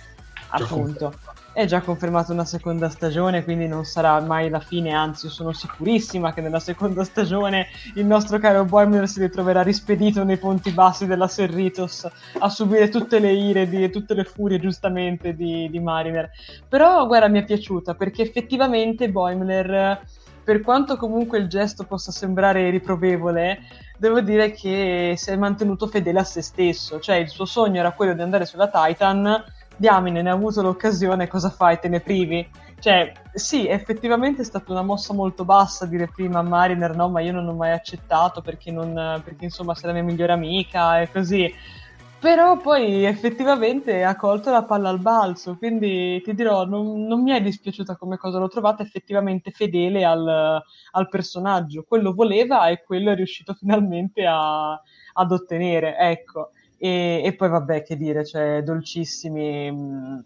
appunto, è già confermata una seconda stagione, quindi non sarà mai la fine, anzi sono sicurissima che nella seconda stagione il nostro caro Boimler si ritroverà rispedito nei ponti bassi della Serritos a subire tutte le ire e tutte le furie giustamente di, di Mariner. Però guarda mi è piaciuta perché effettivamente Boimler, per quanto comunque il gesto possa sembrare riprovevole, devo dire che si è mantenuto fedele a se stesso, cioè il suo sogno era quello di andare sulla Titan, diamine ne ha avuto l'occasione, cosa fai? Te ne privi? Cioè, sì, effettivamente è stata una mossa molto bassa dire prima a Mariner, no, ma io non ho mai accettato perché, non, perché insomma sei la mia migliore amica e così. Però poi effettivamente ha colto la palla al balzo, quindi ti dirò, non, non mi è dispiaciuta come cosa, l'ho trovata effettivamente fedele al, al personaggio. Quello voleva e quello è riuscito finalmente a- ad ottenere, ecco. E, e poi vabbè, che dire, cioè dolcissimi mh,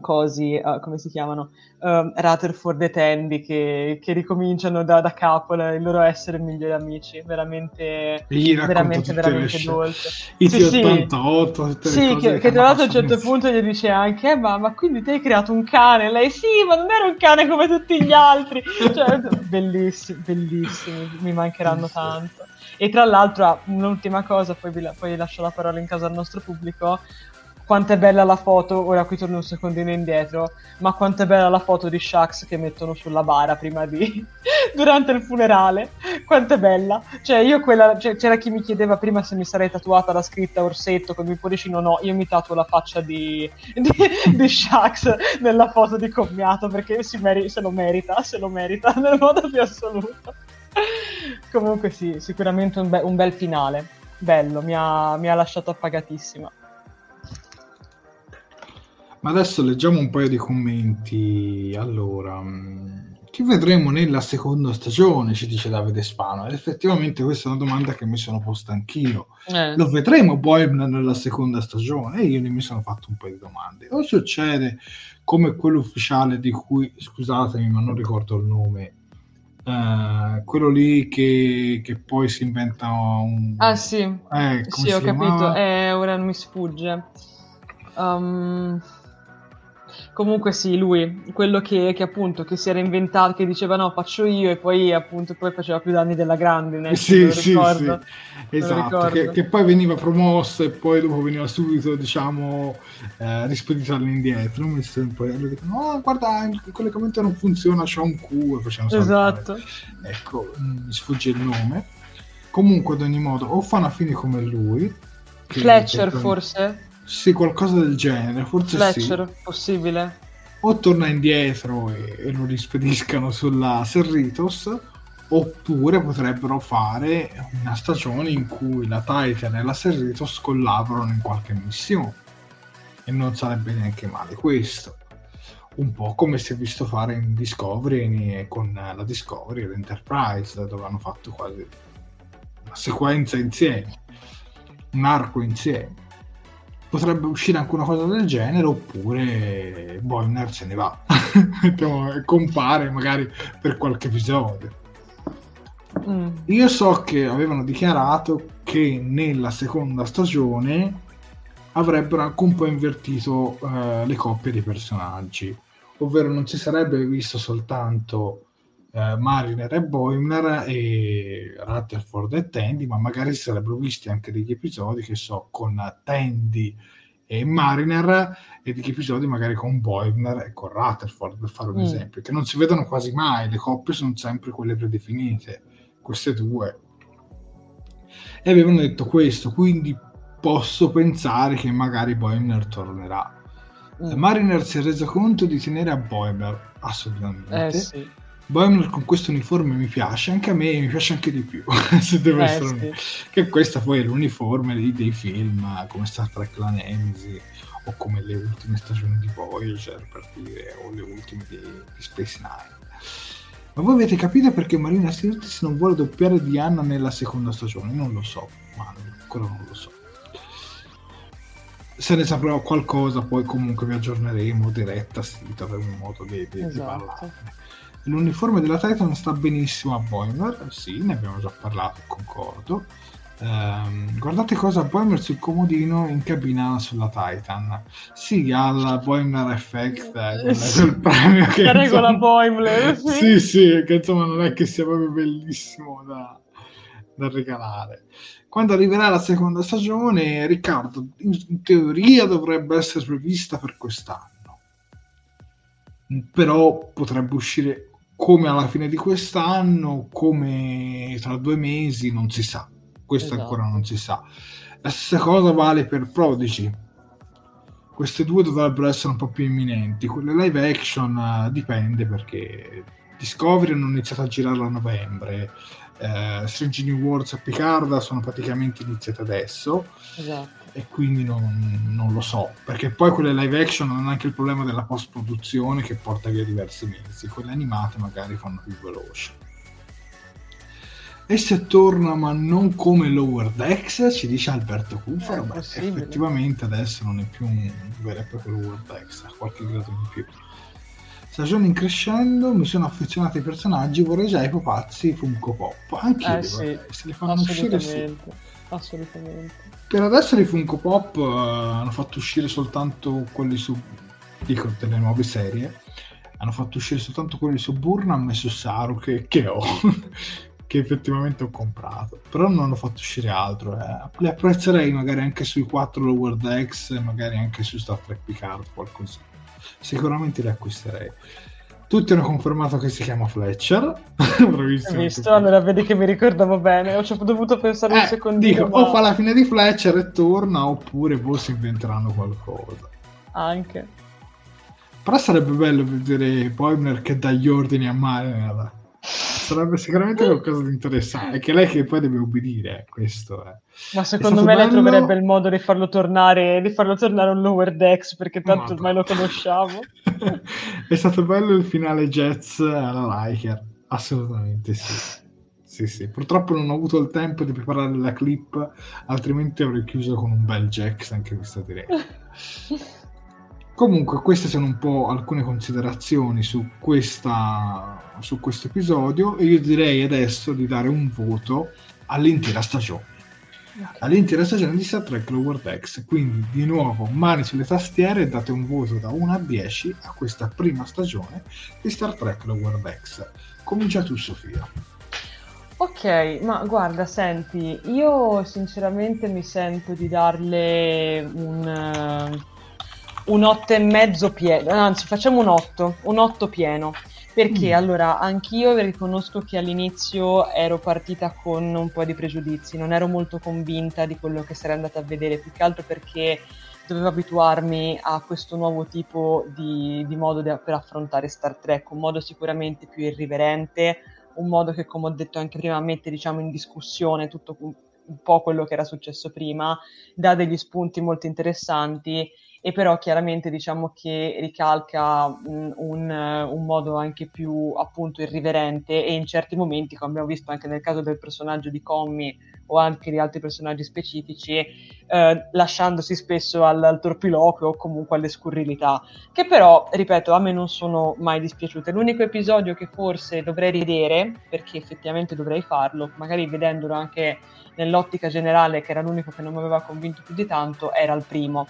cosi, eh, come si chiamano? Um, Rutherford e Tandy che, che ricominciano da, da capo la- il loro essere migliori amici, veramente, E veramente, veramente dolce. I Sì, sì. T88, tutte le Sì, cose che, che tra l'altro a un certo punto gli dice anche, eh, ma, ma quindi ti hai creato un cane? Lei sì, ma non era un cane come tutti gli altri. Cioè, bellissimi, bellissimi, mi mancheranno tanto. E tra l'altro, ah, un'ultima cosa, poi, vi la- poi lascio la parola in casa al nostro pubblico. Quanto è bella la foto, ora qui torno un secondino indietro, ma quanto è bella la foto di Shax che mettono sulla bara prima di... durante il funerale. Quanto è bella. Cioè, io quella... cioè, c'era chi mi chiedeva prima se mi sarei tatuata la scritta Orsetto con il cuoricino, no, io mi tatuo la faccia di, di, di Shax nella foto di commiato perché si meri- se lo merita, se lo merita nel modo più assoluto. Comunque sì, sicuramente un, be- un bel finale. Bello, mi ha, mi ha lasciato appagatissima. Ma adesso leggiamo un paio di commenti. Allora, mh, che vedremo nella seconda stagione, ci dice Davide Spano. Ed effettivamente questa è una domanda che mi sono posta anch'io. Eh. Lo vedremo Boimler nella seconda stagione? E io mi sono fatto un po' di domande. O succede come quello ufficiale di cui, scusatemi, ma non ricordo il nome, eh, quello lì che, che poi si inventa un... Ah sì, Eh, sì, ho capito, chiamava? eh, ora non mi sfugge. Um, Comunque sì, lui, quello che, che appunto che si era inventato, che diceva no, faccio io e poi appunto poi faceva più danni della grandine. me Sì, sì, ricordo, sì, esatto, che, che poi veniva promosso e poi dopo veniva subito, diciamo, eh, rispedito all'indietro. Mi sembra poi dicono, no, guarda, il collegamento non funziona, c'è un Q e facciamo saltare. Esatto. Ecco, mm, mi sfugge il nome. Comunque, ad ogni modo, o fa una fine come lui. che- Fletcher che- forse? Sì, qualcosa del genere, forse Fletcher, sì. possibile. O torna indietro e, e lo rispediscano sulla Serritos, oppure potrebbero fare una stagione in cui la Titan e la Serritos collaborano in qualche missione. E non sarebbe neanche male questo. Un po' come si è visto fare in Discovery con la Discovery e l'Enterprise, dove hanno fatto quasi una sequenza insieme, un arco insieme potrebbe uscire anche una cosa del genere oppure Boimler se ne va. Compare magari per qualche episodio. Mm. io so che avevano dichiarato che nella seconda stagione avrebbero anche un po' invertito eh, le coppie di personaggi. Ovvero non si sarebbe visto soltanto eh, Mariner e Boimler e Rutherford e Tandy ma magari si sarebbero visti anche degli episodi che so con Tandy e Mariner e degli episodi magari con Boimler e con Rutherford per fare un Mm. esempio che non si vedono quasi mai le coppie sono sempre quelle predefinite queste due e avevano detto questo quindi posso pensare che magari Boimler tornerà Mm. Mariner si è reso conto di tenere a Boimler assolutamente Eh sì, Boimler con questo uniforme mi piace anche a me mi piace anche di più se devo eh essere sì. che questa poi è l'uniforme dei, dei film come Star Trek La Nemesis o come le ultime stagioni di Voyager per dire o le ultime di, di Space Nine ma voi avete capito perché Marina Sirtis non vuole doppiare Diana nella seconda stagione? Non lo so, ma ancora non lo so. Se ne saprò qualcosa, poi comunque vi aggiorneremo diretta sito, avremo modo di, di, di Esatto. parlarne. L'uniforme della Titan sta benissimo a Boimler, sì, ne abbiamo già parlato, concordo. Ehm, guardate cosa Boimler sul comodino in cabina sulla Titan. Sì, ha il Boimler Effect, eh, Sì. quel premio che La regola insomma- Boimler, sì. sì, sì, che insomma non è che sia proprio bellissimo da, da regalare. Quando arriverà la seconda stagione, Riccardo, in teoria dovrebbe essere prevista per quest'anno, però potrebbe uscire come alla fine di quest'anno, come tra due mesi, non si sa. Questo Esatto. ancora non si sa. La stessa cosa vale per Prodigy. Queste due dovrebbero essere un po' più imminenti. Quelle live action eh, dipende perché Discovery hanno iniziato a girarla a novembre. Eh, Strange New Worlds e Picard sono praticamente iniziate adesso Esatto. e quindi non, non lo so perché poi quelle live action hanno anche il problema della post produzione che porta via diversi mesi quelle animate magari fanno più veloce e se torna ma non come Lower Decks ci dice Alberto beh, possibile. effettivamente adesso non è più un vero e proprio Lower Decks ha qualche grado in più stagione in crescendo mi sono affezionato ai personaggi vorrei già i pupazzi Funko Pop. Anche io Eh sì, se li fanno uscire sì. Assolutamente. Per adesso i Funko Pop eh, hanno fatto uscire soltanto quelli su dico delle nuove serie hanno fatto uscire soltanto quelli su Burnham e su Saru che, che ho che effettivamente ho comprato. Però non hanno fatto uscire altro eh. li apprezzerei magari anche sui 4 Lower Decks magari anche su Star Trek Picard qualcosa sicuramente li acquisterei tutti hanno confermato che si chiama Fletcher bravissimo visto? tutti. Allora vedi che mi ricordavo bene. Ho ho dovuto pensare un Eh, secondino. dico, ma o fa la fine di Fletcher e torna oppure boh si inventeranno qualcosa Anche. Però sarebbe bello vedere Boimler che dà gli ordini a Mariner. Sarebbe sicuramente qualcosa di interessante. È che lei che poi deve ubbidire, questo è. Ma secondo me bello... lei troverebbe il modo di farlo tornare, di farlo tornare un lower decks, perché tanto ormai lo conosciamo. è stato bello il finale Jets alla Riker, assolutamente sì. Sì, sì. Purtroppo non ho avuto il tempo di preparare la clip, altrimenti avrei chiuso con un bel Jax anche questa diretta. Comunque, queste sono un po' alcune considerazioni su, questa, su questo episodio e io direi adesso di dare un voto all'intera stagione. All'intera stagione di Star Trek Lower Decks. Quindi, di nuovo, mani sulle tastiere e date un voto da 1 a 10 a questa prima stagione di Star Trek Lower Decks. Comincia tu, Sofia. Ok, ma guarda, senti, io sinceramente mi sento di darle un, un 8 e mezzo pieno, anzi facciamo un 8, un 8 pieno, perché mm. allora anch'io riconosco che all'inizio ero partita con un po' di pregiudizi, non ero molto convinta di quello che sarei andata a vedere, più che altro perché dovevo abituarmi a questo nuovo tipo di, di modo de- per affrontare Star Trek, un modo sicuramente più irriverente, un modo che, come ho detto anche prima, mette diciamo, in discussione tutto un po' quello che era successo prima, dà degli spunti molto interessanti e però chiaramente diciamo che ricalca un, un, un, modo anche più appunto irriverente e in certi momenti, come abbiamo visto anche nel caso del personaggio di Commi o anche di altri personaggi specifici, eh, lasciandosi spesso al, al torpiloquio o comunque alle scurrilità, che però, ripeto, a me non sono mai dispiaciute. L'unico episodio che forse dovrei rivedere, perché effettivamente dovrei farlo, magari vedendolo anche nell'ottica generale, che era l'unico che non mi aveva convinto più di tanto, era il primo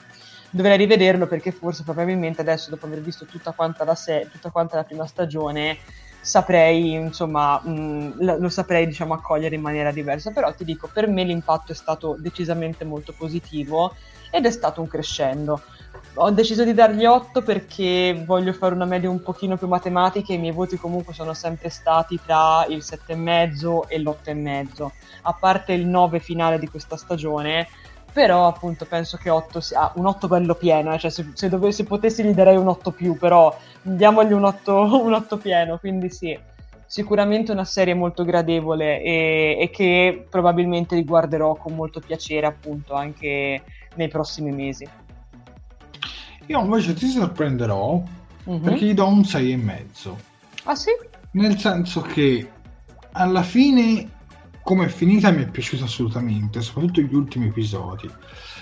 dovrei rivederlo perché forse probabilmente adesso dopo aver visto tutta quanta la, se- tutta quanta la prima stagione saprei insomma mh, lo, lo saprei diciamo accogliere in maniera diversa. Però ti dico per me l'impatto è stato decisamente molto positivo ed è stato un crescendo. Ho deciso di dargli 8 perché voglio fare una media un pochino più matematica e i miei voti comunque sono sempre stati tra il 7,5 e l'8,5 a parte il 9 finale di questa stagione però appunto penso che 8 sia ah, un 8 bello pieno, eh, cioè se, se, dovessi, potessi gli darei un 8 più, però diamogli un 8, un 8 pieno, quindi sì, sicuramente una serie molto gradevole e, e, che probabilmente riguarderò con molto piacere appunto anche nei prossimi mesi. Io invece ti sorprenderò mm-hmm. perché gli do un 6,5. Ah sì? Nel senso che alla fine come è finita mi è piaciuta assolutamente, soprattutto gli ultimi episodi.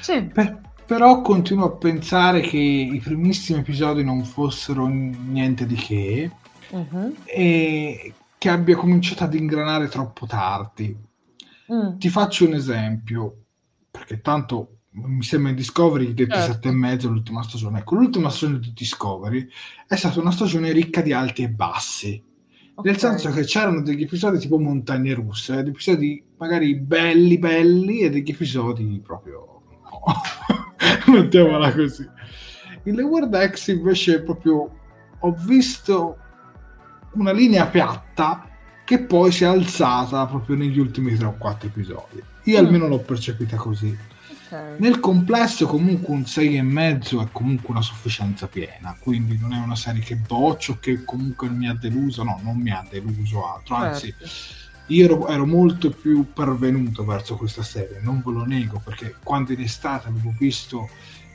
Sì. Per, però continuo a pensare che i primissimi episodi non fossero niente di che uh-huh. e che abbia cominciato ad ingranare troppo tardi. Mm. Ti faccio un esempio, perché tanto mi sembra in Discovery detto certo. sette e mezzo l'ultima stagione. Ecco, l'ultima stagione di Discovery è stata una stagione ricca di alti e bassi Okay. Nel senso che c'erano degli episodi tipo montagne russe, degli episodi magari belli belli e degli episodi proprio no. mettiamola così. In Lower Decks invece proprio ho visto una linea piatta che poi si è alzata proprio negli ultimi 3 o 4 episodi. Io mm. almeno l'ho percepita così. Okay. Nel complesso comunque un 6,5 è comunque una sufficienza piena, quindi non è una serie che boccio, che comunque mi ha deluso, no, non mi ha deluso altro, anzi certo. io ero, ero, molto più pervenuto verso questa serie, non ve lo nego, perché quando in estate avevo visto,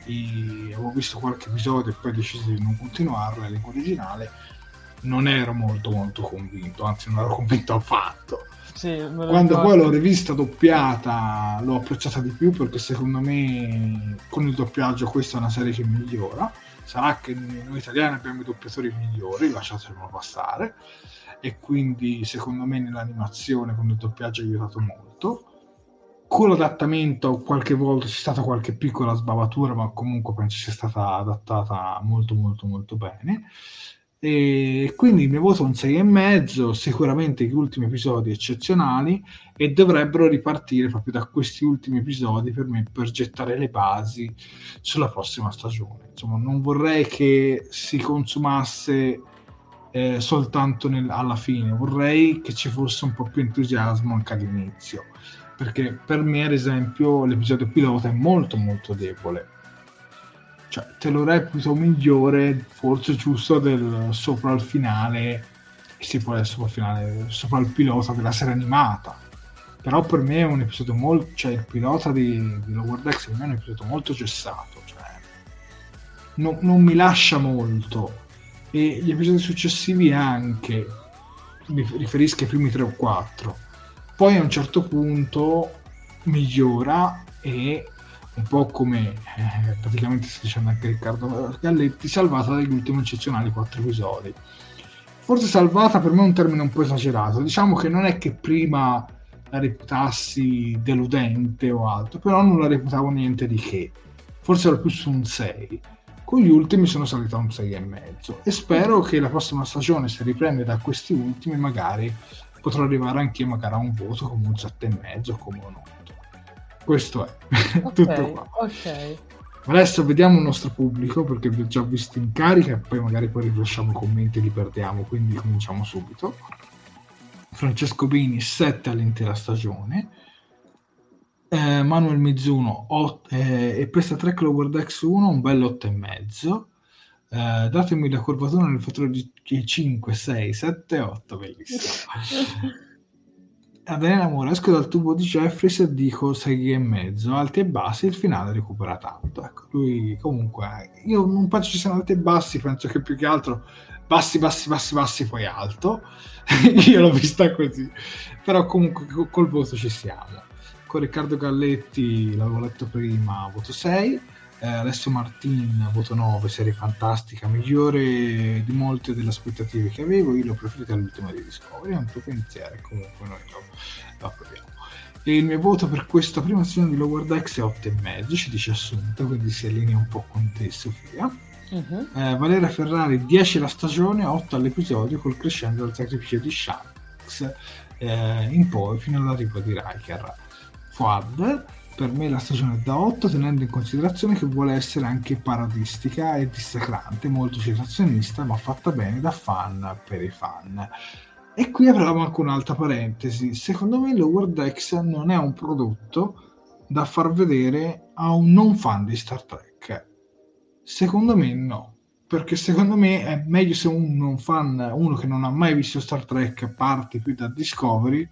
i, avevo visto qualche episodio e poi ho deciso di non continuarla in lingua originale, non ero molto molto convinto, anzi non ero convinto affatto sì, Quando poi l'ho rivista doppiata l'ho apprezzata di più perché secondo me con il doppiaggio questa è una serie che migliora. Sarà che noi italiani abbiamo i doppiatori migliori, lasciatelo passare. E quindi secondo me nell'animazione con il doppiaggio ha aiutato molto. Con l'adattamento qualche volta c'è stata qualche piccola sbavatura, ma comunque penso sia stata adattata molto molto molto bene. E quindi mi voto un 6,5, sicuramente gli ultimi episodi eccezionali e dovrebbero ripartire proprio da questi ultimi episodi per me per gettare le basi sulla prossima stagione. Insomma, non vorrei che si consumasse eh, soltanto nel, alla fine, vorrei che ci fosse un po' più entusiasmo anche all'inizio, perché per me ad esempio l'episodio pilota è molto molto debole cioè, te lo reputo migliore, forse giusto del sopra al finale si può sopra il finale, sopra il pilota della serie animata. Però per me è un episodio molto, cioè il pilota di, di Lower Decks per me è un episodio molto cessato, cioè non, non mi lascia molto e gli episodi successivi anche, mi riferisco ai primi 3 o 4. Poi a un certo punto migliora e un po' come eh, praticamente sta dicendo anche Riccardo Galletti, salvata dagli ultimi eccezionali 4 episodi. Forse salvata per me è un termine un po' esagerato, diciamo che non è che prima la reputassi deludente o altro, però non la reputavo niente di che, forse ero più su un 6 con gli ultimi sono salito a un 6,5 e spero che la prossima stagione se riprende da questi ultimi magari potrò arrivare anche magari a un voto come un 7,5 come un 8 questo è. Okay, tutto qua. ok. Adesso vediamo il nostro pubblico perché vi ho già visto in carica e poi magari poi rilasciamo commenti e li perdiamo, quindi cominciamo subito. Francesco Bini 7 all'intera stagione, eh, Manuel Mizuno 8, eh, e questa Trek Lower Decks 1 un bel 8,5 eh, datemi la curvatura nel fattore di 5, 6, 7, 8 bellissimo Adriana Mura esco dal tubo di Jeffries e dico 6 e mezzo? Alti e bassi il finale recupera tanto. Ecco lui comunque io non penso ci siano alti e bassi penso che più che altro bassi bassi bassi bassi poi alto. Io l'ho vista così. Però comunque col voto ci siamo. Con Riccardo Galletti, l'avevo letto prima, voto 6, eh, Alessio Martin, voto 9, serie fantastica, migliore di molte delle aspettative che avevo, io l'ho preferito all'ultima di Discovery, è un tuo pensiero, comunque noi lo, lo approviamo. E il mio voto per questa prima sezione di Lower Decks è 8,5, ci dice Assunta, quindi si allinea un po' con te Sofia. Uh-huh. Eh, Valeria Ferrari 10 la stagione, 8 all'episodio col crescendo del sacrificio di Shanks eh, in poi fino all'arrivo di Riker. Fuad per me la stagione da 8 tenendo in considerazione che vuole essere anche parodistica e dissacrante, molto citazionista ma fatta bene da fan per i fan. E qui avremo anche un'altra parentesi. Secondo me Lower Decks non è un prodotto da far vedere a un non fan di Star Trek. Secondo me no. Perché secondo me è meglio se un non fan, uno che non ha mai visto Star Trek, parte più da Discovery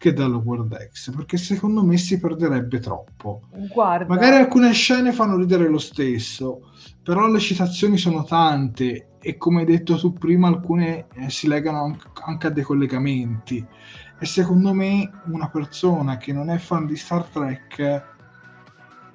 che dallo World X perché secondo me si perderebbe troppo. Guarda. magari alcune scene fanno ridere lo stesso però le citazioni sono tante e come hai detto tu prima alcune eh, si legano anche a dei collegamenti. E secondo me una persona che non è fan di Star Trek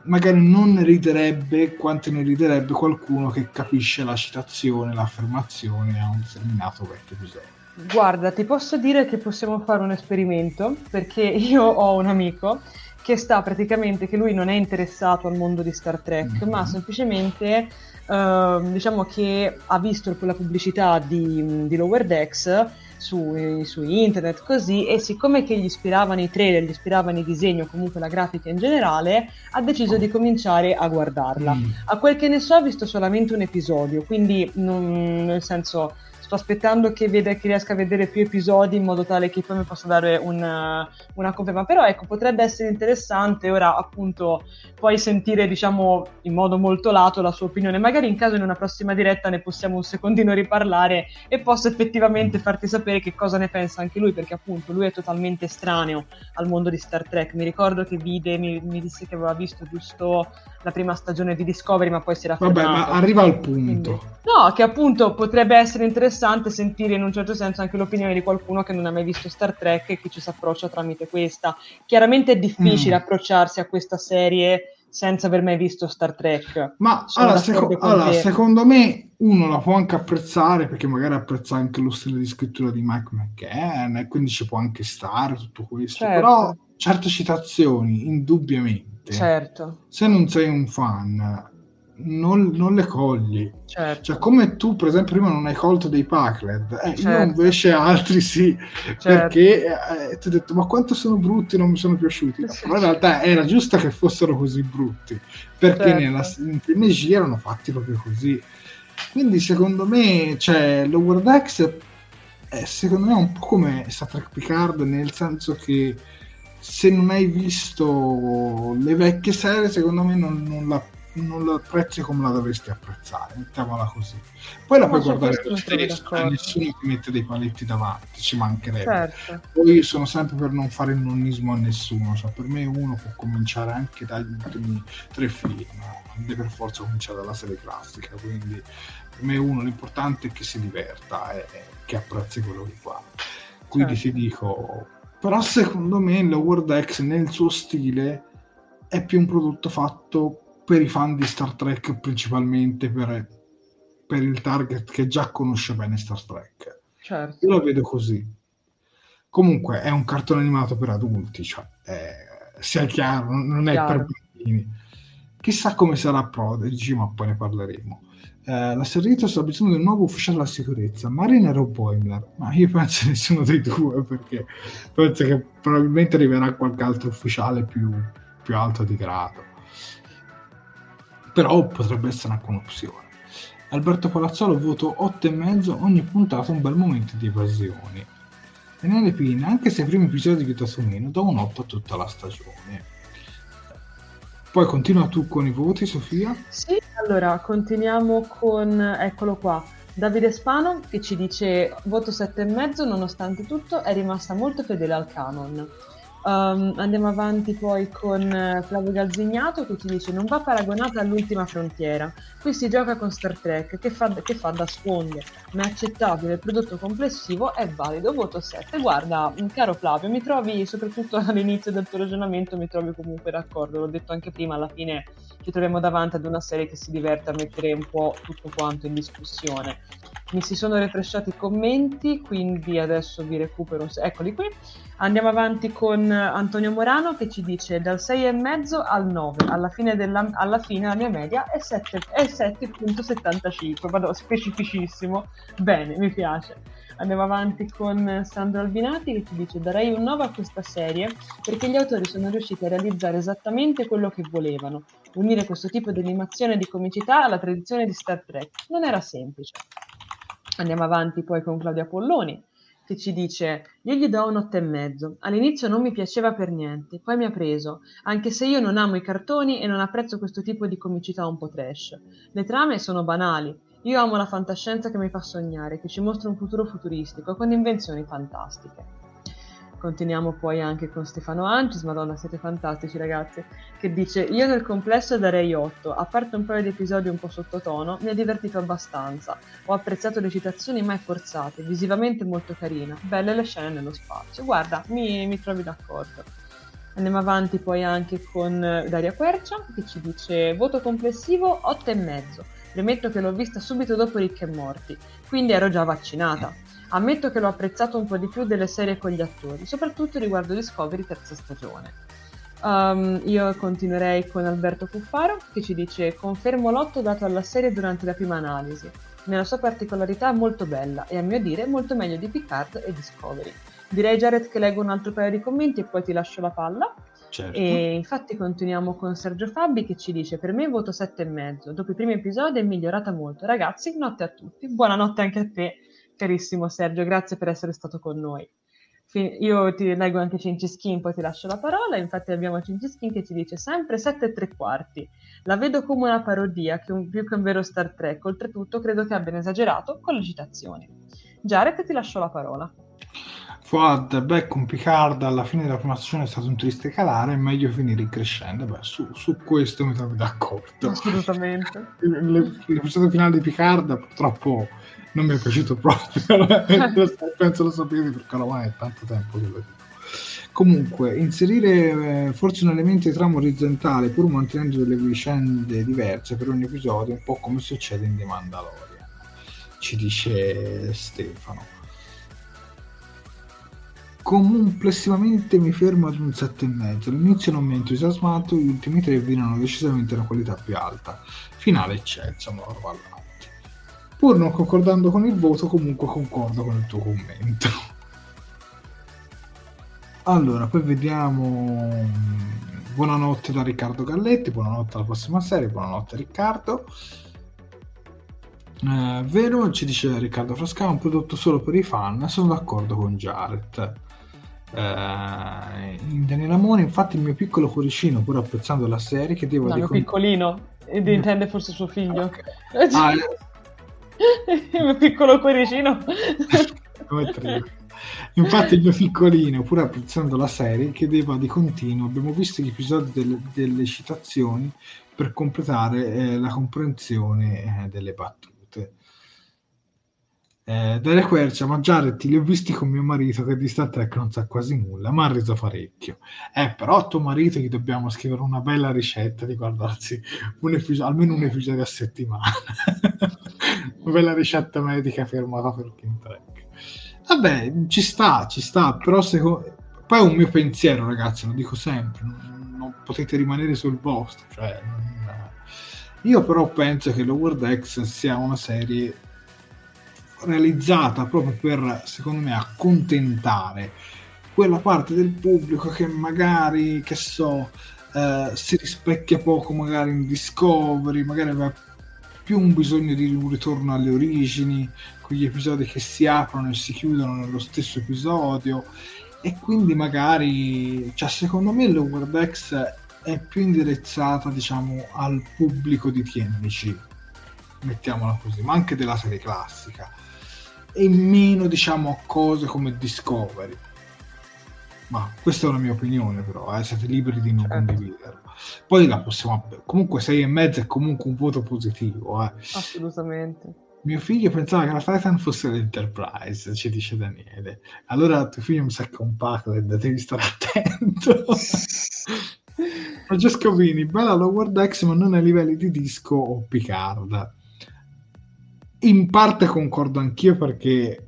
magari non ne riderebbe quanto ne riderebbe qualcuno che capisce la citazione, l'affermazione a un determinato vecchio episodio Guarda, ti posso dire che possiamo fare un esperimento perché io ho un amico che sta praticamente, che lui non è interessato al mondo di Star Trek, mm-hmm. ma semplicemente uh, diciamo che ha visto la pubblicità di, di Lower Decks su, su, internet così e siccome che gli ispiravano i trailer, gli ispiravano i disegni o comunque la grafica in generale, ha deciso di cominciare a guardarla. Mm. A quel che ne so ha visto solamente un episodio, quindi non, nel senso sto aspettando che, veda, che riesca a vedere più episodi in modo tale che poi mi possa dare una, una conferma. Però ecco, potrebbe essere interessante ora appunto poi sentire diciamo in modo molto lato la sua opinione. Magari in caso in una prossima diretta ne possiamo un secondino riparlare e posso effettivamente farti sapere che cosa ne pensa anche lui, perché appunto lui è totalmente estraneo al mondo di Star Trek. Mi ricordo che vide, mi, mi disse che aveva visto giusto la prima stagione di Discovery, ma poi si era fermato. Vabbè, ma arriva al punto. No, che appunto potrebbe essere interessante sentire in un certo senso anche l'opinione di qualcuno che non ha mai visto Star Trek e che ci si approccia tramite questa. Chiaramente è difficile mm. approcciarsi a questa serie senza aver mai visto Star Trek. Ma allora, seco- allora secondo me uno la può anche apprezzare perché magari apprezza anche lo stile di scrittura di Mike McCann e quindi ci può anche stare tutto questo. Certo. Però certe citazioni, indubbiamente Certo. Se non sei un fan, non, non le cogli. Certo. Cioè, come tu, per esempio, prima non hai colto dei Packlet, eh, certo. io invece altri sì, certo. perché eh, ti ho detto, ma quanto sono brutti, non mi sono piaciuti. No, però in realtà era giusto che fossero così brutti, perché certo. nella, in PNG erano fatti proprio così. Quindi, secondo me, cioè, l'Over Decks è, secondo me, un po' come Star Trek Picard, nel senso che se non hai visto le vecchie serie, secondo me non, non, la, non lo apprezzi come la dovresti apprezzare, mettiamola così. Poi la puoi su guardare lo stesso, nessuno ti mette dei paletti davanti, ci mancherebbe. Certo. Poi sono sempre per non fare il nonnismo a nessuno, cioè per me uno può cominciare anche dagli ultimi tre film, non deve per forza cominciare dalla serie classica, quindi per me uno l'importante è che si diverta e e che apprezzi quello che fa. Quindi Certo. ti dico, però secondo me Lower Decks nel suo stile è più un prodotto fatto per i fan di Star Trek principalmente per, per il target che già conosce bene Star Trek. Certo. Io la vedo così. Comunque è un cartone animato per adulti, cioè eh, sia chiaro, non non è Chiaro. per bambini. Chissà come sarà Prodigy, ma poi ne parleremo. Eh, la serie sta bisogno di un nuovo ufficiale della sicurezza, Mariner o Boimler? Ma io penso nessuno dei due, perché penso che probabilmente arriverà qualche altro ufficiale più, più alto di grado. Però potrebbe essere anche un'opzione. Alberto Palazzolo voto 8,5 ogni puntata un bel momento di evasioni. Daniele Pina, anche se i primi episodi piuttosto meno, do un 8 a tutta la stagione. Poi continua tu con i voti, Sofia. Sì, allora continuiamo con, eccolo qua, Davide Spano che ci dice voto 7,5 nonostante tutto è rimasta molto fedele al canon. Um, andiamo avanti poi con eh, Flavio Galzignato che ci dice non va paragonata all'ultima frontiera. Qui si gioca con Star Trek che fa, che fa da sponde, ma è accettabile, il prodotto complessivo è valido, voto 7. Guarda, mm, caro Flavio, mi trovi soprattutto all'inizio del tuo ragionamento, mi trovi comunque d'accordo, l'ho detto anche prima, alla fine ci troviamo davanti ad una serie che si diverte a mettere un po' tutto quanto in discussione. Mi si sono refresciati i commenti, quindi adesso vi recupero. Eccoli qui. Andiamo avanti con Antonio Morano che ci dice dal 6,5 al 9. Alla fine, della, alla fine la mia media è, 7 è 7.75. Vado specificissimo. Bene, mi piace. Andiamo avanti con Sandro Albinati che ci dice darei un 9 a questa serie perché gli autori sono riusciti a realizzare esattamente quello che volevano, unire questo tipo di animazione e di comicità alla tradizione di Star Trek. Non era semplice. Andiamo avanti poi con Claudia Polloni che ci dice io gli do un 8,5. All'inizio non mi piaceva per niente, poi mi ha preso, anche se io non amo i cartoni e non apprezzo questo tipo di comicità un po' trash. Le trame sono banali. Io amo la fantascienza che mi fa sognare, che ci mostra un futuro futuristico con invenzioni fantastiche. Continuiamo poi anche con Stefano Ancis, madonna siete fantastici ragazzi, che dice io nel complesso darei 8, a parte un paio di episodi un po' sottotono, mi ha divertito abbastanza, ho apprezzato le citazioni mai forzate, visivamente molto carina, belle le scene nello spazio, guarda, mi, mi trovi d'accordo. Andiamo avanti poi anche con Daria Quercia che ci dice voto complessivo 8,5. Premetto che l'ho vista subito dopo Ricchi e Morti, quindi ero già vaccinata. Ammetto che l'ho apprezzato un po' di più delle serie con gli attori, soprattutto riguardo Discovery terza stagione. Um, io continuerei con Alberto Cuffaro che ci dice confermo l'otto dato alla serie durante la prima analisi. Nella sua particolarità è molto bella e a mio dire molto meglio di Picard e Discovery. Direi Jared che leggo un altro paio di commenti e poi ti lascio la palla. Certo. E infatti continuiamo con Sergio Fabi che ci dice per me voto 7,5. Dopo i primi episodi è migliorata molto. Ragazzi, notte a tutti. Buonanotte anche a te, carissimo Sergio. Grazie per essere stato con noi. Io ti leggo anche Cinciskin, poi ti lascio la parola. Infatti abbiamo Cinciskin che ci dice sempre 7 e 3 quarti. La vedo come una parodia, che un- più che un vero Star Trek. Oltretutto credo che abbiano esagerato con le citazioni. Jared, ti lascio la parola. Fuad, beh, con Picard alla fine della prima stagione è stato un triste calare, è meglio finire in crescendo. Beh, su, su questo mi trovo d'accordo. Assolutamente. Le- L'episodio finale di Picard purtroppo non mi è piaciuto proprio, penso lo sapete perché ormai è tanto tempo che lo dico. Comunque, inserire eh, forse un elemento di trama orizzontale pur mantenendo delle vicende diverse per ogni episodio, un po' come succede in The Mandalorian, ci dice Stefano. Complessivamente mi fermo ad un 7,5. All'inizio non mi ha entusiasmato, gli ultimi tre vinano decisamente una qualità più alta. Finale eccelso, ora va avanti. Pur non concordando con il voto, comunque concordo con il tuo commento. Allora, poi vediamo. Buonanotte da Riccardo Galletti, buonanotte alla prossima serie, buonanotte Riccardo. Eh, vero, ci dice Riccardo Frasca, un prodotto solo per i fan, sono d'accordo con Jared. Eh, in Daniele Amore, infatti il mio piccolo cuoricino, pur apprezzando la serie, che devo No, mio ricon- piccolino. Ed intende forse suo figlio. Okay. Ah, il mio piccolo cuoricino. Infatti il mio piccolino, pur apprezzando la serie, chiedeva di continuo, abbiamo visto gli episodi delle, delle citazioni per completare eh, la comprensione eh, delle battute. Eh, Daria Quercia, ma Jared li ho visti con mio marito che di Star Trek non sa quasi nulla, ma ha reso parecchio. Eh, però a tuo marito gli dobbiamo scrivere una bella ricetta di guardarsi un episodio, almeno un episodio a settimana. bella ricetta medica firmata per King Trek. Vabbè, ci sta, ci sta, però secondo... Poi è un mio pensiero, ragazzi, lo dico sempre, non, non potete rimanere sul vostro. Cioè, non... Io però penso che Lower Decks sia una serie realizzata proprio per, secondo me, accontentare quella parte del pubblico che magari, che so, eh, si rispecchia poco magari in Discovery, magari aveva più un bisogno di un ritorno alle origini, quegli episodi che si aprono e si chiudono nello stesso episodio. E quindi magari, cioè secondo me Lower Decks è più indirizzata diciamo al pubblico di TNC mettiamola così, ma anche della serie classica. E meno diciamo a cose come Discovery. Ma questa è una mia opinione però eh, siete liberi di non certo. condividerla poi la possiamo comunque 6 e mezzo è comunque un voto positivo eh. assolutamente. Mio figlio pensava che la Titan fosse l'Enterprise ci dice Daniele. Allora tuo figlio mi sa che è un Packard devi stare attento. Francesco Vini bella Lower Decks ma non ai livelli di Disco o Picard. In parte concordo anch'io perché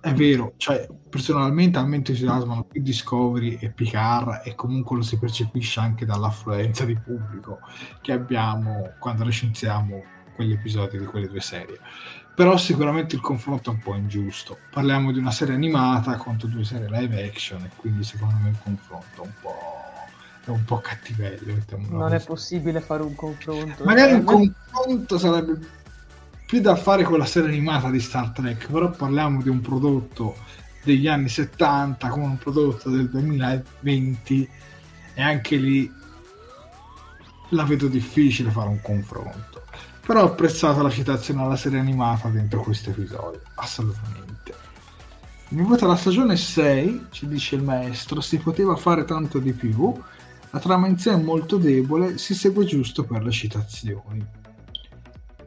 è vero, cioè personalmente a me entusiasmano più Discovery e Picard e comunque lo si percepisce anche dall'affluenza di pubblico che abbiamo quando recensiamo quegli episodi di quelle due serie. Però sicuramente il confronto è un po' ingiusto. Parliamo di una serie animata contro due serie live action e quindi secondo me il confronto è un po' è un po' cattivello. Non così. è possibile fare un confronto. Magari un confronto sarebbe più da fare con la serie animata di Star Trek, però parliamo di un prodotto degli anni 70 con un prodotto del 2020 e anche lì la vedo difficile fare un confronto. Però ho apprezzato la citazione alla serie animata dentro questo episodio, assolutamente. Mi vota la stagione 6, ci dice il maestro, si poteva fare tanto di più, la trama in sé è molto debole, si segue giusto per le citazioni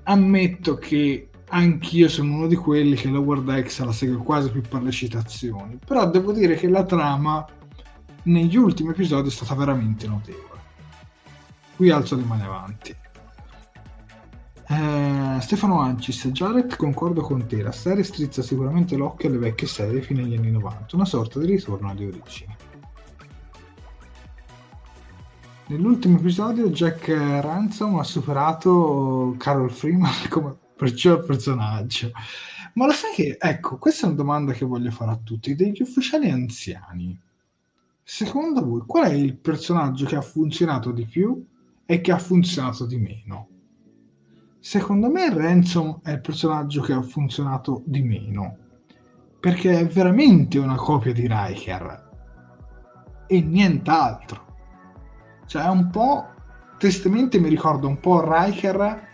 ammetto che anch'io sono uno di quelli che la World X la segue quasi più per le citazioni, però devo dire che la trama negli ultimi episodi è stata veramente notevole. Qui alzo le mani avanti. Eh, Stefano Ancis, Jared, concordo con te, la serie strizza sicuramente l'occhio alle vecchie serie fino agli anni 90, una sorta di ritorno alle origini. Nell'ultimo episodio Jack Ransom ha superato Carol Freeman come perciò personaggio. Ma lo sai che, ecco, questa è una domanda che voglio fare a tutti. Degli ufficiali anziani, secondo voi qual è il personaggio che ha funzionato di più e che ha funzionato di meno? Secondo me Ransom è il personaggio che ha funzionato di meno, perché è veramente una copia di Riker e nient'altro cioè, è un po'. Tristemente mi ricordo un po' Riker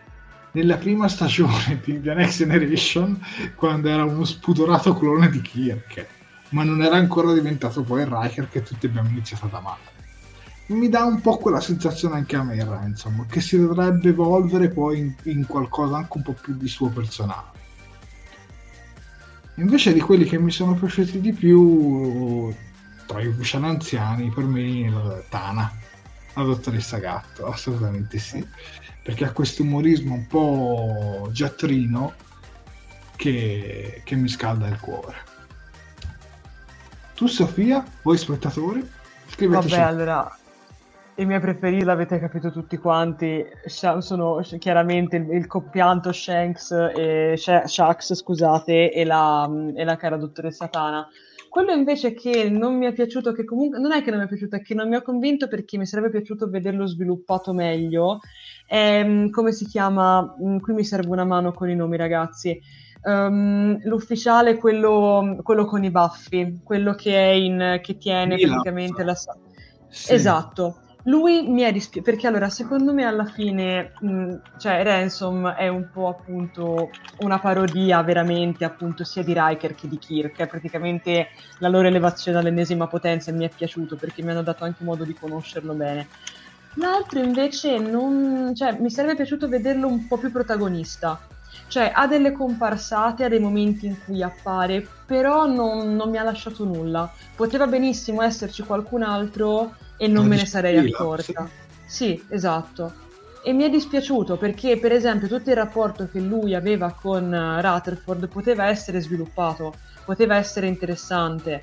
nella prima stagione di The Next Generation, quando era uno spudorato clone di Kirk, ma non era ancora diventato poi il Riker che tutti abbiamo iniziato ad amare. Mi dà un po' quella sensazione anche a me, insomma, che si dovrebbe evolvere poi in, in qualcosa anche un po' più di suo personale. Invece di quelli che mi sono piaciuti di più, tra i ufficiali anziani, per me Tana la dottoressa Gatto, assolutamente sì, perché ha questo umorismo un po' giattrino che, che mi scalda il cuore. Tu Sofia, voi spettatori, scriveteci. Vabbè, allora, i miei preferiti l'avete capito tutti quanti, sono chiaramente il, il compianto Shanks e Shax, scusate, e la, e la cara dottoressa Tana quello invece che non mi è piaciuto, che comunque non è che non mi è piaciuto, è che non mi ha convinto perché mi sarebbe piaciuto vederlo sviluppato meglio. È, mm, come si chiama? Mm, qui mi serve una mano con i nomi, ragazzi. Um, l'ufficiale, quello, quello, con i baffi, quello che, è in, che tiene Mila. praticamente la. Sì. Esatto lui mi è dispiaciuto perché allora secondo me alla fine mh, cioè Ransom è un po' appunto una parodia veramente appunto sia di Riker che di Kirk. È praticamente la loro elevazione all'ennesima potenza e mi è piaciuto perché mi hanno dato anche modo di conoscerlo bene. L'altro invece non cioè mi sarebbe piaciuto vederlo un po' più protagonista. Cioè ha delle comparsate, ha dei momenti in cui appare, però non, non mi ha lasciato nulla. Poteva benissimo esserci qualcun altro e non me ne sarei accorta. Sì. esatto. E mi è dispiaciuto perché, per esempio, tutto il rapporto che lui aveva con uh, Rutherford poteva essere sviluppato, poteva essere interessante,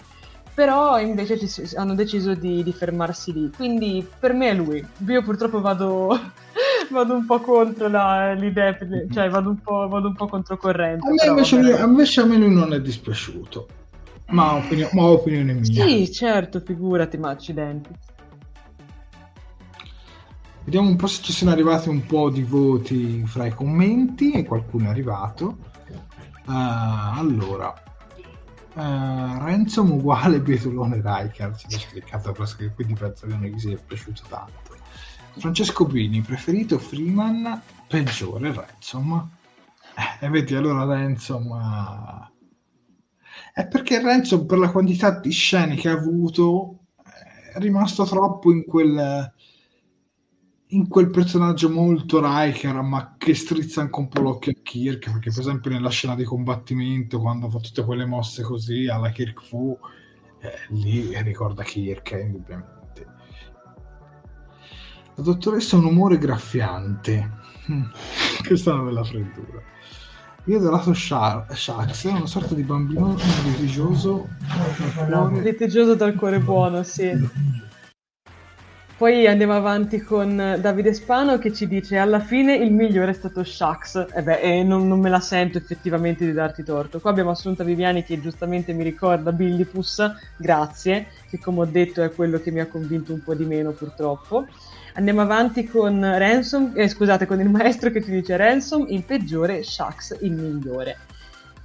però invece ci, hanno deciso di, di, fermarsi lì. Quindi per me è lui. Io purtroppo vado, vado un po' contro la, l'idea, cioè vado un po', vado un po controcorrente. A me, invece, lui, invece a me lui non è dispiaciuto. Ma, opinio- ma opinione mia. Sì, certo, figurati, ma accidenti. Vediamo un po' se ci sono arrivati un po' di voti fra i commenti e qualcuno è arrivato. Uh, allora, uh, Ransom uguale Bietolone Riker, ci ha spiegato presque, quindi penso che non gli sia piaciuto tanto. Francesco Bini, preferito Freeman, peggiore Ransom. Eh, e vedi, allora Ransom... Uh... È perché Ransom per la quantità di scene che ha avuto è rimasto troppo in quel in quel personaggio molto Riker, ma che strizza anche un po' l'occhio a Kirk, perché per esempio nella scena di combattimento, quando fa tutte quelle mosse così alla Kirk Fu, eh, lì ricorda Kirk, eh, indubbiamente. La dottoressa ha un umore graffiante. Mm. Questa è una bella freddura. Io del lato Shax è una sorta di bambino litigioso litigioso dal cuore buono, sì. Poi andiamo avanti con Davide Spano che ci dice alla fine il migliore è stato Shax. E beh, e non, non, me la sento effettivamente di darti torto. Qua abbiamo Assunta Viviani che giustamente mi ricorda Billipus, grazie, che come ho detto è quello che mi ha convinto un po' di meno purtroppo. Andiamo avanti con Ransom, eh, scusate, con il maestro che ci dice Ransom, il peggiore, Shax, il migliore.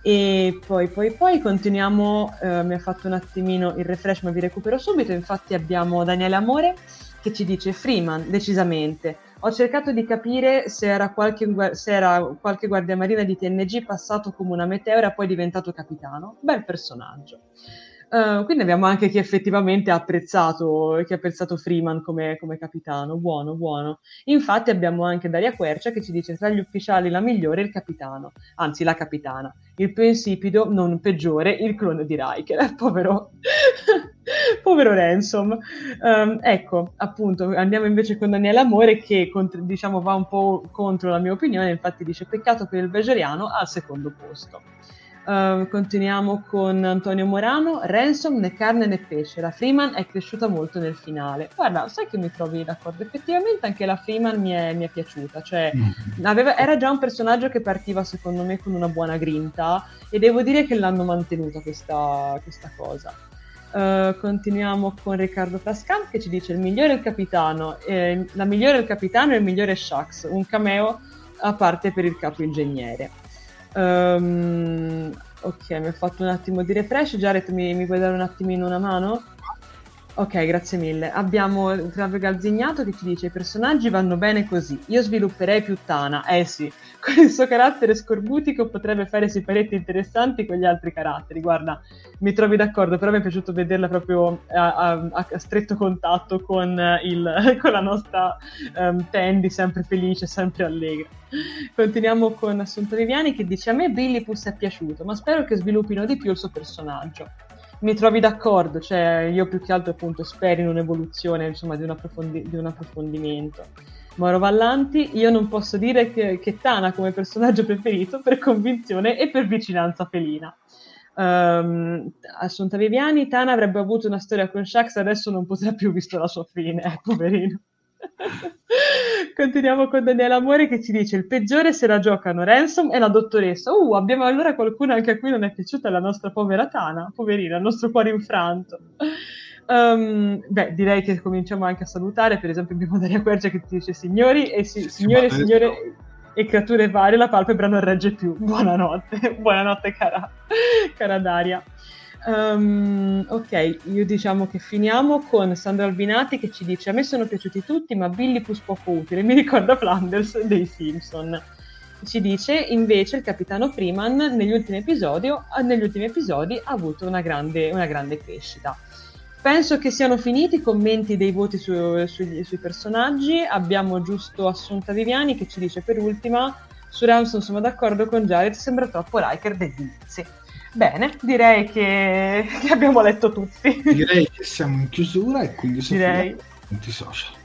E poi, poi, poi continuiamo, eh, mi ha fatto un attimino il refresh ma vi recupero subito, infatti abbiamo Daniele Amore che ci dice Freeman, decisamente. Ho cercato di capire se era qualche, se era qualche guardiamarina di TNG passato come una meteora e poi diventato capitano. Bel personaggio. Uh, quindi abbiamo anche chi effettivamente ha apprezzato, chi ha apprezzato Freeman come, come, capitano, buono, buono. Infatti abbiamo anche Daria Quercia che ci dice tra gli ufficiali la migliore è il capitano, anzi la capitana, il più insipido, non peggiore, il clone di Riker, povero, povero Ransom. Um, ecco, appunto, andiamo invece con Daniele Amore che contro, diciamo va un po' contro la mia opinione, infatti dice peccato per il Vegeriano al secondo posto. Uh, continuiamo con Antonio Morano. Ransom né carne né pesce. La Freeman è cresciuta molto nel finale. Guarda, sai che mi trovi d'accordo? Effettivamente anche la Freeman mi è, mi è piaciuta. Cioè, mm. aveva, era già un personaggio che partiva secondo me con una buona grinta e devo dire che l'hanno mantenuta questa, questa cosa. Uh, continuiamo con Riccardo Frascan che ci dice il migliore è il capitano, eh, la migliore è il capitano e il migliore è Shax, un cameo a parte per il capo ingegnere. Um, ok, mi ha fatto un attimo di refresh. Jared, mi, mi puoi dare un attimino una mano? Ok, grazie mille. Abbiamo Flavio Galzignato che ci dice: I personaggi vanno bene così. Io svilupperei più Tana. Eh sì, con il suo carattere scorbutico potrebbe fare siparetti interessanti con gli altri caratteri. Guarda, mi trovi d'accordo, però mi è piaciuto vederla proprio a, a, a stretto contatto con, il, con la nostra um, Tandy, sempre felice, sempre allegra. Continuiamo con Assunto Viviani che dice: A me Billy Puss è piaciuto, ma spero che sviluppino di più il suo personaggio mi trovi d'accordo, cioè io più che altro appunto spero in un'evoluzione, insomma, di un, approfondi- di un approfondimento. Moro Vallanti, io non posso dire che, che, Tana come personaggio preferito per convinzione e per vicinanza felina. Um, Assunta Viviani, Tana avrebbe avuto una storia con Shax, adesso non potrà più visto la sua fine, eh, poverino. Continuiamo con Daniela Amore che ci dice il peggiore se la giocano Ransom e la dottoressa. Uh, abbiamo allora qualcuno anche a cui non è piaciuta la nostra povera Tana, poverina, il nostro cuore infranto. Um, beh, direi che cominciamo anche a salutare, per esempio abbiamo Daria Quercia che ti dice signori e si, signore e signore e creature varie, la palpebra non regge più. Buonanotte, buonanotte cara, cara Daria. Um, ok, io diciamo che finiamo con Sandro Albinati che ci dice a me sono piaciuti tutti ma Billipus poco utile, mi ricorda Flanders dei Simpson. Ci dice invece il capitano Freeman negli ultimi episodi, negli ultimi episodi ha avuto una grande, una grande crescita. Penso che siano finiti i commenti dei voti su, su, sui personaggi. Abbiamo giusto Assunta Viviani che ci dice per ultima: Su Ramson sono d'accordo con Jared, sembra troppo Riker degli inizi. Bene, direi che, che, abbiamo letto tutti. Direi che siamo in chiusura e quindi Sofia, direi. punti social.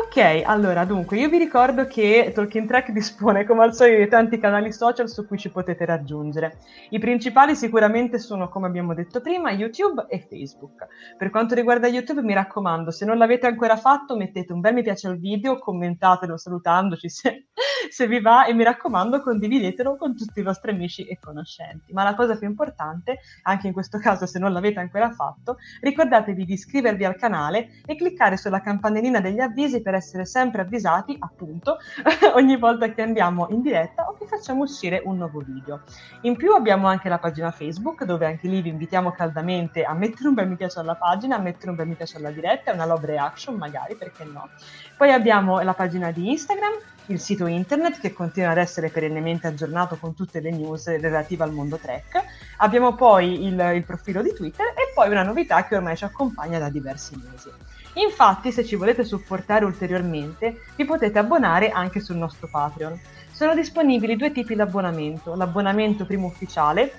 Ok, allora dunque io vi ricordo che Talking Track dispone come al solito di tanti canali social su cui ci potete raggiungere. I principali sicuramente sono, come abbiamo detto prima, YouTube e Facebook. Per quanto riguarda YouTube mi raccomando, se non l'avete ancora fatto mettete un bel mi piace al video, commentatelo salutandoci se, se vi va e mi raccomando condividetelo con tutti i vostri amici e conoscenti. Ma la cosa più importante, anche in questo caso se non l'avete ancora fatto, ricordatevi di iscrivervi al canale e cliccare sulla campanellina degli avvisi per essere sempre avvisati, appunto, ogni volta che andiamo in diretta o che facciamo uscire un nuovo video. In più abbiamo anche la pagina Facebook, dove anche lì vi invitiamo caldamente a mettere un bel mi piace alla pagina, a mettere un bel mi piace alla diretta, una love reaction magari, perché no. Poi abbiamo la pagina di Instagram, il sito internet che continua ad essere perennemente aggiornato con tutte le news relative al mondo Trek. Abbiamo poi il, il profilo di Twitter e poi una novità che ormai ci accompagna da diversi mesi. Infatti, se ci volete supportare ulteriormente, vi potete abbonare anche sul nostro Patreon. Sono disponibili due tipi di abbonamento. L'abbonamento primo ufficiale,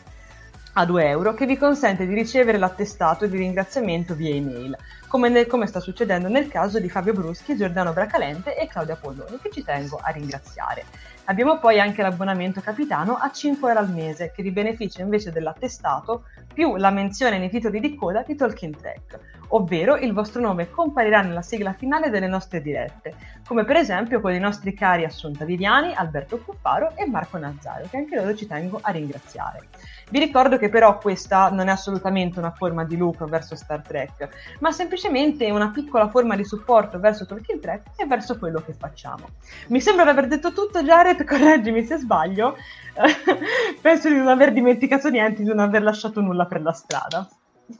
a 2 euro, che vi consente di ricevere l'attestato di ringraziamento via email, come, nel, come, sta succedendo nel caso di Fabio Bruschi, Giordano Bracalente e Claudia Polloni, che ci tengo a ringraziare. Abbiamo poi anche l'abbonamento capitano a 5 euro al mese, che vi beneficia invece dell'attestato più la menzione nei titoli di coda di Talking Track ovvero il vostro nome comparirà nella sigla finale delle nostre dirette, come per esempio con i nostri cari Assunta Viviani, Alberto Cuffaro e Marco Nazzario, che anche loro ci tengo a ringraziare. Vi ricordo che però questa non è assolutamente una forma di lucro verso Star Trek, ma semplicemente una piccola forma di supporto verso Tolkien Trek e verso quello che facciamo. Mi sembra di aver detto tutto, Jared, correggimi se sbaglio. Penso di non aver dimenticato niente, di non aver lasciato nulla per la strada.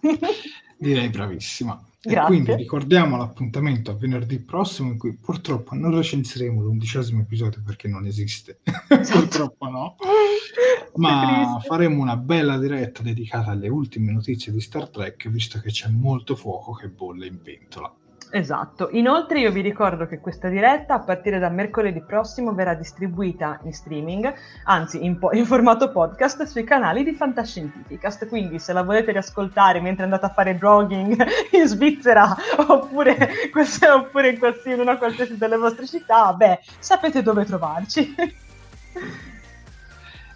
Direi bravissima. Grazie. E quindi ricordiamo l'appuntamento a venerdì prossimo in cui purtroppo non recensiremo l'undicesimo episodio perché non esiste. Purtroppo no. Ma faremo una bella diretta dedicata alle ultime notizie di Star Trek visto che c'è molto fuoco che bolle in pentola. Esatto, inoltre io vi ricordo che questa diretta a partire da mercoledì prossimo verrà distribuita in streaming, anzi in, po- in formato podcast sui canali di Fantascientificast, quindi se la volete riascoltare mentre andate a fare jogging in Svizzera oppure, oppure in, qualsiasi, in una qualsiasi delle vostre città, beh, sapete dove trovarci.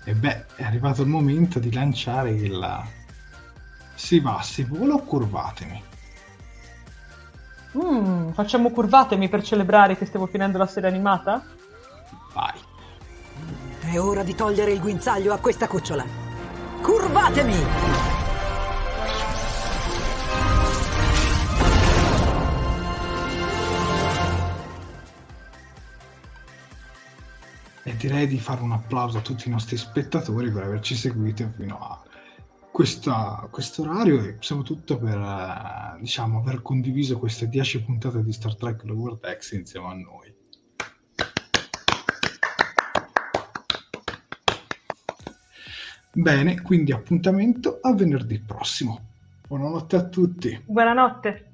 E beh, è arrivato il momento di lanciare il... Si va, si vola curvatemi? Mm, facciamo curvatemi per celebrare che stiamo finendo la serie animata? Vai. È ora di togliere il guinzaglio a questa cucciola. Curvatemi! E direi di fare un applauso a tutti i nostri spettatori per averci seguito fino a questo orario e soprattutto per eh, diciamo, aver condiviso queste 10 puntate di Star Trek Lower Decks insieme a noi. Bene, quindi appuntamento a venerdì prossimo. Buonanotte a tutti. Buonanotte.